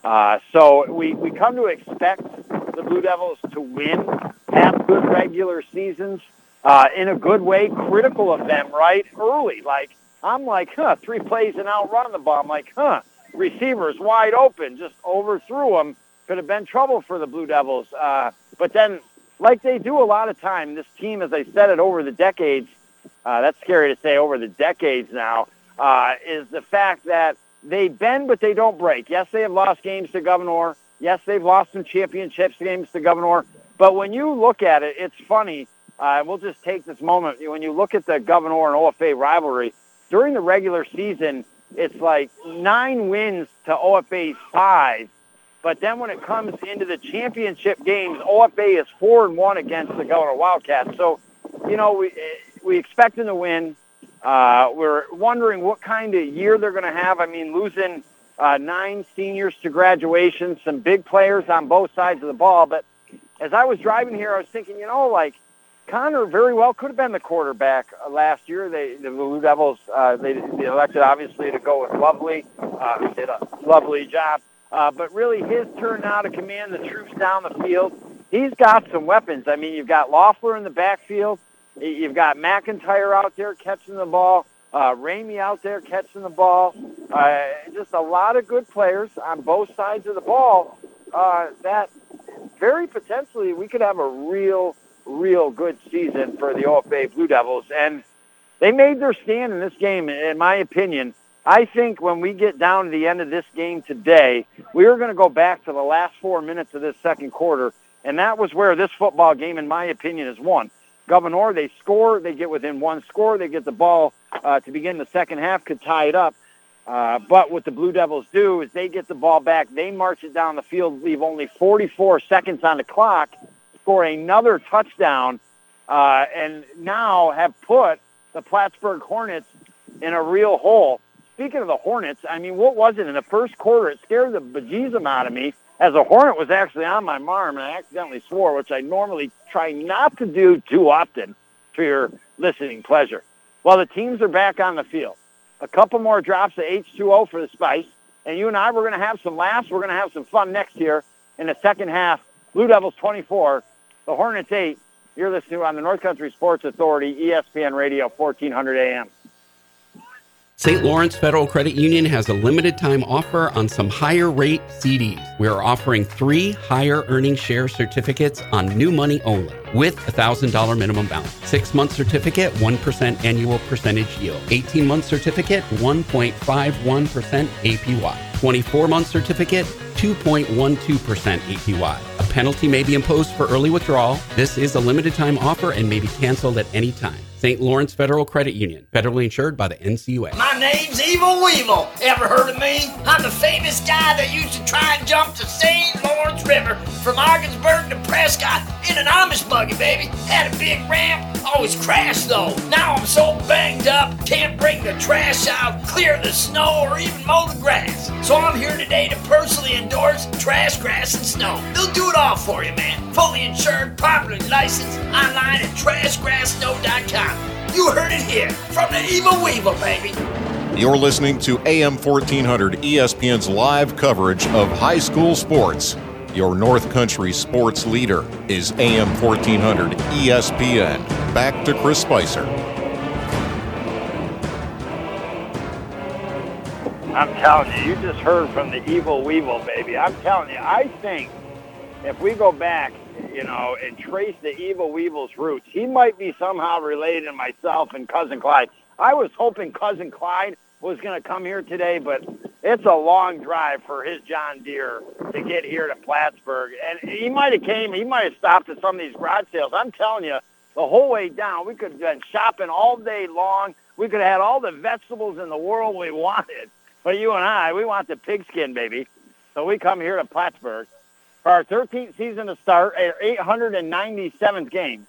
Uh, so we, we come to expect the Blue Devils to win, have good regular seasons, uh, in a good way, critical of them right early. Like, I'm like, huh, three plays and outrun the ball. I'm like, huh, receivers wide open, just overthrew them. Could have been trouble for the Blue Devils. Uh, but then, like they do a lot of time, this team, as I said it over the decades, uh, that's scary to say over the decades now, uh, is the fact that they bend but they don't break. Yes, they have lost games to Gouverneur. Yes, they've lost some championships games to Gouverneur. But when you look at it, it's funny. Uh, we'll just take this moment. When you look at the Gouverneur and OFA rivalry, during the regular season, it's like nine wins to OFA's five. But then when it comes into the championship games, OFA is four and one against the Gouverneur Wildcats. So, you know, we we expect them to win. Uh, we're wondering what kind of year they're going to have. I mean, losing uh, nine seniors to graduation, some big players on both sides of the ball. But as I was driving here, I was thinking, you know, like Connor very well could have been the quarterback uh, last year. They, the Blue Devils, uh, they, they elected obviously to go with Lovely, uh, did a lovely job. Uh, but really, his turn now to command the troops down the field. He's got some weapons. I mean, you've got Loeffler in the backfield. You've got McIntyre out there catching the ball. Uh, Ramey out there catching the ball. Uh, just a lot of good players on both sides of the ball. Uh, that very potentially we could have a real, real good season for the OFA Blue Devils. And they made their stand in this game, in my opinion. I think when we get down to the end of this game today, we are going to go back to the last four minutes of this second quarter, and that was where this football game, in my opinion, is won. Gouverneur, they score, they get within one score, they get the ball uh, to begin the second half, could tie it up. Uh, but what the Blue Devils do is they get the ball back, they march it down the field, leave only 44 seconds on the clock, score another touchdown, uh, and now have put the Plattsburgh Hornets in a real hole. Speaking of the Hornets, I mean, what was it in the first quarter? It scared the bejesus out of me as a Hornet was actually on my arm and I accidentally swore, which I normally try not to do too often for your listening pleasure. Well, the teams are back on the field. A couple more drops of H2O for the Spice, and you and I, we're going to have some laughs. We're going to have some fun next year in the second half. Blue Devils 24, the Hornets 8. You're listening on the North Country Sports Authority, ESPN Radio, 1400 AM. St. Lawrence Federal Credit Union has a limited time offer on some higher rate CDs. We are offering three higher earning share certificates on new money only with a $1,000 minimum balance. Six month certificate, 1% annual percentage yield. 18 month certificate, 1.51% APY. 24 month certificate, 2.12% APY. Penalty may be imposed for early withdrawal. This is a limited time offer and may be canceled at any time. St. Lawrence Federal Credit Union, federally insured by the NCUA. My name's Evil Weevil. Ever heard of me? I'm the famous guy that used to try and jump the St. Lawrence River from Ogdensburg to Prescott in an Amish buggy, baby. Had a big ramp, always crashed though. Now I'm so banged up, can't bring the trash out, clear the snow, or even mow the grass. So I'm here today to personally endorse Trash, Grass, and Snow. They'll do it all for you, man. Fully insured, properly licensed, online at trashgrasssnow.com. You heard it here from the Evil Weevil, baby. You're listening to AM 1400 ESPN's live coverage of high school sports. Your North Country sports leader is AM 1400 ESPN. back to Chris Spicer. I'm telling you, you just heard from the evil weevil, baby. I'm telling you, I think if we go back, you know, and trace the evil weevil's roots, he might be somehow related to myself and cousin Clyde. I was hoping cousin Clyde was going to come here today, but it's a long drive for his John Deere to get here to Plattsburgh. And he might have came, he might have stopped at some of these garage sales. I'm telling you, the whole way down, we could have been shopping all day long. We could have had all the vegetables in the world we wanted. But you and I, we want the pigskin, baby. So we come here to Plattsburgh for our 13th season to start, our 897th game.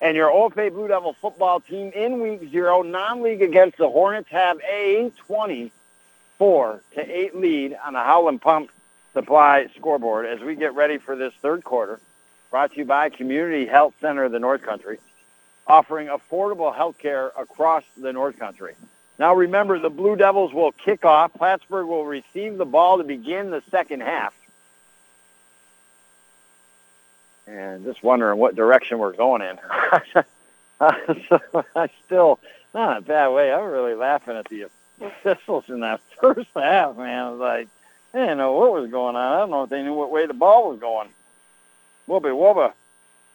And your OFA Blue Devil football team in week zero, non-league against the Hornets, have a 24 to 8 lead on the Howland Pump Supply scoreboard as we get ready for this third quarter. Brought to you by Community Health Center of the North Country, offering affordable health care across the North Country. Now remember, the Blue Devils will kick off. Plattsburgh will receive the ball to begin the second half. And just wondering what direction we're going in. so I still, not in a bad way. I'm really laughing at the officials in that first half, man. I was like, they didn't know what was going on. I don't know if they knew what way the ball was going. Whoopee whoopee.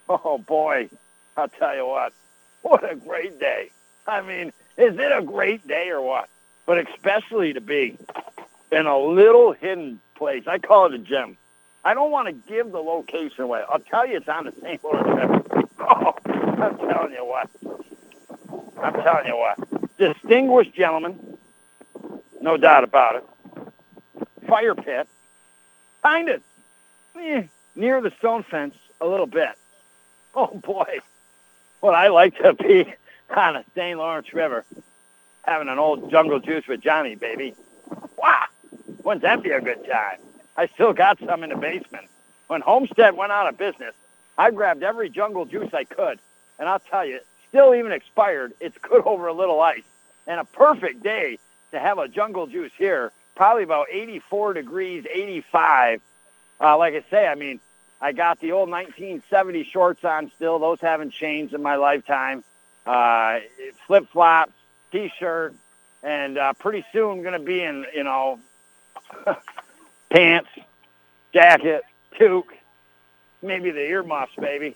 Oh, boy. I'll tell you what. What a great day. I mean, is it a great day or what? But especially to be in a little hidden place. I call it a gym. I don't want to give the location away. I'll tell you it's on the St. Louis River. Oh, I'm telling you what. I'm telling you what. Distinguished gentlemen, no doubt about it. Fire pit, kind of eh, near the stone fence a little bit. Oh boy, what I like to be on the St. Lawrence River, having an old jungle juice with Johnny, baby. Wow, wouldn't that be a good time? I still got some in the basement. When Homestead went out of business, I grabbed every jungle juice I could, and I'll tell you, still even expired, it's good over a little ice. And a perfect day to have a jungle juice here, probably about 84 degrees, 85. Uh, like I say, I mean, I got the old 1970 shorts on still. Those haven't changed in my lifetime. Uh, flip flops, t-shirt, and uh, pretty soon going to be in, you know, pants, jacket, toque, maybe the earmuffs, baby.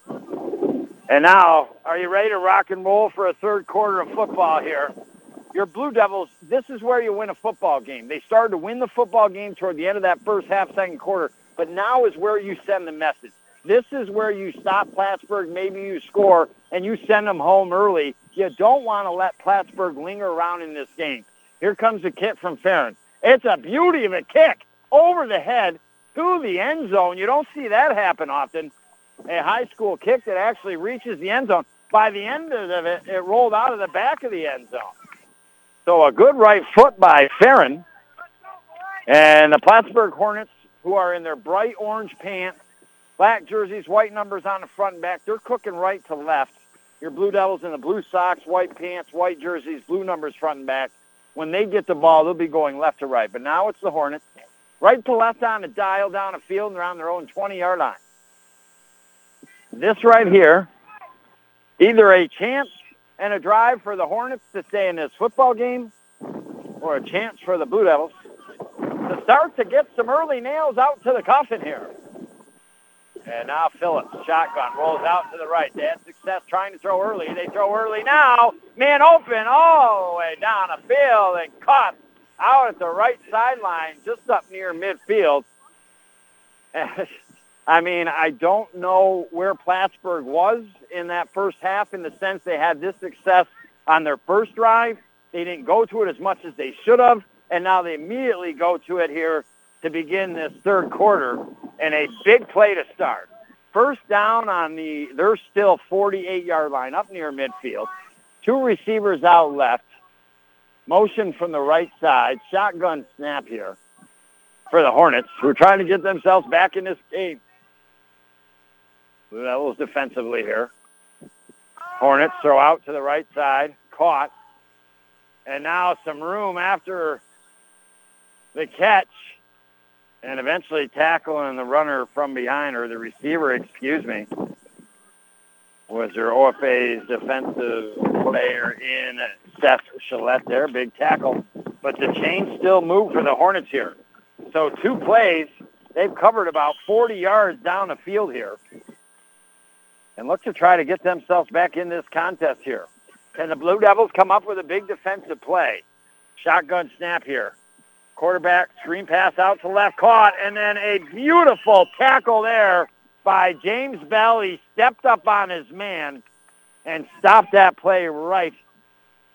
And now, are you ready to rock and roll for a third quarter of football here? Your Blue Devils, this is where you win a football game. They started to win the football game toward the end of that first half, second quarter, but now is where you send the message. This is where you stop Plattsburgh, maybe you score, and you send them home early. You don't want to let Plattsburgh linger around in this game. Here comes the kick from Farron. It's a beauty of a kick over the head to the end zone. You don't see that happen often. A high school kick that actually reaches the end zone. By the end of it, it rolled out of the back of the end zone. So a good right foot by Farron. And the Plattsburgh Hornets, who are in their bright orange pants, black jerseys, white numbers on the front and back, they're cooking right to left. Your Blue Devils in the blue socks, white pants, white jerseys, blue numbers front and back. When they get the ball, they'll be going left to right. But now it's the Hornets right to left on the dial down the field and on their own 20-yard line. This right here, either a chance and a drive for the Hornets to stay in this football game or a chance for the Blue Devils to start to get some early nails out to the coffin here. And now Phillips, shotgun, rolls out to the right. They had success trying to throw early. They throw early now. Man open all the way down the field and caught out at the right sideline, just up near midfield. I mean, I don't know where Plattsburgh was in that first half in the sense they had this success on their first drive. They didn't go to it as much as they should have, and now they immediately go to it here to begin this third quarter and a big play to start. First down on the, they're still 48-yard line up near midfield. Two receivers out left. Motion from the right side. Shotgun snap here for the Hornets, who are trying to get themselves back in this game. Blue Devils defensively here. Hornets throw out to the right side. Caught. And now some room after the catch and eventually tackling the runner from behind, or the receiver, excuse me. was your OFA's defensive player in Seth Gillette there, big tackle. But the chains still move for the Hornets here. So two plays, they've covered about 40 yards down the field here. And look to try to get themselves back in this contest here. Can the Blue Devils come up with a big defensive play? Shotgun snap here. Quarterback screen pass out to left, caught, and then a beautiful tackle there by James Bell. He stepped up on his man and stopped that play right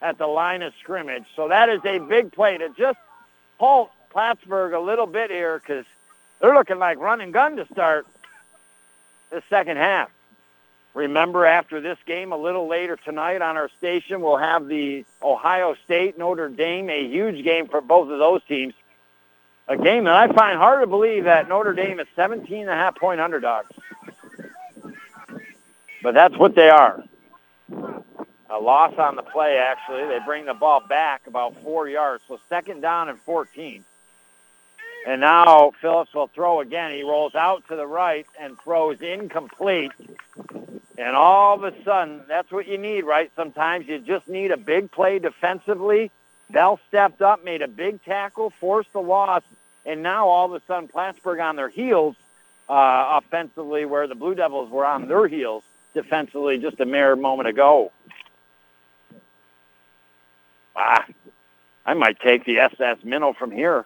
at the line of scrimmage. So that is a big play to just halt Plattsburgh a little bit here because they're looking like run and gun to start the second half. Remember, after this game, a little later tonight on our station, we'll have the Ohio State Notre Dame, a huge game for both of those teams. A game that I find hard to believe that Notre Dame is 17 and a half point underdogs. But that's what they are. A loss on the play, actually. They bring the ball back about four yards. So second down and 14. And now Phillips will throw again. He rolls out to the right and throws incomplete. And all of a sudden, that's what you need, right? Sometimes you just need a big play defensively. Bell stepped up, made a big tackle, forced the loss, and now all of a sudden Plattsburgh on their heels uh, offensively where the Blue Devils were on their heels defensively just a mere moment ago. Ah, I might take the SS Minnow from here,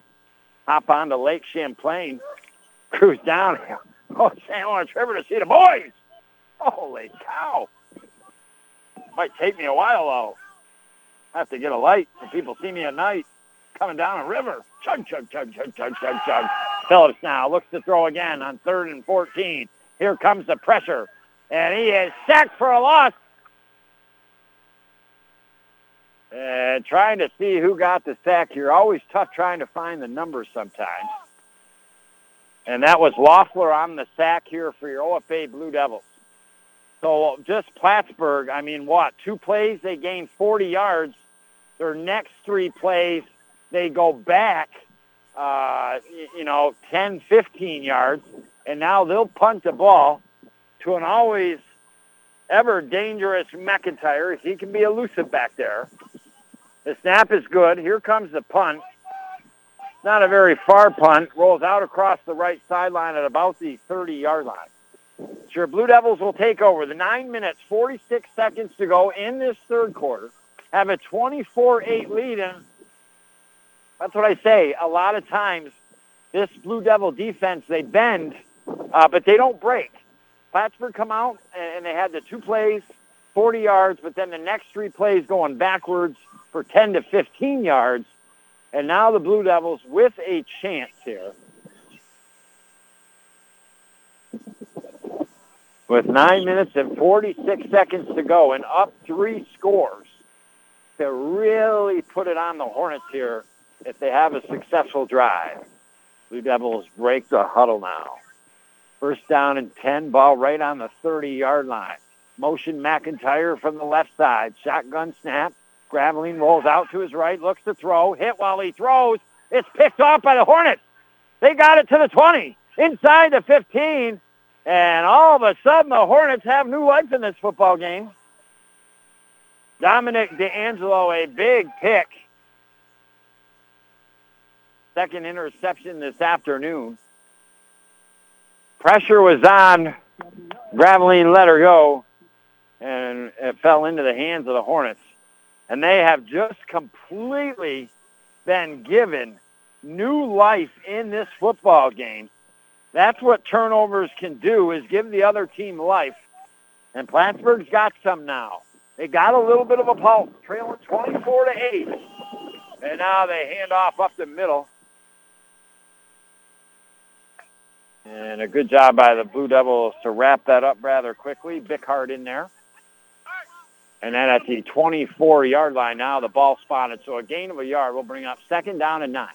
hop on to Lake Champlain, cruise down, oh, San Lawrence River to see the boys. Holy cow. Might take me a while, though. I have to get a light so people see me at night coming down a river. Chug, chug, chug, chug, chug, chug, chug. Phillips now looks to throw again on third and 14. Here comes the pressure. And he is sacked for a loss. And trying to see who got the sack here. Always tough trying to find the numbers sometimes. And that was Loeffler on the sack here for your OFA Blue Devils. So just Plattsburgh, I mean, what? Two plays, they gain 40 yards. Their next three plays, they go back, uh, you know, 10, 15 yards, and now they'll punt the ball to an always ever dangerous McIntyre. He can be elusive back there. The snap is good. Here comes the punt. Not a very far punt. Rolls out across the right sideline at about the 30-yard line. Sure, Blue Devils will take over. The 9 minutes, 46 seconds to go in this third quarter. Have a 24-8 lead, and that's what I say. A lot of times, this Blue Devil defense, they bend, uh, but they don't break. Plattsburgh come out, and they had the two plays, 40 yards, but then the next three plays going backwards for 10 to 15 yards. And now the Blue Devils with a chance here. With 9 minutes and 46 seconds to go and up three scores to really put it on the Hornets here if they have a successful drive. Blue Devils break the huddle now. First down and 10, ball right on the 30-yard line. Motion McIntyre from the left side. Shotgun snap. Graveline rolls out to his right, looks to throw, hit while he throws. It's picked off by the Hornets. They got it to the 20, inside the 15, and all of a sudden the Hornets have new life in this football game. Dominic D'Angelo, a big pick. Second interception this afternoon. Pressure was on. Graveline let her go, and it fell into the hands of the Hornets. And they have just completely been given new life in this football game. That's what turnovers can do is give the other team life. And Plattsburgh's got some now. They got a little bit of a pulse, trailing 24 to 8. And now they hand off up the middle. And a good job by the Blue Devils to wrap that up rather quickly. Bickhart in there. And then at the 24-yard line now, the ball spotted. So a gain of a yard will bring up second down and nine.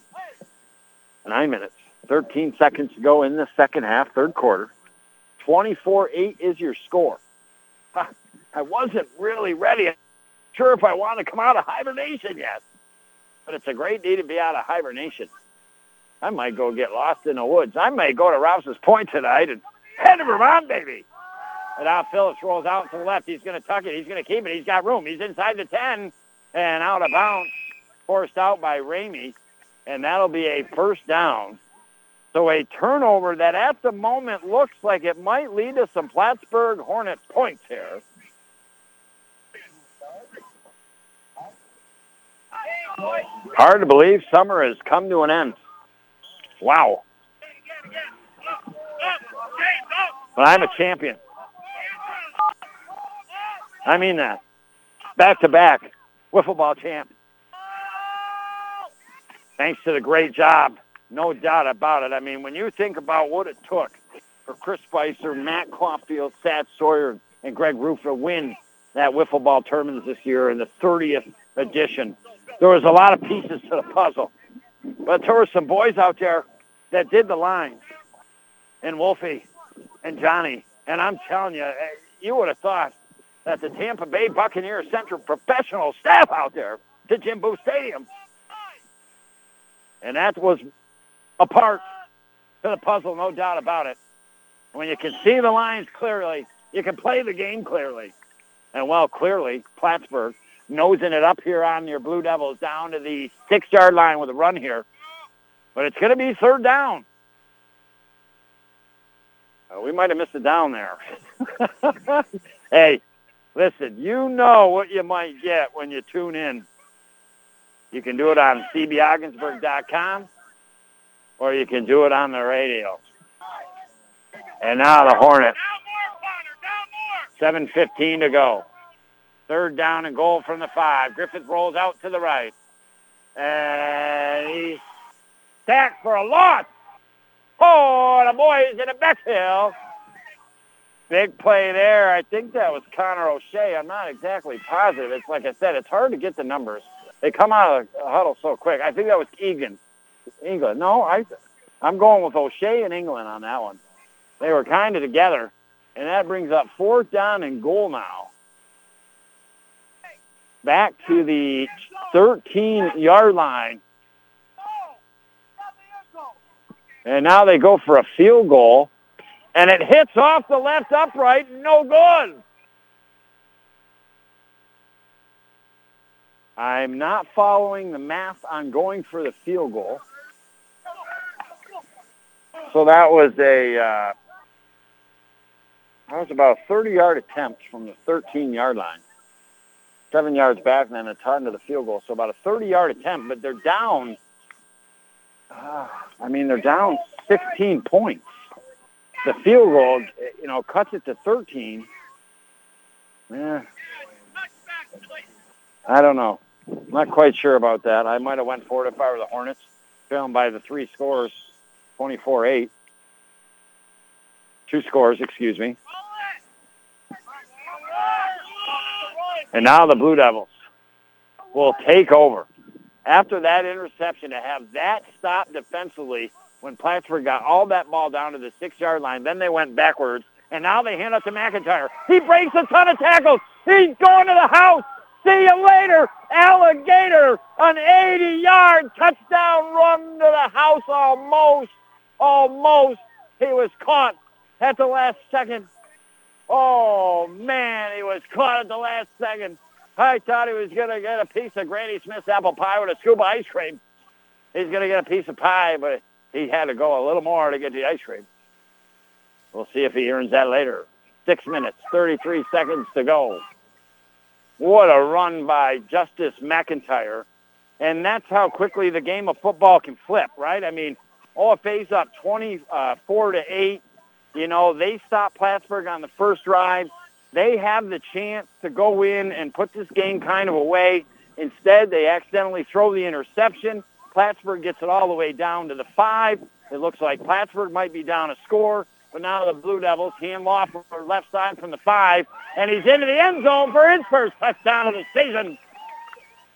Nine minutes. 13 seconds to go in the second half, third quarter. 24-8 is your score. I wasn't really ready. Sure if I want to come out of hibernation yet. But it's a great day to be out of hibernation. I might go get lost in the woods. I may go to Rouse's Point tonight and head to Vermont, baby. And now Phillips rolls out to the left. He's going to tuck it. He's going to keep it. He's got room. He's inside the 10 and out of bounds, forced out by Ramey. And that'll be a first down. So a turnover that at the moment looks like it might lead to some Plattsburgh Hornets points here. Hard to believe summer has come to an end. Wow. But I'm a champion. I mean that. Back to back, wiffle ball champ. Thanks to the great job, no doubt about it. I mean, when you think about what it took for Chris Spicer, Matt Caulfield, Sat Sawyer, and Greg Roof to win that wiffle ball tournament this year in the 30th edition, there was a lot of pieces to the puzzle. But there were some boys out there that did the lines, and Wolfie and Johnny. And I'm telling you, eh, you would have thought that the Tampa Bay Buccaneers their professional staff out there to Jimbo Stadium. And that was a part to the puzzle, no doubt about it. When you can see the lines clearly, you can play the game clearly. And well, clearly, Plattsburgh nosing it up here on your Blue Devils down to the six-yard line with a run here. But it's going to be third down. Uh, we might have missed it down there. hey, listen, you know what you might get when you tune in. You can do it on cbogginsburg.com or you can do it on the radio. And now the Hornets. 7.15 to go. Third down and goal from the five. Griffith rolls out to the right. And he's sacked for a loss. Oh, the boys in the backfield. Big play there. I think that was Connor O'Shea. I'm not exactly positive. It's like I said, it's hard to get the numbers. They come out of the huddle so quick. I think that was Egan. England. No, I, I'm going with O'Shea and England on that one. They were kind of together, and that brings up fourth down and goal now. Back to the 13-yard line. And now they go for a field goal. And it hits off the left upright. No good. I'm not following the math on going for the field goal. So that was a uh, that was about a 30-yard attempt from the 13-yard line. Seven yards back and then a ton to the field goal. So about a 30-yard attempt, but they're down uh, I mean, they're down 16 points. The field goal, you know, cuts it to 13. Yeah. I don't know. I'm not quite sure about that. I might have went for it if I were the Hornets, trailing by the three scores, 24-8. Two scores, excuse me. And now the Blue Devils will take over after that interception to have that stop defensively when Plattsburgh got all that ball down to the six-yard line. Then they went backwards, and now they hand it to McIntyre. He breaks a ton of tackles. He's going to the house. See you later, Alligator. An 80-yard touchdown run to the house almost. Almost. He was caught at the last second. Oh, man, he was caught at the last second. I thought he was going to get a piece of Granny Smith's apple pie with a scoop of ice cream. He's going to get a piece of pie, but he had to go a little more to get the ice cream. We'll see if he earns that later. Six minutes, 33 seconds to go. What a run by Justice McIntyre. And that's how quickly the game of football can flip, right? I mean, OFA's up 24 uh, to 8. You know, they stopped Plattsburgh on the first drive. They have the chance to go in and put this game kind of away. Instead, they accidentally throw the interception. Plattsburgh gets it all the way down to the five. It looks like Plattsburgh might be down a score, but now the Blue Devils hand off for left side from the five, and he's into the end zone for his first touchdown of the season.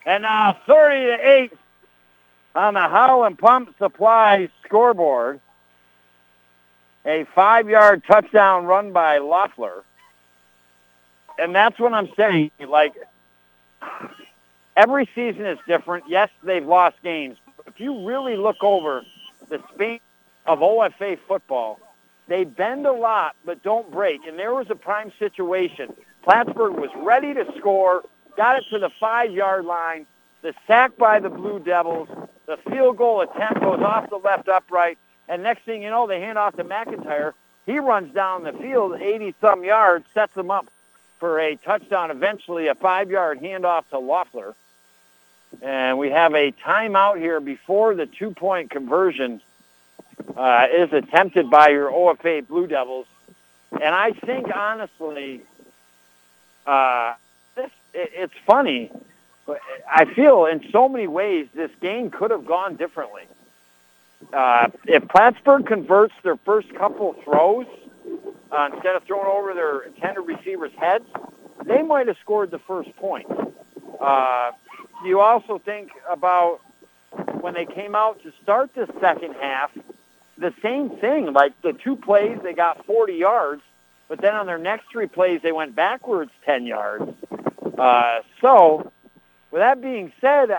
And now 30 to 8 on the Howland Pump Supply scoreboard. A five-yard touchdown run by Loeffler and that's what I'm saying. Like every season is different. Yes, they've lost games. If you really look over the span of OFA football, They bend a lot, but don't break. And there was a prime situation. Plattsburgh was ready to score, got it to the five-yard line. The sack by the Blue Devils, the field goal attempt goes off the left upright, and next thing you know, they hand off to McIntyre. He runs down the field 80-some yards, sets them up for a touchdown, eventually a five-yard handoff to Loeffler. And we have a timeout here before the two-point conversion uh, is attempted by your OFA Blue Devils. And I think, honestly, uh, this, it, it's funny. I feel in so many ways this game could have gone differently. Uh, if Plattsburgh converts their first couple throws, uh, instead of throwing over their intended receivers' heads, they might have scored the first point. Uh, you also think about when they came out to start the second half, the same thing. Like the two plays, they got 40 yards, but then on their next three plays, they went backwards 10 yards. Uh, so, with that being said,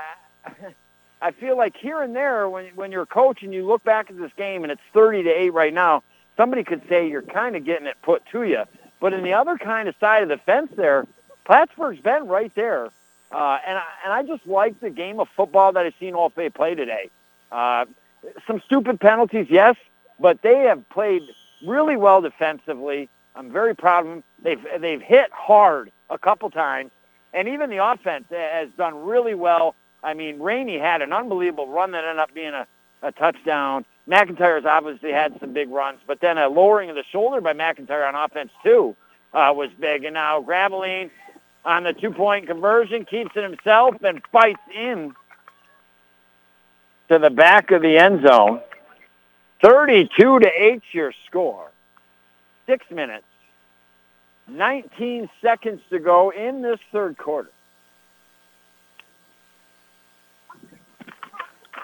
I feel like here and there, when when you're a coach and you look back at this game and it's 30 to eight right now, somebody could say you're kind of getting it put to you. But in the other kind of side of the fence, there, Plattsburgh's been right there, uh, and I, and I just like the game of football that I've seen all OFA play today. Uh, some stupid penalties, yes, but they have played really well defensively. I'm very proud of them. They've they've hit hard a couple times, and even the offense has done really well. I mean, Ramey had an unbelievable run that ended up being a, a touchdown. McIntyre's obviously had some big runs, but then a lowering of the shoulder by McIntyre on offense too uh, was big. And now Graveline on the two-point conversion keeps it himself and fights in to the back of the end zone. 32 to 8 your score. Six minutes, 19 seconds to go in this third quarter.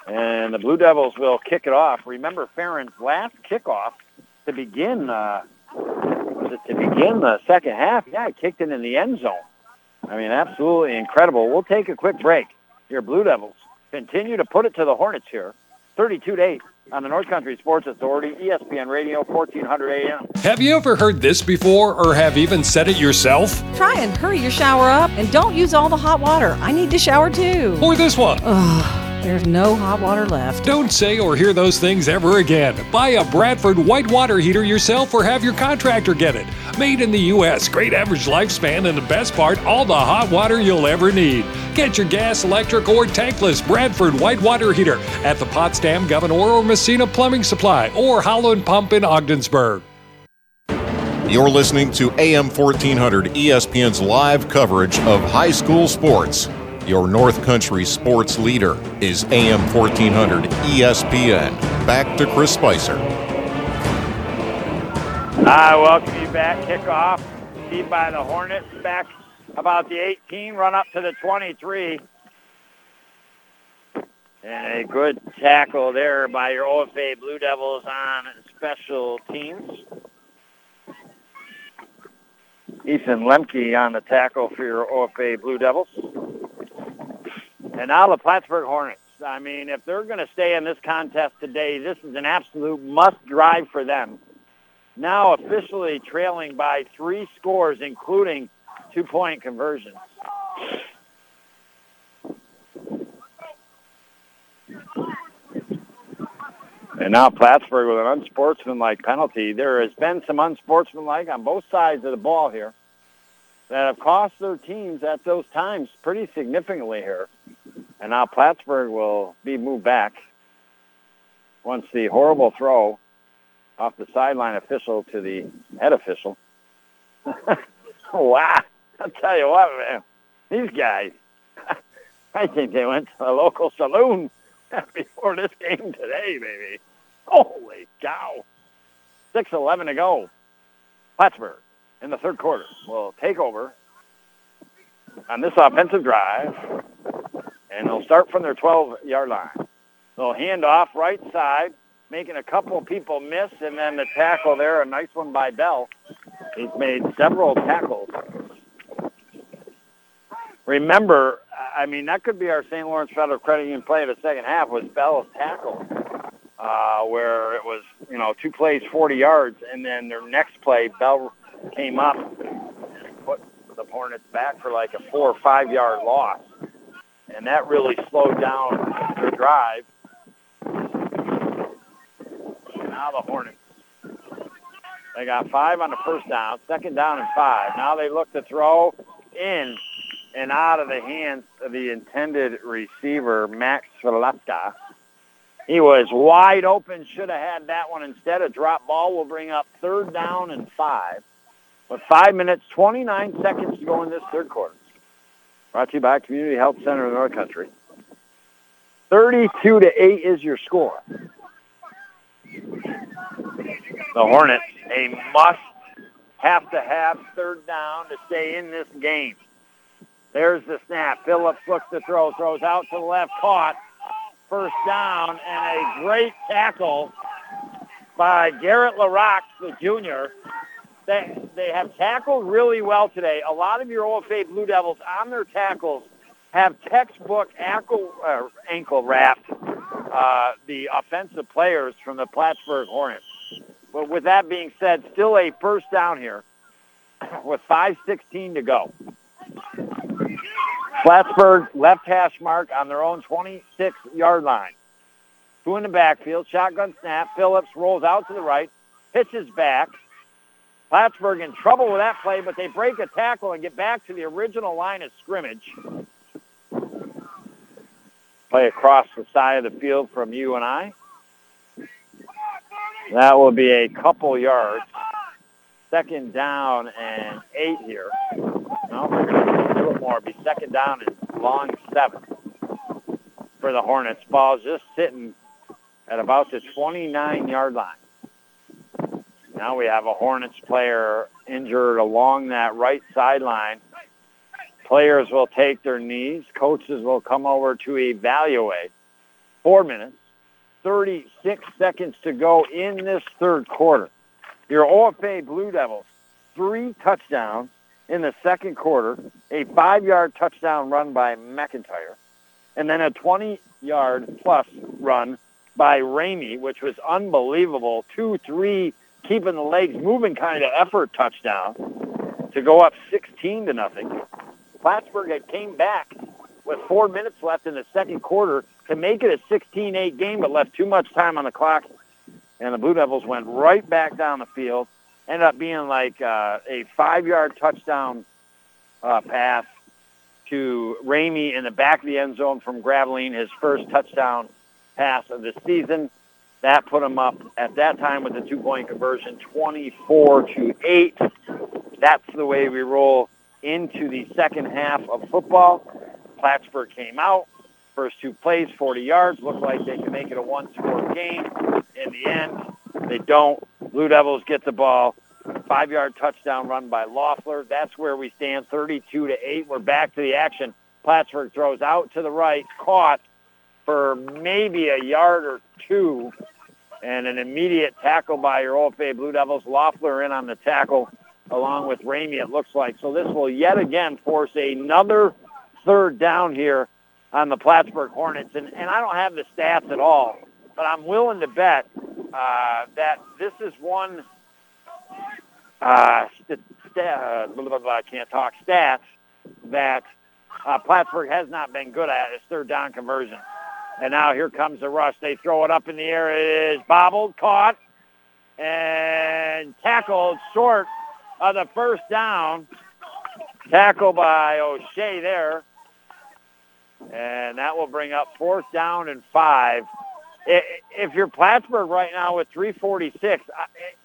And the Blue Devils will kick it off. Remember Farron's last kickoff to begin, uh, was it to begin the second half? Yeah, kicked it in the end zone. I mean, absolutely incredible. We'll take a quick break. Your Blue Devils continue to put it to the Hornets here, 32 to 8 on the North Country Sports Authority, ESPN Radio, 1400 AM. Have you ever heard this before or have even said it yourself? Try and hurry your shower up and don't use all the hot water. I need to shower too. Or this one. Ugh. There's no hot water left. Don't say or hear those things ever again. Buy a Bradford white water heater yourself or have your contractor get it. Made in the U.S., great average lifespan, and the best part, all the hot water you'll ever need. Get your gas, electric, or tankless Bradford white water heater at the Potsdam, Gouverneur, or Massena Plumbing Supply or Howland Pump in Ogdensburg. You're listening to AM 1400 ESPN's live coverage of high school sports. Your North Country sports leader is AM 1400 ESPN. Back to Chris Spicer. I welcome you back. Kickoff. Team by the Hornets. Back about the 18, run up to the 23. And a good tackle there by your OFA Blue Devils on special teams. Ethan Lemke on the tackle for your OFA Blue Devils. And now the Plattsburgh Hornets. I mean, if they're going to stay in this contest today, this is an absolute must drive for them. Now officially trailing by three scores, including two-point conversions. And now Plattsburgh with an unsportsmanlike penalty. There has been some unsportsmanlike on both sides of the ball here that have cost their teams at those times pretty significantly here. And now Plattsburgh will be moved back once the horrible throw off the sideline official to the head official. wow. I'll tell you what, man. These guys, I think they went to a local saloon before this game today, baby. Holy cow. 6-11 to go. Plattsburgh in the third quarter will take over on this offensive drive, and they'll start from their 12-yard line. They'll hand off right side, making a couple of people miss, and then the tackle there, a nice one by Bell. He's made several tackles. Remember, I mean, that could be our St. Lawrence Federal Credit Union play of the second half was Bell's tackle, uh, where it was you know, two plays, 40 yards, and then their next play, Bell came up and put the Hornets back for like a four or five yard loss. And that really slowed down their drive. Now the Hornets. They got five on the first down, second down and five. Now they look to throw in and out of the hands of the intended receiver, Max Valeska. He was wide open, should have had that one instead. A drop ball will bring up third down and five. With five minutes, 29 seconds to go in this third quarter. Brought to you by Community Health Center of North Country. 32 to 8 is your score. The Hornets, a must have to have third down to stay in this game. There's the snap. Phillips looks to throw, throws out to the left, caught. First down and a great tackle by Garrett LaRock, the junior. They, they have tackled really well today. A lot of your OFA Blue Devils on their tackles have textbook ankle, uh, ankle wrapped uh, the offensive players from the Plattsburgh Hornets. But with that being said, still a first down here with 5.16 to go. Plattsburgh left hash mark on their own 26-yard line. Two in the backfield, shotgun snap. Phillips rolls out to the right, pitches back. Plattsburgh in trouble with that play, but they break a tackle and get back to the original line of scrimmage. Play across the side of the field from you and I. That will be a couple yards. Second down and eight here. No, we're going to do a little more. Be second down and long seven for the Hornets. Ball's just sitting at about the 29-yard line. Now we have a Hornets player injured along that right sideline. Players will take their knees. Coaches will come over to evaluate. Four minutes, 36 seconds to go in this third quarter. Your OFA Blue Devils, three touchdowns in the second quarter, a five-yard touchdown run by McIntyre, and then a 20-yard plus run by Ramey, which was unbelievable. Two, three, keeping the legs moving kind of effort touchdown to go up 16 to nothing. Plattsburgh had came back with four minutes left in the second quarter to make it a 16-8 game, but left too much time on the clock, and the Blue Devils went right back down the field. Ended up being like uh, a five-yard touchdown uh, pass to Ramey in the back of the end zone from Graveline, his first touchdown pass of the season. That put them up at that time with the two-point conversion, 24 to 8. That's the way we roll into the second half of football. Plattsburgh came out. First two plays, 40 yards. Looked like they could make it a one-score game. In the end, they don't. Blue Devils get the ball. Five-yard touchdown run by Loeffler. That's where we stand, 32 to 8. We're back to the action. Plattsburgh throws out to the right, caught for maybe a yard or two, and an immediate tackle by your OFA Blue Devils. Loeffler in on the tackle along with Ramey, it looks like. So this will yet again force another third down here on the Plattsburgh Hornets. And, and I don't have the stats at all, but I'm willing to bet uh, that this is one uh, st- st- uh, blah, blah, blah, I can't talk stats that uh, Plattsburgh has not been good at is third down conversion. And now here comes the rush. They throw it up in the air. It is bobbled, caught, and tackled short of the first down. Tackle by O'Shea there. And that will bring up fourth down and five. If you're Plattsburgh right now with 346,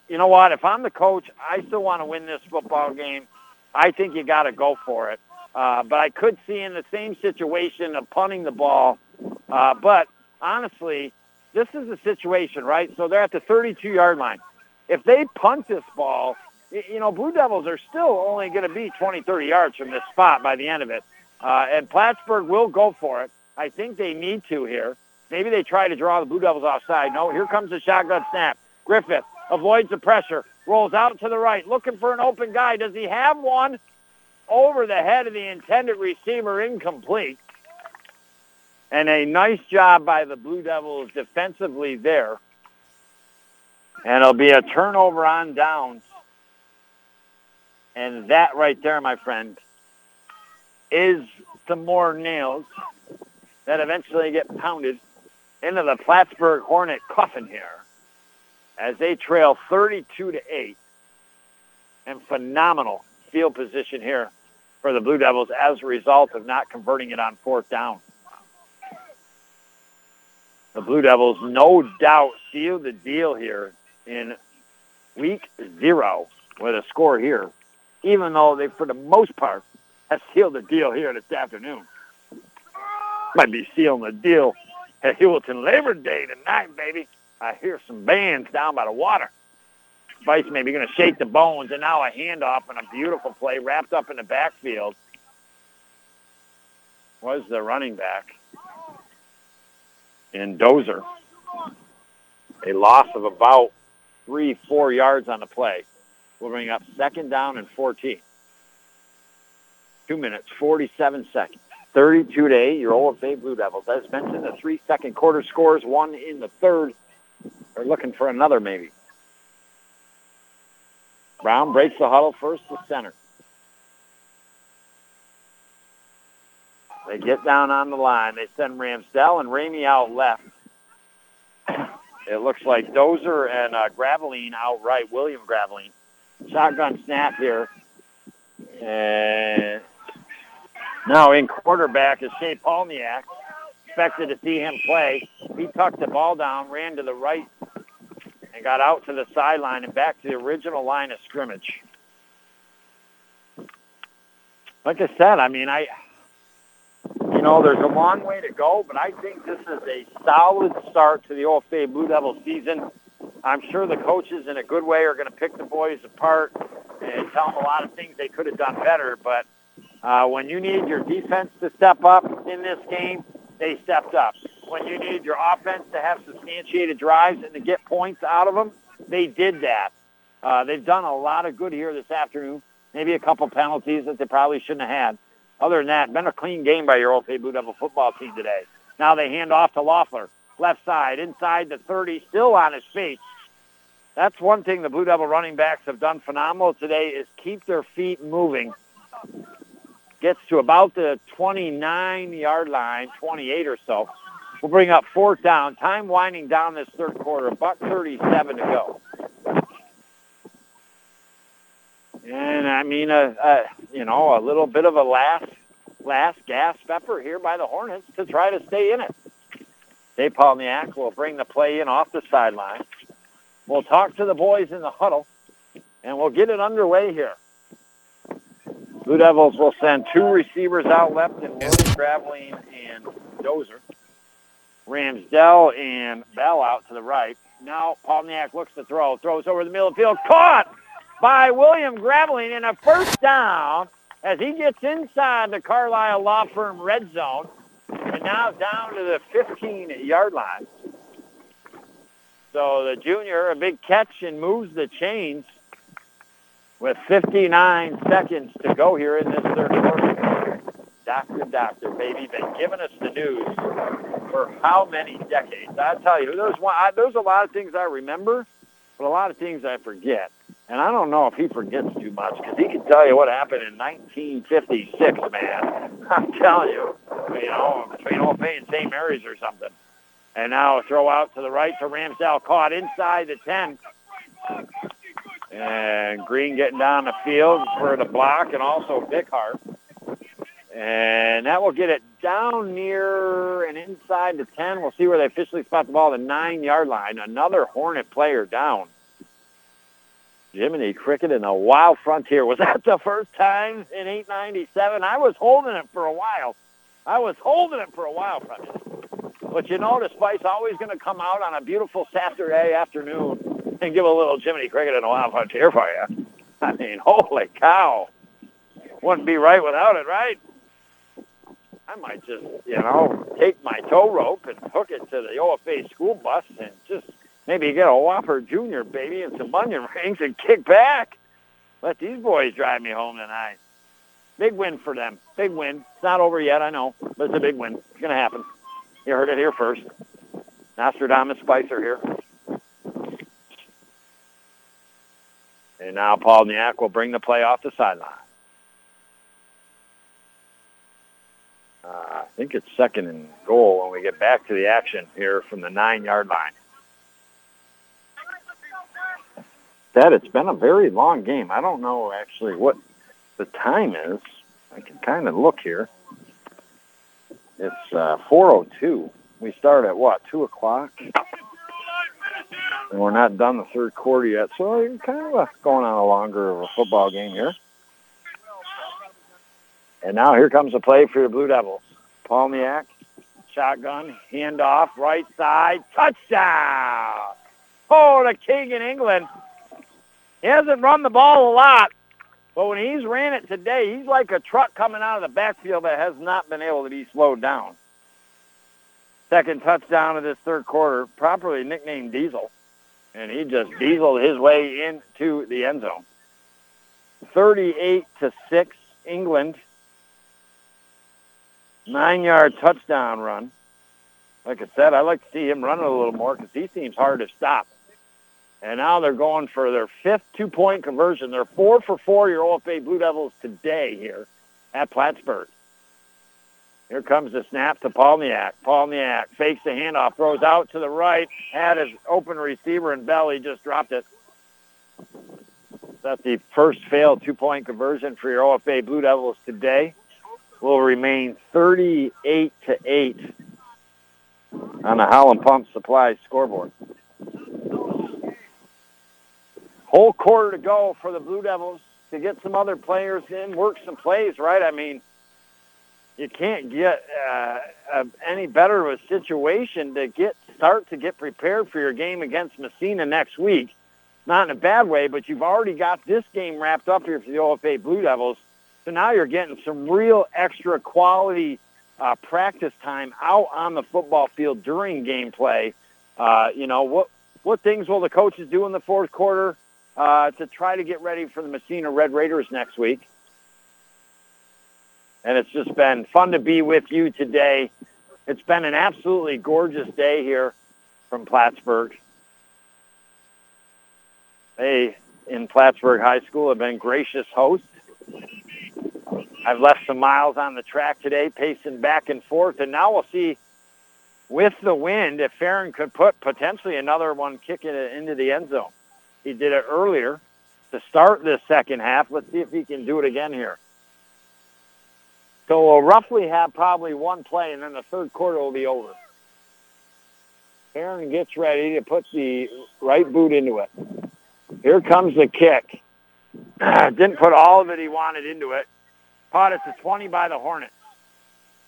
you know what? If I'm the coach, I still want to win this football game. I think you got to go for it. Uh, but I could see in the same situation of punting the ball. Uh, but honestly, this is a situation, right? So they're at the 32-yard line. If they punt this ball, you know, Blue Devils are still only going to be 20, 30 yards from this spot by the end of it. Uh, and Plattsburgh will go for it. I think they need to here. Maybe they try to draw the Blue Devils offside. No, here comes the shotgun snap. Griffith avoids the pressure, rolls out to the right, looking for an open guy. Does he have one? Over the head of the intended receiver, incomplete. And a nice job by the Blue Devils defensively there. And it'll be a turnover on downs. And that right there, my friend, is some more nails that eventually get pounded into the Plattsburgh Hornet coffin here as they trail 32 to 8 and phenomenal field position here for the Blue Devils as a result of not converting it on fourth down. The Blue Devils no doubt seal the deal here in week zero with a score here, even though they, for the most part, have sealed the deal here this afternoon. Might be sealing the deal at Heuvelton Labor Day tonight, baby. I hear some bands down by the water. Spice maybe going to shake the bones, and now a handoff and a beautiful play wrapped up in the backfield. Was the running back in Dozer. A loss of about three, four yards on the play. We'll bring up second down and 14. Two minutes, 47 seconds. 32 to 8, your OFA Blue Devils. As mentioned, the three second quarter scores, one in the third. They're looking for another maybe. Brown breaks the huddle first to center. They get down on the line. They send Ramsdell and Ramey out left. It looks like Dozer and uh, Graveline out right, William Graveline. Shotgun snap here. And now in quarterback is Shea Palniak. Expected to see him play. He tucked the ball down, ran to the right, and got out to the sideline and back to the original line of scrimmage. Like I said, I mean, I, you know, there's a long way to go, but I think this is a solid start to the OFA Blue Devil season. I'm sure the coaches, in a good way, are going to pick the boys apart and tell them a lot of things they could have done better. But uh, when you need your defense to step up in this game, they stepped up. When you need your offense to have substantiated drives and to get points out of them, they did that. Uh, they've done a lot of good here this afternoon. Maybe a couple penalties that they probably shouldn't have had. Other than that, been a clean game by your OFA Blue Devil football team today. Now they hand off to Loeffler. Left side, inside the 30, still on his feet. That's one thing the Blue Devil running backs have done phenomenal today is keep their feet moving. Gets to about the 29-yard line, 28 or so. We'll bring up fourth down. Time winding down this third quarter. About 37 to go. And I mean, a, a you know, a little bit of a last last gasp effort here by the Hornets to try to stay in it. Dave Palniak will bring the play in off the sideline. We'll talk to the boys in the huddle, and we'll get it underway here. Blue Devils will send two receivers out left and William Graveline and Dozer. Ramsdell and Bell out to the right. Now Palniak looks to throw, throws over the middle of the field, caught by William Graveline in a first down as he gets inside the Carlisle Law Firm red zone and now down to the 15-yard line. So the junior, a big catch and moves the chains with 59 seconds to go here in this third quarter. Doctor, doctor, baby, been giving us the news for how many decades? I tell you, there's one. I, there's a lot of things I remember, but a lot of things I forget. And I don't know if he forgets too much because he can tell you what happened in 1956, man. I'm telling you, you know, between Old Bay and St. Mary's or something. And now throw out to the right to Ramsdell, caught inside the 10. And Green getting down the field for the block and also Bickhart. And that will get it down near and inside the 10. We'll see where they officially spot the ball, the nine-yard line. Another Hornet player down. Jiminy Cricket in the Wild Frontier. Was that the first time in 897? I was holding it for a while. I was holding it for a while from. But you know, the Spice always going to come out on a beautiful Saturday afternoon and give a little Jiminy Cricket in the Wild Frontier for you. I mean, holy cow. Wouldn't be right without it, right? I might just, you know, take my tow rope and hook it to the OFA school bus and just maybe get a Whopper Junior, baby, and some onion rings and kick back. Let these boys drive me home tonight. Big win for them. Big win. It's not over yet, I know, but it's a big win. It's going to happen. You heard it here first. Nostradamus Spicer here. And now Palniak will bring the play off the sideline. Uh, I think it's second and goal when we get back to the action here from the nine-yard line. Dad, it's been a very long game. I don't know actually what the time is. I can kind of look here. It's uh, 4.02. We start at what, 2 o'clock? And we're not done the third quarter yet, so you're kind of going on a longer of a football game here. And now here comes the play for your Blue Devils. Palniak, shotgun, handoff, right side, touchdown! Oh, the king in England. He hasn't run the ball a lot, but when he's ran it today, he's like a truck coming out of the backfield that has not been able to be slowed down. Second touchdown of this third quarter, properly nicknamed Diesel, and he just dieseled his way into the end zone. 38 to 6, England. Nine-yard touchdown run. Like I said, I like to see him running a little more because he seems hard to stop. And now they're going for their fifth two-point conversion. They're four for four, your OFA Blue Devils today here at Plattsburgh. Here comes the snap to Palniak. Palniak fakes the handoff, throws out to the right, had his open receiver and belly, just dropped it. That's the first failed two-point conversion for your OFA Blue Devils today. Will remain 38 to 8 on the Howland Pump Supply scoreboard. Whole quarter to go for the Blue Devils to get some other players in, work some plays, right? I mean, you can't get uh, uh, any better of a situation to get start to get prepared for your game against Massena next week. Not in a bad way, but you've already got this game wrapped up here for the OFA Blue Devils. So now you're getting some real extra quality uh, practice time out on the football field during gameplay. Uh, you know what what things will the coaches do in the fourth quarter? Uh, to try to get ready for the Massena Red Raiders next week. And it's just been fun to be with you today. It's been an absolutely gorgeous day here from Plattsburgh. They in Plattsburgh High School have been gracious hosts. I've left some miles on the track today, pacing back and forth, and now we'll see with the wind if Farron could put potentially another one kicking it into the end zone. He did it earlier to start this second half. Let's see if he can do it again here. So we'll roughly have probably one play, and then the third quarter will be over. Aaron gets ready to put the right boot into it. Here comes the kick. Didn't put all of it he wanted into it. Caught at the 20 by the Hornets.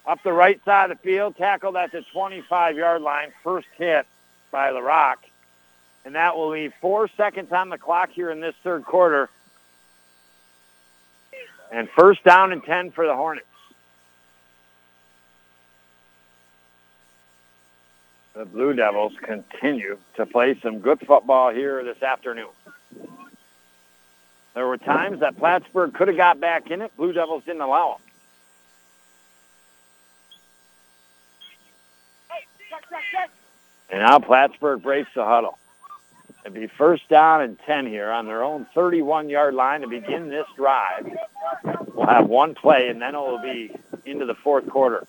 Up the right side of the field, tackled at the 25-yard line. First hit by LaRock and that will leave four seconds on the clock here in this third quarter. And first down and 10 for the Hornets. The Blue Devils continue to play some good football here this afternoon. There were times that Plattsburgh could have got back in it. Blue Devils didn't allow them. And now Plattsburgh breaks the huddle. It'd be first down and 10 here on their own 31-yard line to begin this drive. We'll have one play, and then it will be into the fourth quarter.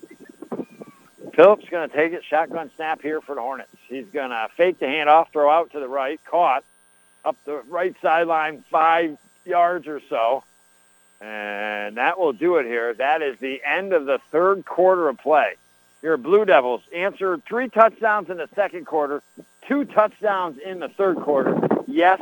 Phillips going to take it, shotgun snap here for the Hornets. He's going to fake the handoff, throw out to the right, caught up the right sideline five yards or so. And that will do it here. That is the end of the third quarter of play. Your Blue Devils answered three touchdowns in the second quarter, two touchdowns in the third quarter. Yes,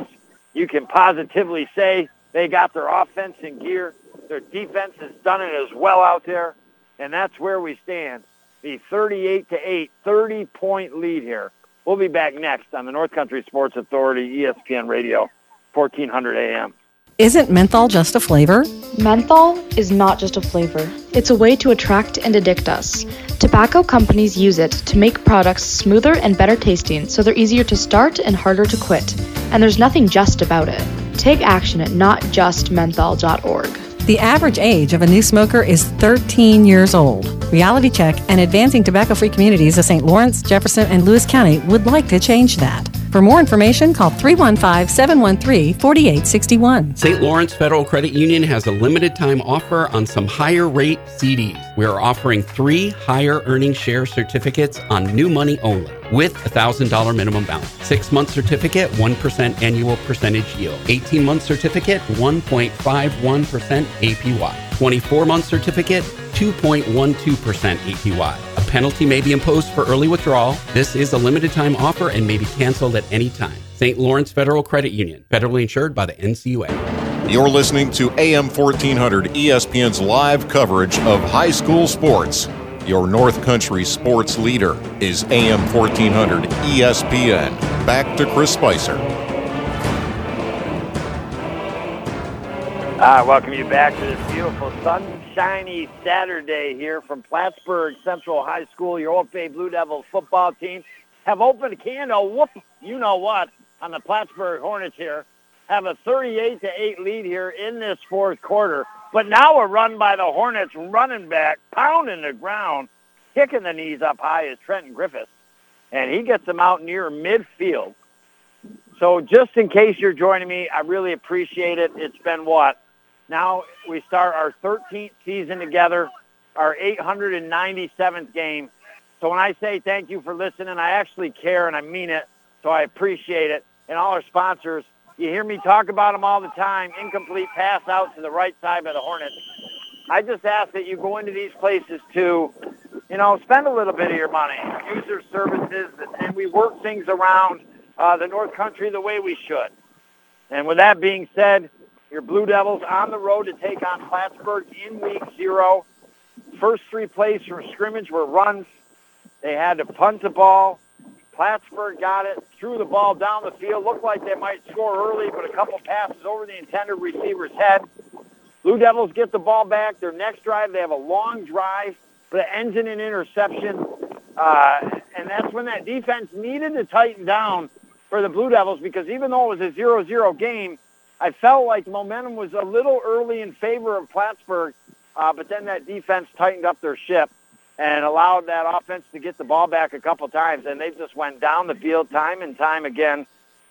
you can positively say they got their offense in gear. Their defense has done it as well out there, and that's where we stand. The 38 to 8, 30 point lead here. We'll be back next on the North Country Sports Authority ESPN Radio, 1400 AM. Isn't menthol just a flavor? Menthol is not just a flavor, it's a way to attract and addict us. Tobacco companies use it to make products smoother and better tasting so they're easier to start and harder to quit. And there's nothing just about it. Take action at notjustmenthol.org. The average age of a new smoker is 13 years old. Reality Check and Advancing Tobacco Free Communities of St. Lawrence, Jefferson, and Lewis County would like to change that. For more information, call 315 713 4861. St. Lawrence Federal Credit Union has a limited time offer on some higher rate CDs. We are offering three higher earning share certificates on new money only with a $1,000 minimum balance. Six month certificate, 1% annual percentage yield. 18 month certificate, 1.51% APY. 24 month certificate, 2.12% APY. A penalty may be imposed for early withdrawal. This is a limited time offer and may be canceled at any time. St. Lawrence Federal Credit Union, federally insured by the NCUA. You're listening to AM 1400 ESPN's live coverage of high school sports. Your North Country sports leader is AM 1400 ESPN. Back to Chris Spicer. I welcome you back to this beautiful sunshiny Saturday here from Plattsburgh Central High School. Your Old Bay Blue Devils football team have opened a can of whoop, you know what, on the Plattsburgh Hornets here. Have a 38 to 8 lead here in this fourth quarter. But now we're run by the Hornets running back, pounding the ground, kicking the knees up high is Trenton Griffiths. And he gets them out near midfield. So just in case you're joining me, I really appreciate it. It's been what? Now we start our 13th season together, our 897th game. So when I say thank you for listening, I actually care and I mean it. So I appreciate it. And all our sponsors, you hear me talk about them all the time. Incomplete pass out to the right side by the Hornets. I just ask that you go into these places to, you know, spend a little bit of your money, use their services, and we work things around uh, the North Country the way we should. And with that being said, your Blue Devils on the road to take on Plattsburgh in week zero. First three plays from scrimmage were runs. They had to punt the ball. Plattsburgh got it, threw the ball down the field. Looked like they might score early, but a couple passes over the intended receiver's head. Blue Devils get the ball back. Their next drive, they have a long drive, but it ends in an interception. Uh, and that's when that defense needed to tighten down for the Blue Devils because even though it was a 0-0 game, I felt like momentum was a little early in favor of Plattsburgh, uh, but then that defense tightened up their ship and allowed that offense to get the ball back a couple times, and they just went down the field time and time again.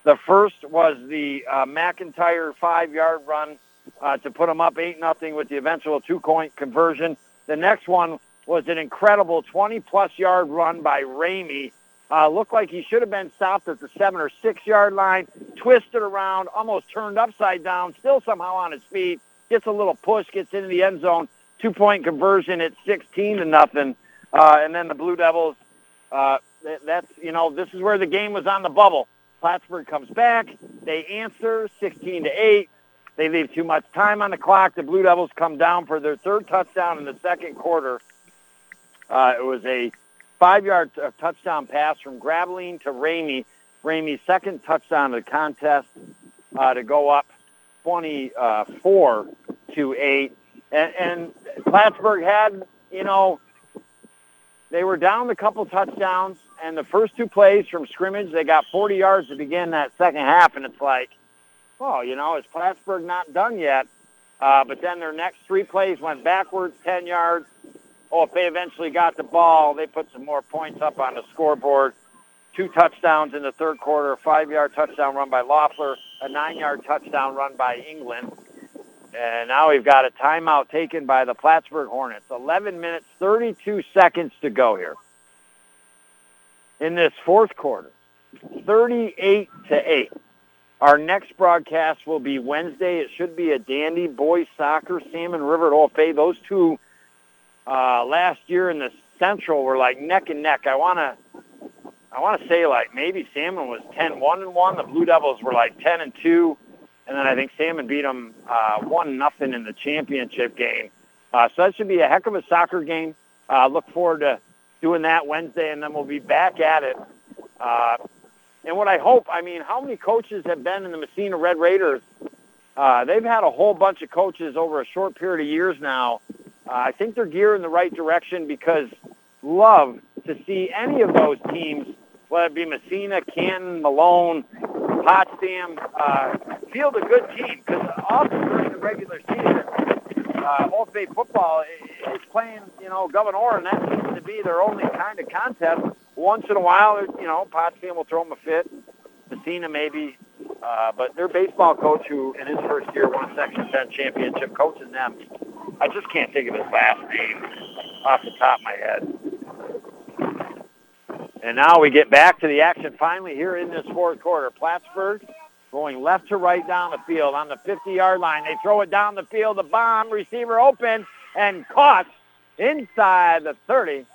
The first was the uh, McIntyre five-yard run uh, to put them up eight nothing with the eventual two-point conversion. The next one was an incredible 20-plus yard run by Ramey. Uh, looked like he should have been stopped at the seven or six yard line, twisted around, almost turned upside down, still somehow on his feet, gets a little push, gets into the end zone, two point conversion at 16 to nothing. Uh, and then the Blue Devils, uh, that's, you know, this is where the game was on the bubble. Plattsburgh comes back. They answer 16 to 8. They leave too much time on the clock. The Blue Devils come down for their third touchdown in the second quarter. Uh, it was a five-yard uh, touchdown pass from Graveline to Ramey. Ramey's second touchdown of the contest uh, to go up 24 to 8. And, and Plattsburgh had, you know, they were down a couple touchdowns, and the first two plays from scrimmage, they got 40 yards to begin that second half, and it's like, well, you know, is Plattsburgh not done yet? Uh, but then their next three plays went backwards 10 yards. Oh, if they eventually got the ball, they put some more points up on the scoreboard. Two touchdowns in the third quarter, a five-yard touchdown run by Loeffler, a nine-yard touchdown run by England. And now we've got a timeout taken by the Plattsburgh Hornets. 11 minutes, 32 seconds to go here in this fourth quarter. 38 to 8. Our next broadcast will be Wednesday. It should be a dandy boys soccer, Salmon River at Old Bay. Those two uh, last year in the Central we were like neck and neck. I want to I want to say like maybe Salmon was 10-1 and 1. The Blue Devils were like 10 and 2 and then I think Salmon beat them uh, one nothing in the championship game. Uh, so that should be a heck of a soccer game. Uh, look forward to doing that Wednesday, and then we'll be back at it. Uh, and what I hope, I mean, how many coaches have been in the Massena Red Raiders? Uh, they've had a whole bunch of coaches over a short period of years now. Uh, I think they're geared in the right direction because love to see any of those teams, whether it be Massena, Canton, Malone, Potsdam, uh, field a good team because often during the regular season, uh, Old Bay football is playing, you know, Gouverneur, and that seems to be their only kind of contest. Once in a while, you know, Potsdam will throw them a fit. Cena maybe, uh, but their baseball coach, who in his first year won a Section 10 championship, coaching them. I just can't think of his last name off the top of my head. And now we get back to the action finally here in this fourth quarter. Plattsburgh going left to right down the field on the 50-yard line. They throw it down the field. The bomb receiver open and caught inside the 30.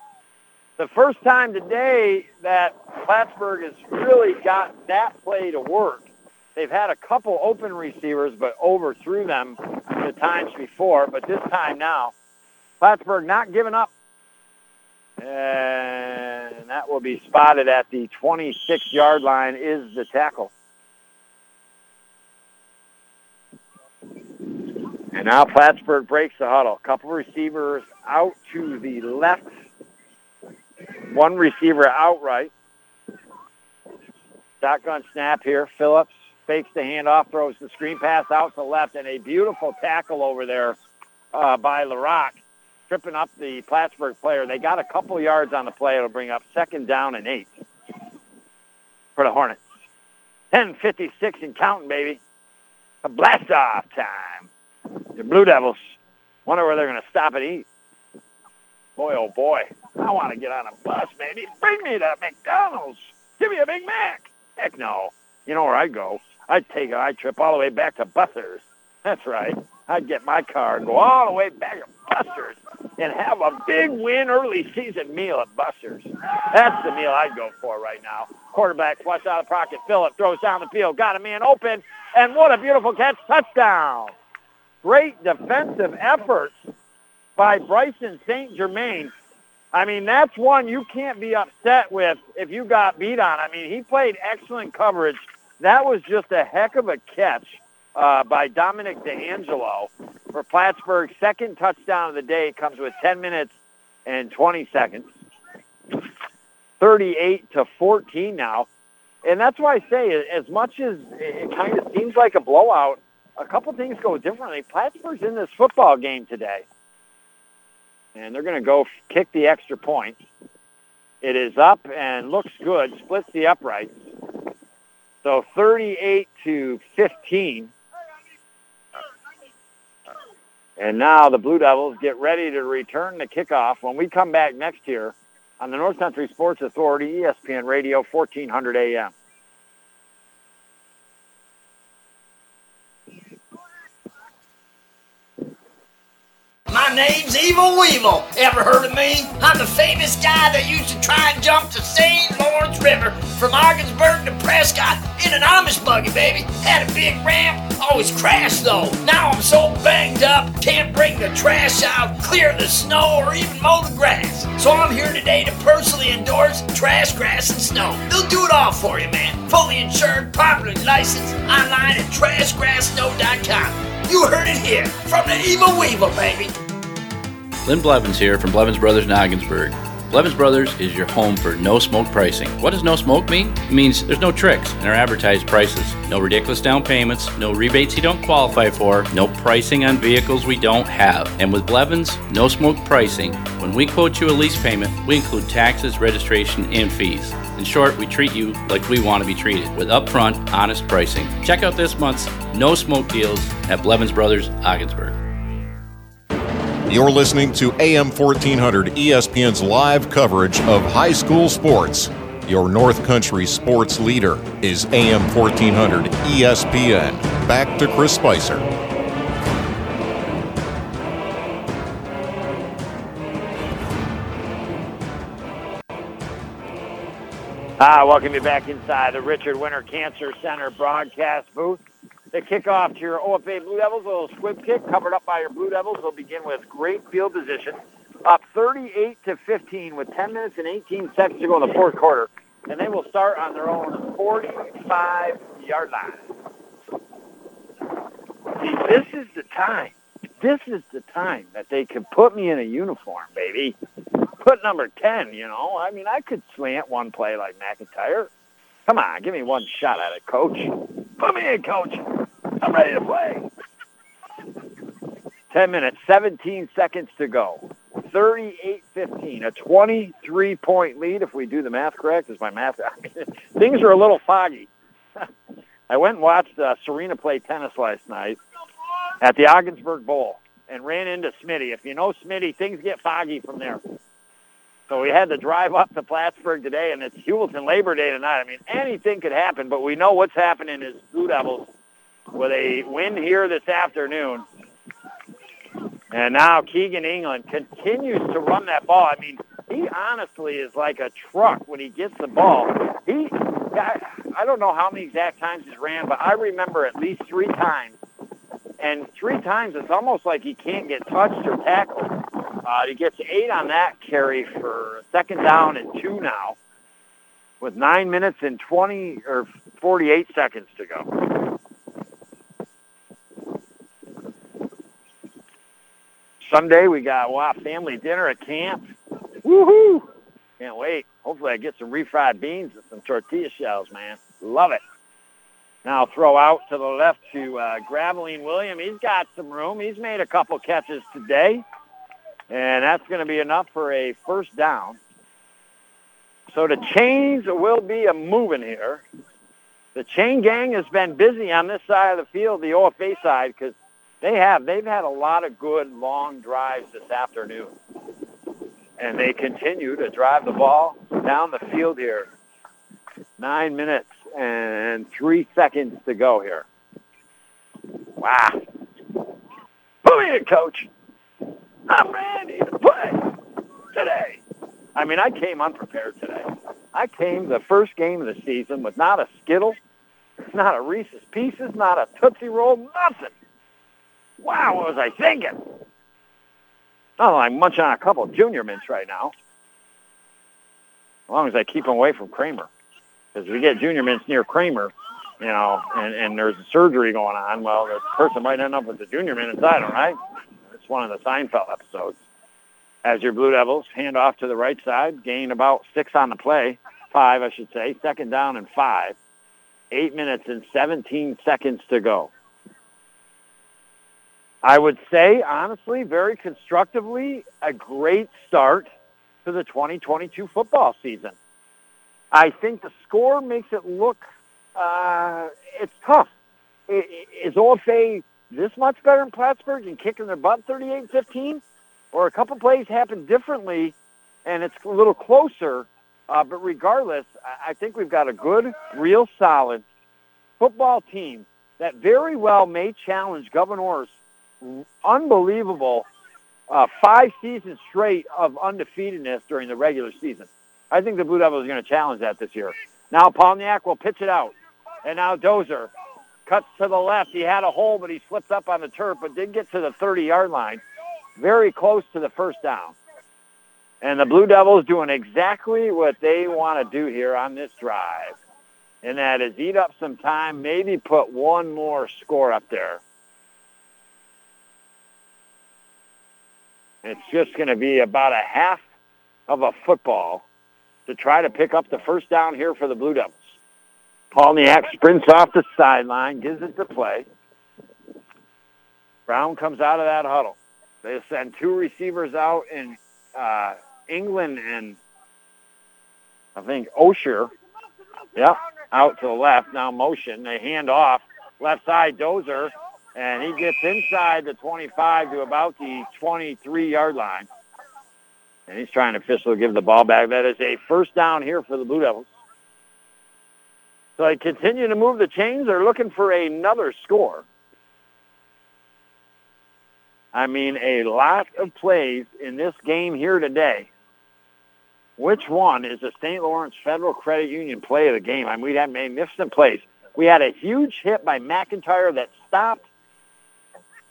The first time today that Plattsburgh has really got that play to work. They've had a couple open receivers, but overthrew them times before. But this time now, Plattsburgh not giving up. And that will be spotted at the 26-yard line is the tackle. And now Plattsburgh breaks the huddle. Couple receivers out to the left. One receiver outright. Shotgun snap here. Phillips fakes the handoff, throws the screen pass out to left, and a beautiful tackle over there uh, by LaRock, tripping up the Plattsburgh player. They got a couple yards on the play. It'll bring up second down and eight for the Hornets. 10.56 and counting, baby. A blast-off time. The Blue Devils wonder where they're going to stop and eat. Boy, oh boy, I want to get on a bus, maybe. Bring me to McDonald's. Give me a Big Mac. Heck no. You know where I'd go? I'd take a trip all the way back to Buster's. That's right. I'd get my car and go all the way back to Buster's and have a big win early season meal at Buster's. That's the meal I'd go for right now. Quarterback flush out of pocket. Phillip throws down the field. Got a man open. And what a beautiful catch. Touchdown. Great defensive efforts by Bryson St. Germain. I mean, that's one you can't be upset with if you got beat on. I mean, he played excellent coverage. That was just a heck of a catch uh, by Dominic DeAngelo for Plattsburgh's second touchdown of the day. Comes with 10 minutes and 20 seconds. 38 to 14 now. And that's why I say, as much as it kind of seems like a blowout, a couple things go differently. Plattsburgh's in this football game today. And they're going to go kick the extra point. It is up and looks good, splits the uprights. So 38 to 15. And now the Blue Devils get ready to return the kickoff when we come back next year on the North Country Sports Authority, ESPN Radio, 1400 AM. My name's Evil Weevil. Ever heard of me? I'm the famous guy that used to try and jump the St. Lawrence River from Ogdensburg to Prescott in an Amish buggy, baby. Had a big ramp, always crashed though. Now I'm so banged up, can't bring the trash out, clear the snow, or even mow the grass. So I'm here today to personally endorse Trash, Grass, and Snow. They'll do it all for you, man. Fully insured, properly licensed, online at trashgrasssnow.com. You heard it here from the Evil Weevil, baby. Lynn Blevins here from Blevins Brothers in Ogdensburg. Blevins Brothers is your home for no smoke pricing. What does no smoke mean? It means there's no tricks in our advertised prices, no ridiculous down payments, no rebates you don't qualify for, no pricing on vehicles we don't have. And with Blevins, no smoke pricing, when we quote you a lease payment, we include taxes, registration, and fees. In short, we treat you like we want to be treated with upfront, honest pricing. Check out this month's no smoke deals at Blevins Brothers, Ogdensburg. You're listening to AM 1400 ESPN's live coverage of high school sports. Your North Country sports leader is AM 1400 ESPN. Back to Chris Spicer. Hi, welcome you back inside the Richard Winter Cancer Center broadcast booth. The kickoff to your OFA Blue Devils, a little squib kick covered up by your Blue Devils. They'll begin with great field position, up 38 to 15 with 10 minutes and 18 seconds to go in the fourth quarter, and they will start on their own 45 yard line. See, this is the time. This is the time that they can put me in a uniform, baby. Put number 10, you know. I mean, I could slant one play like McIntyre. Come on, give me one shot at it, coach. Put me in, coach. I'm ready to play. 10 minutes, 17 seconds to go. 38-15, a 23-point lead if we do the math correct. Is my math? I mean, things are a little foggy. I went and watched uh, Serena play tennis last night at the Ogdensburg Bowl and ran into Smitty. If you know Smitty, things get foggy from there. So we had to drive up to Plattsburgh today, and it's Heuvelton Labor Day tonight. I mean, anything could happen, but we know what's happening is Blue Devils with a win here this afternoon. And now Keegan England continues to run that ball. I mean, he honestly is like a truck when he gets the ball. He, I, I don't know how many exact times he's ran, but I remember at least three times. And three times it's almost like he can't get touched or tackled. Uh, he gets eight on that carry for second down and two now with nine minutes and 20 or 48 seconds to go. Sunday we got wow family dinner at camp. Woohoo! Can't wait. Hopefully I get some refried beans and some tortilla shells, man. Love it. Now throw out to the left to uh, Graveline William. He's got some room. He's made a couple catches today. And that's going to be enough for a first down. So the chains will be a moving here. The chain gang has been busy on this side of the field, the OFA side, because they have. They've had a lot of good long drives this afternoon. And they continue to drive the ball down the field here. Nine minutes and three seconds to go here. Wow. Put me in, coach. I'm ready to play today. I mean, I came unprepared today. I came the first game of the season with not a Skittle, not a Reese's Pieces, not a Tootsie Roll, nothing. Wow, what was I thinking? Oh, I'm munching on a couple of junior mints right now. As long as I keep away from Kramer. Because we get junior mints near Kramer, you know, and, and there's a surgery going on, well, the person might end up with the junior mint inside them, right? It's one of the Seinfeld episodes. As your Blue Devils hand off to the right side, gain about six on the play, five, I should say, second down and five. Eight minutes and 17 seconds to go. I would say, honestly, very constructively, a great start to the 2022 football season. I think the score makes it look, uh, it's tough. Is OFA this much better in Plattsburgh and kicking their butt 38-15? Or a couple plays happen differently and it's a little closer. Uh, but regardless, I think we've got a good, real solid football team that very well may challenge Gouverneur's unbelievable uh, five seasons straight of undefeatedness during the regular season. I think the Blue Devils are going to challenge that this year. Now Palniak will pitch it out. And now Dozer cuts to the left. He had a hole, but he slipped up on the turf, but did get to the 30-yard line. Very close to the first down. And the Blue Devils doing exactly what they want to do here on this drive. And that is eat up some time, maybe put one more score up there. It's just going to be about a half of a football to try to pick up the first down here for the Blue Devils. Palniak sprints off the sideline, gives it to play. Brown comes out of that huddle. They send two receivers out in uh, England and I think Osher. Yep, out to the left. Now motion. They hand off. Left side, Dozer and he gets inside the 25 to about the 23-yard line. And he's trying to officially give the ball back. That is a first down here for the Blue Devils. So they continue to move the chains. They're looking for another score. I mean, a lot of plays in this game here today. Which one is the St. Lawrence Federal Credit Union play of the game? I mean, we had magnificent plays. We had a huge hit by McIntyre that stopped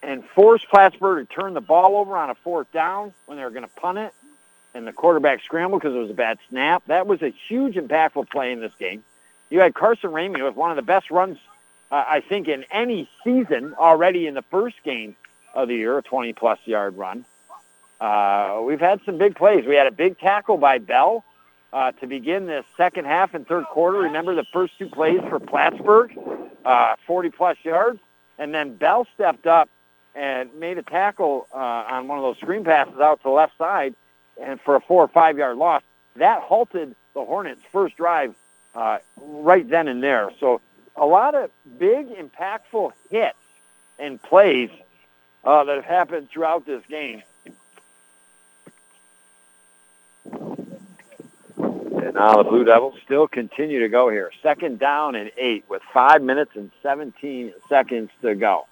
and forced Plattsburgh to turn the ball over on a fourth down when they were going to punt it, and the quarterback scrambled because it was a bad snap. That was a huge, impactful play in this game. You had Carson Ramey with one of the best runs, uh, I think, in any season already in the first game of the year, a 20-plus yard run. Uh, we've had some big plays. We had a big tackle by Bell uh, to begin the second half and third quarter. Remember the first two plays for Plattsburgh, 40-plus uh, yards, and then Bell stepped up and made a tackle uh, on one of those screen passes out to the left side and for a four or five yard loss. That halted the Hornets' first drive uh, right then and there. So a lot of big, impactful hits and plays uh, that have happened throughout this game. And now the Blue Devils still continue to go here. Second down and eight with five minutes and 17 seconds to go.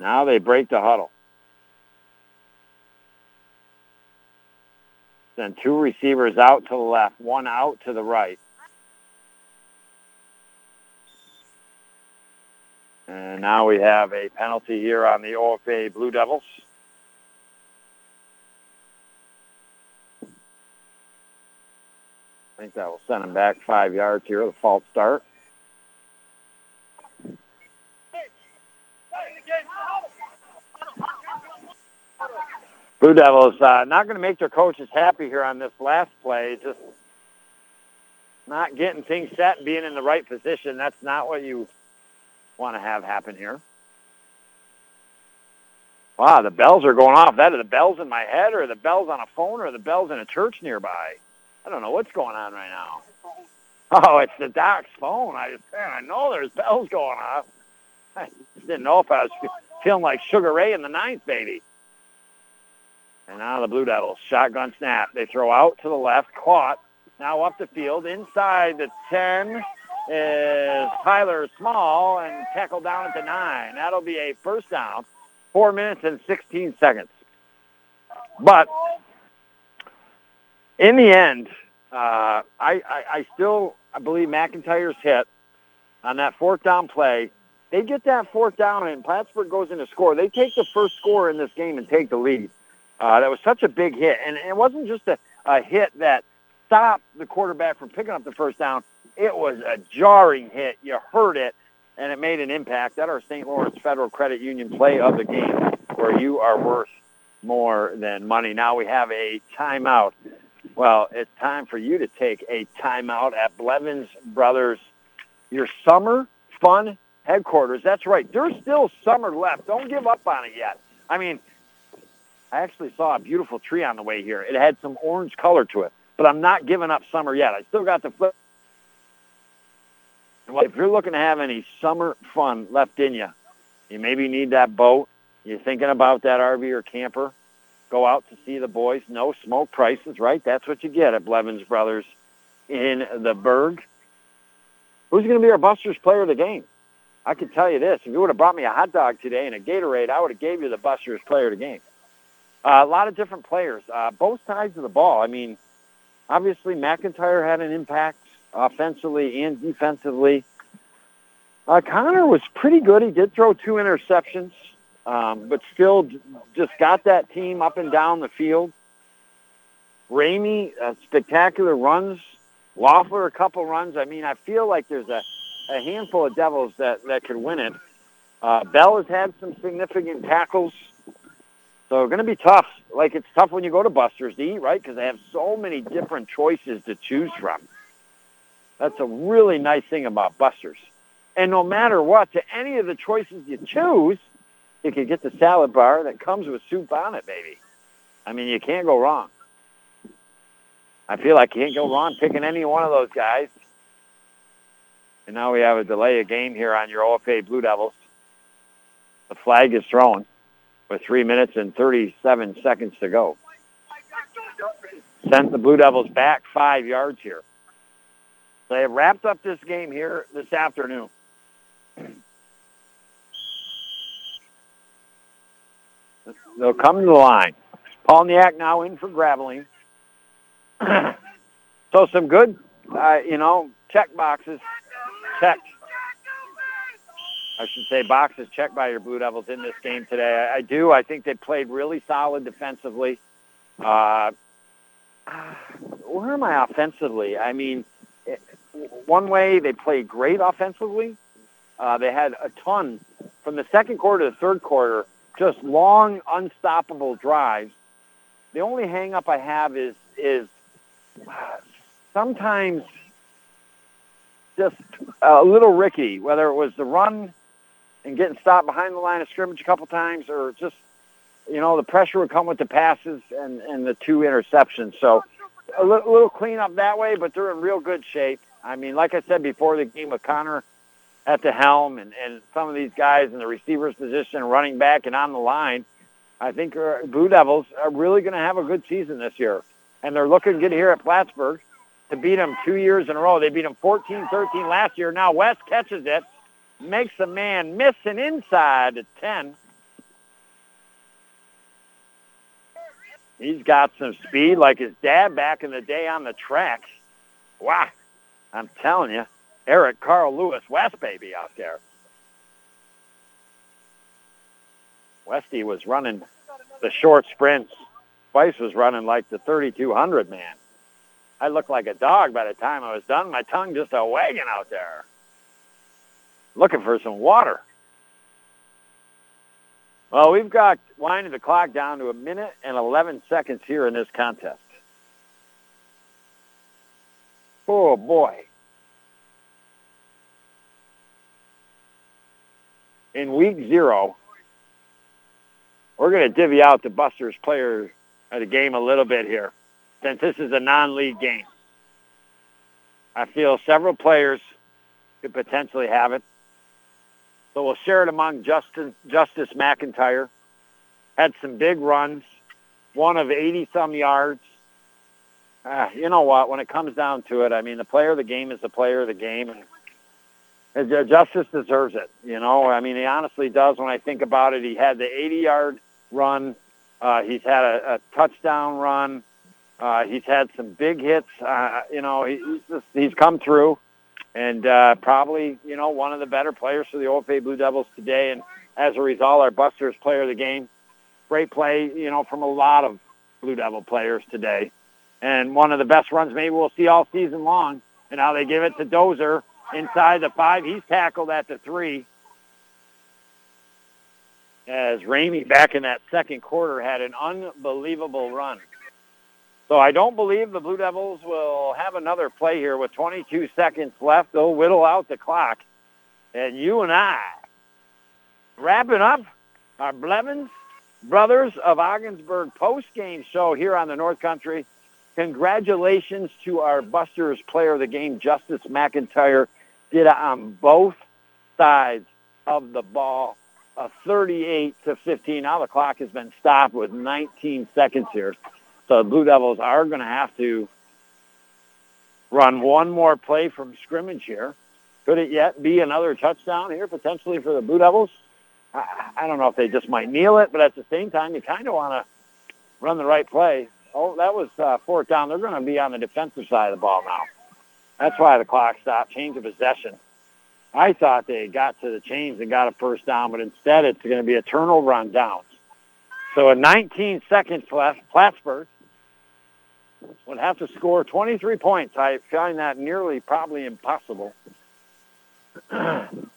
Now they break the huddle. Then two receivers out to the left, one out to the right. And now we have a penalty here on the OFA Blue Devils. I think that will send them back five yards here, the false start. Blue Devils uh, not going to make their coaches happy here on this last play. Just not getting things set being in the right position. That's not what you want to have happen here. Wow, the bells are going off. That are the bells in my head, or the bells on a phone, or the bells in a church nearby. I don't know what's going on right now. Oh, it's the doc's phone. I just, man, I know there's bells going off. I just didn't know if I was feeling like Sugar Ray in the ninth, baby. And now the Blue Devils, shotgun snap. They throw out to the left, caught. Now up the field, inside the 10 is Tyler Small and tackled down at the 9. That'll be a first down, 4 minutes and 16 seconds. But in the end, uh, I, I, I still I believe McIntyre's hit on that fourth down play. They get that fourth down and Plattsburgh goes in to score. They take the first score in this game and take the lead. Uh, that was such a big hit, and it wasn't just a, a hit that stopped the quarterback from picking up the first down. It was a jarring hit. You heard it, and it made an impact. That our St. Lawrence Federal Credit Union play of the game, where you are worth more than money. Now we have a timeout. Well, it's time for you to take a timeout at Blevins Brothers, your summer fun headquarters. That's right. There's still summer left. Don't give up on it yet. I mean, I actually saw a beautiful tree on the way here. It had some orange color to it, but I'm not giving up summer yet. I still got the flip. If you're looking to have any summer fun left in you, you maybe need that boat. You're thinking about that RV or camper. Go out to see the boys. No smoke prices, right? That's what you get at Blevins Brothers in the Burg. Who's going to be our Busters player of the game? I can tell you this. If you would have brought me a hot dog today and a Gatorade, I would have gave you the Busters player of the game. Uh, a lot of different players, uh, both sides of the ball. I mean, obviously McIntyre had an impact offensively and defensively. Uh, Connor was pretty good. He did throw two interceptions, um, but still just got that team up and down the field. Ramey, uh, spectacular runs. Loeffler, a couple runs. I mean, I feel like there's a, a handful of Devils that, that could win it. Uh, Bell has had some significant tackles. So going to be tough. Like it's tough when you go to Buster's to eat, right? Because they have so many different choices to choose from. That's a really nice thing about Buster's. And no matter what, to any of the choices you choose, you can get the salad bar that comes with soup on it, baby. I mean, you can't go wrong. I feel like you can't go wrong picking any one of those guys. And now we have a delay of game here on your OFA Blue Devils. The flag is thrown with three minutes and 37 seconds to go. Sent the Blue Devils back five yards here. They have wrapped up this game here this afternoon. They'll come to the line. Palniak now in for Graveline. so some good, uh, you know, check boxes checked. I should say boxes checked by your Blue Devils in this game today. I, I do. I think they played really solid defensively. Uh, where am I offensively? I mean, one way they played great offensively. Uh, they had a ton from the second quarter to the third quarter, just long, unstoppable drives. The only hang up I have is is sometimes just a little rickety, whether it was the run and getting stopped behind the line of scrimmage a couple times or just, you know, the pressure would come with the passes and, and the two interceptions. So a little, little cleanup that way, but they're in real good shape. I mean, like I said before the game with Connor at the helm and, and some of these guys in the receivers position, running back and on the line, I think Blue Devils are really going to have a good season this year. And they're looking good here at Plattsburgh to beat them two years in a row. They beat them 14-13 last year. Now West catches it, makes a man miss an inside at 10. He's got some speed like his dad back in the day on the tracks. Wow. I'm telling you, Eric Carl Lewis West baby out there. Westy was running the short sprints. Spice was running like the 3200 man. I looked like a dog by the time I was done. My tongue just a wagging out there. Looking for some water. Well, we've got winding the clock down to a minute and 11 seconds here in this contest. Oh, boy. In week zero, we're going to divvy out the Busters players of the game a little bit here since this is a non-league game. I feel several players could potentially have it. So we'll share it among Justin, Justice McIntyre. Had some big runs, one of 80-some yards. Uh, you know what? When it comes down to it, I mean, the player of the game is the player of the game. And Justice deserves it. You know, I mean, he honestly does. When I think about it, he had the 80-yard run. Uh, he's had a, a touchdown run. Uh, he's had some big hits. Uh, you know, he, he's just, he's come through, and uh, probably you know one of the better players for the OFA Blue Devils today. And as a result, our Busters player of the game. Great play, you know, from a lot of Blue Devil players today, and one of the best runs maybe we'll see all season long. And now they give it to Dozer inside the five. He's tackled at the three. As Ramey back in that second quarter had an unbelievable run. So I don't believe the Blue Devils will have another play here with 22 seconds left. They'll whittle out the clock. And you and I, wrapping up our Blevins Brothers of Ogdensburg post-game show here on the North Country. Congratulations to our Busters player of the game, Justice McIntyre. Did it on both sides of the ball. A 38 to 15. Now the clock has been stopped with 19 seconds here. The Blue Devils are going to have to run one more play from scrimmage here. Could it yet be another touchdown here potentially for the Blue Devils? I, I don't know if they just might kneel it, but at the same time, you kind of want to run the right play. Oh, that was uh, fourth down. They're going to be on the defensive side of the ball now. That's why the clock stopped. Change of possession. I thought they got to the chains and got a first down, but instead it's going to be a turnover on downs. So in 19 seconds left, Plattsburgh would have to score 23 points. I find that nearly probably impossible. and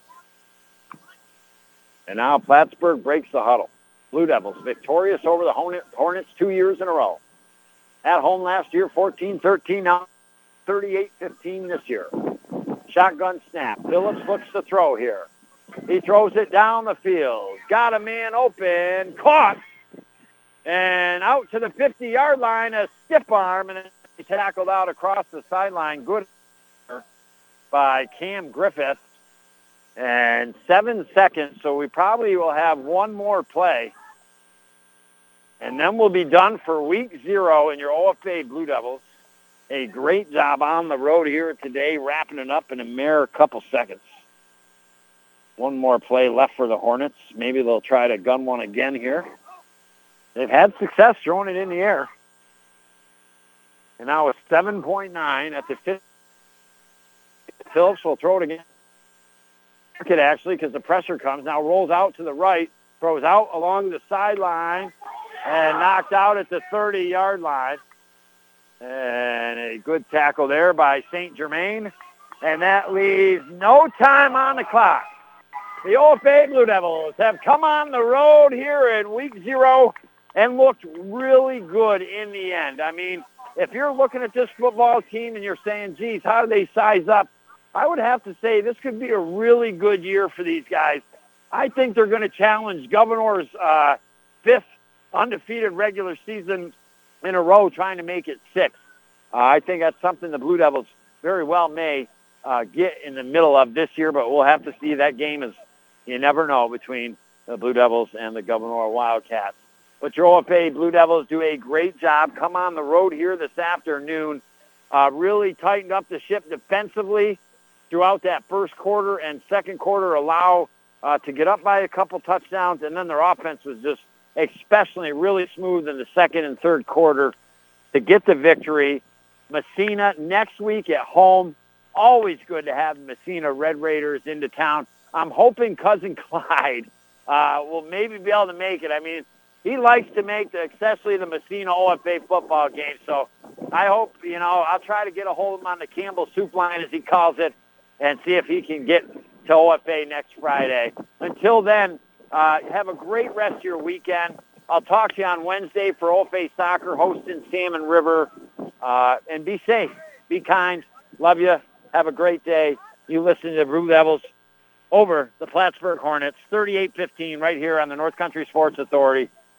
now Plattsburgh breaks the huddle. Blue Devils victorious over the Hornets two years in a row. At home last year, 14-13, now 38-15 this year. Shotgun snap. Phillips looks to throw here. He throws it down the field. Got a man open. Caught. And out to the 50-yard line, a stiff arm, and he tackled out across the sideline. Good by Cam Griffith. And seven seconds, so we probably will have one more play. And then we'll be done for week zero in your OFA Blue Devils. A great job on the road here today, wrapping it up in a mere couple seconds. One more play left for the Hornets. Maybe they'll try to gun one again here. They've had success throwing it in the air. And now it's 7.9 at the fifth. Phillips will throw it again. It actually, because the pressure comes now, rolls out to the right, throws out along the sideline, and knocked out at the 30-yard line. And a good tackle there by St. Germain. And that leaves no time on the clock. The OFA Blue Devils have come on the road here in week zero and looked really good in the end. I mean, if you're looking at this football team and you're saying, geez, how do they size up? I would have to say this could be a really good year for these guys. I think they're going to challenge Gouverneur's uh, fifth undefeated regular season in a row, trying to make it six. Uh, I think that's something the Blue Devils very well may uh, get in the middle of this year, but we'll have to see. That game is, you never know, between the Blue Devils and the Governor Wildcats. But your OFA Blue Devils do a great job. Come on the road here this afternoon. Uh, really tightened up the ship defensively throughout that first quarter and second quarter, allow uh, to get up by a couple touchdowns, and then their offense was just especially really smooth in the second and third quarter to get the victory. Massena next week at home. Always good to have Massena Red Raiders into town. I'm hoping cousin Clyde uh, will maybe be able to make it. I mean, he likes to make the, especially the Massena OFA football game. So I hope, you know, I'll try to get a hold of him on the Campbell soup line, as he calls it, and see if he can get to OFA next Friday. Until then, uh, have a great rest of your weekend. I'll talk to you on Wednesday for OFA Soccer hosting Salmon River. Uh, and be safe. Be kind. Love you. Have a great day. You listen to Blue Devils over the Plattsburgh Hornets, 38-15 right here on the North Country Sports Authority,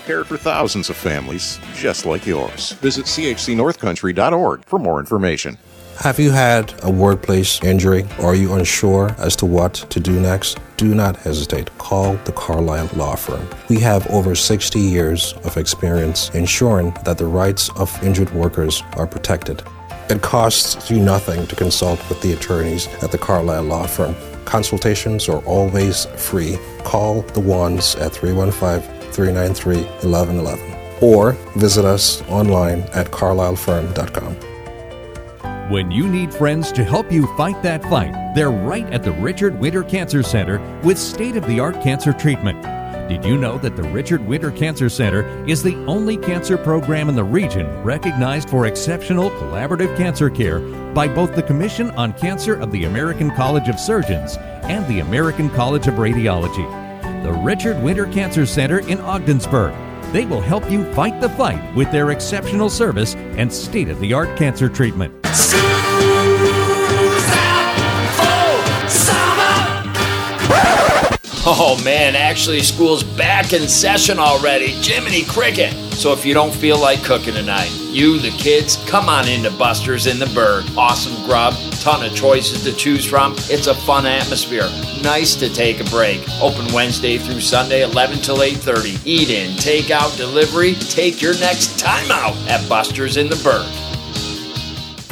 cared for thousands of families just like yours. Visit chcnorthcountry.org for more information. Have you had a workplace injury? Are you unsure as to what to do next? Do not hesitate. Call the Carlisle Law Firm. We have over 60 years of experience ensuring that the rights of injured workers are protected. It costs you nothing to consult with the attorneys at the Carlisle Law Firm. Consultations are always free. Call the ones at 315 393 1111 or visit us online at carlislefirm.com. When you need friends to help you fight that fight, they're right at the Richard Winter Cancer Center with state of the art cancer treatment. Did you know that the Richard Winter Cancer Center is the only cancer program in the region recognized for exceptional collaborative cancer care by both the Commission on Cancer of the American College of Surgeons and the American College of Radiology? The Richard Winter Cancer Center in Ogdensburg. They will help you fight the fight with their exceptional service and state of the art cancer treatment. Oh man, actually, school's back in session already. Jiminy Cricket. So if you don't feel like cooking tonight, you, the kids, come on into Buster's in the Burg. Awesome grub, ton of choices to choose from. It's a fun atmosphere. Nice to take a break. Open Wednesday through Sunday, 11 till 8:30. Eat in, take out, delivery. Take your next time out at Buster's in the Burg.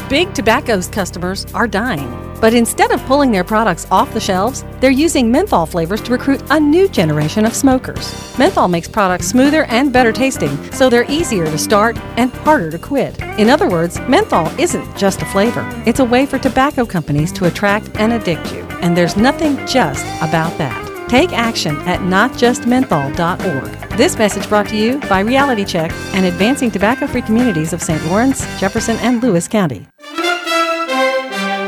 Big Tobacco's customers are dying. But instead of pulling their products off the shelves, they're using menthol flavors to recruit a new generation of smokers. Menthol makes products smoother and better tasting, so they're easier to start and harder to quit. In other words, menthol isn't just a flavor, it's a way for tobacco companies to attract and addict you. And there's nothing just about that. Take action at notjustmenthol.org. This message brought to you by Reality Check and Advancing Tobacco Free Communities of St. Lawrence, Jefferson, and Lewis County.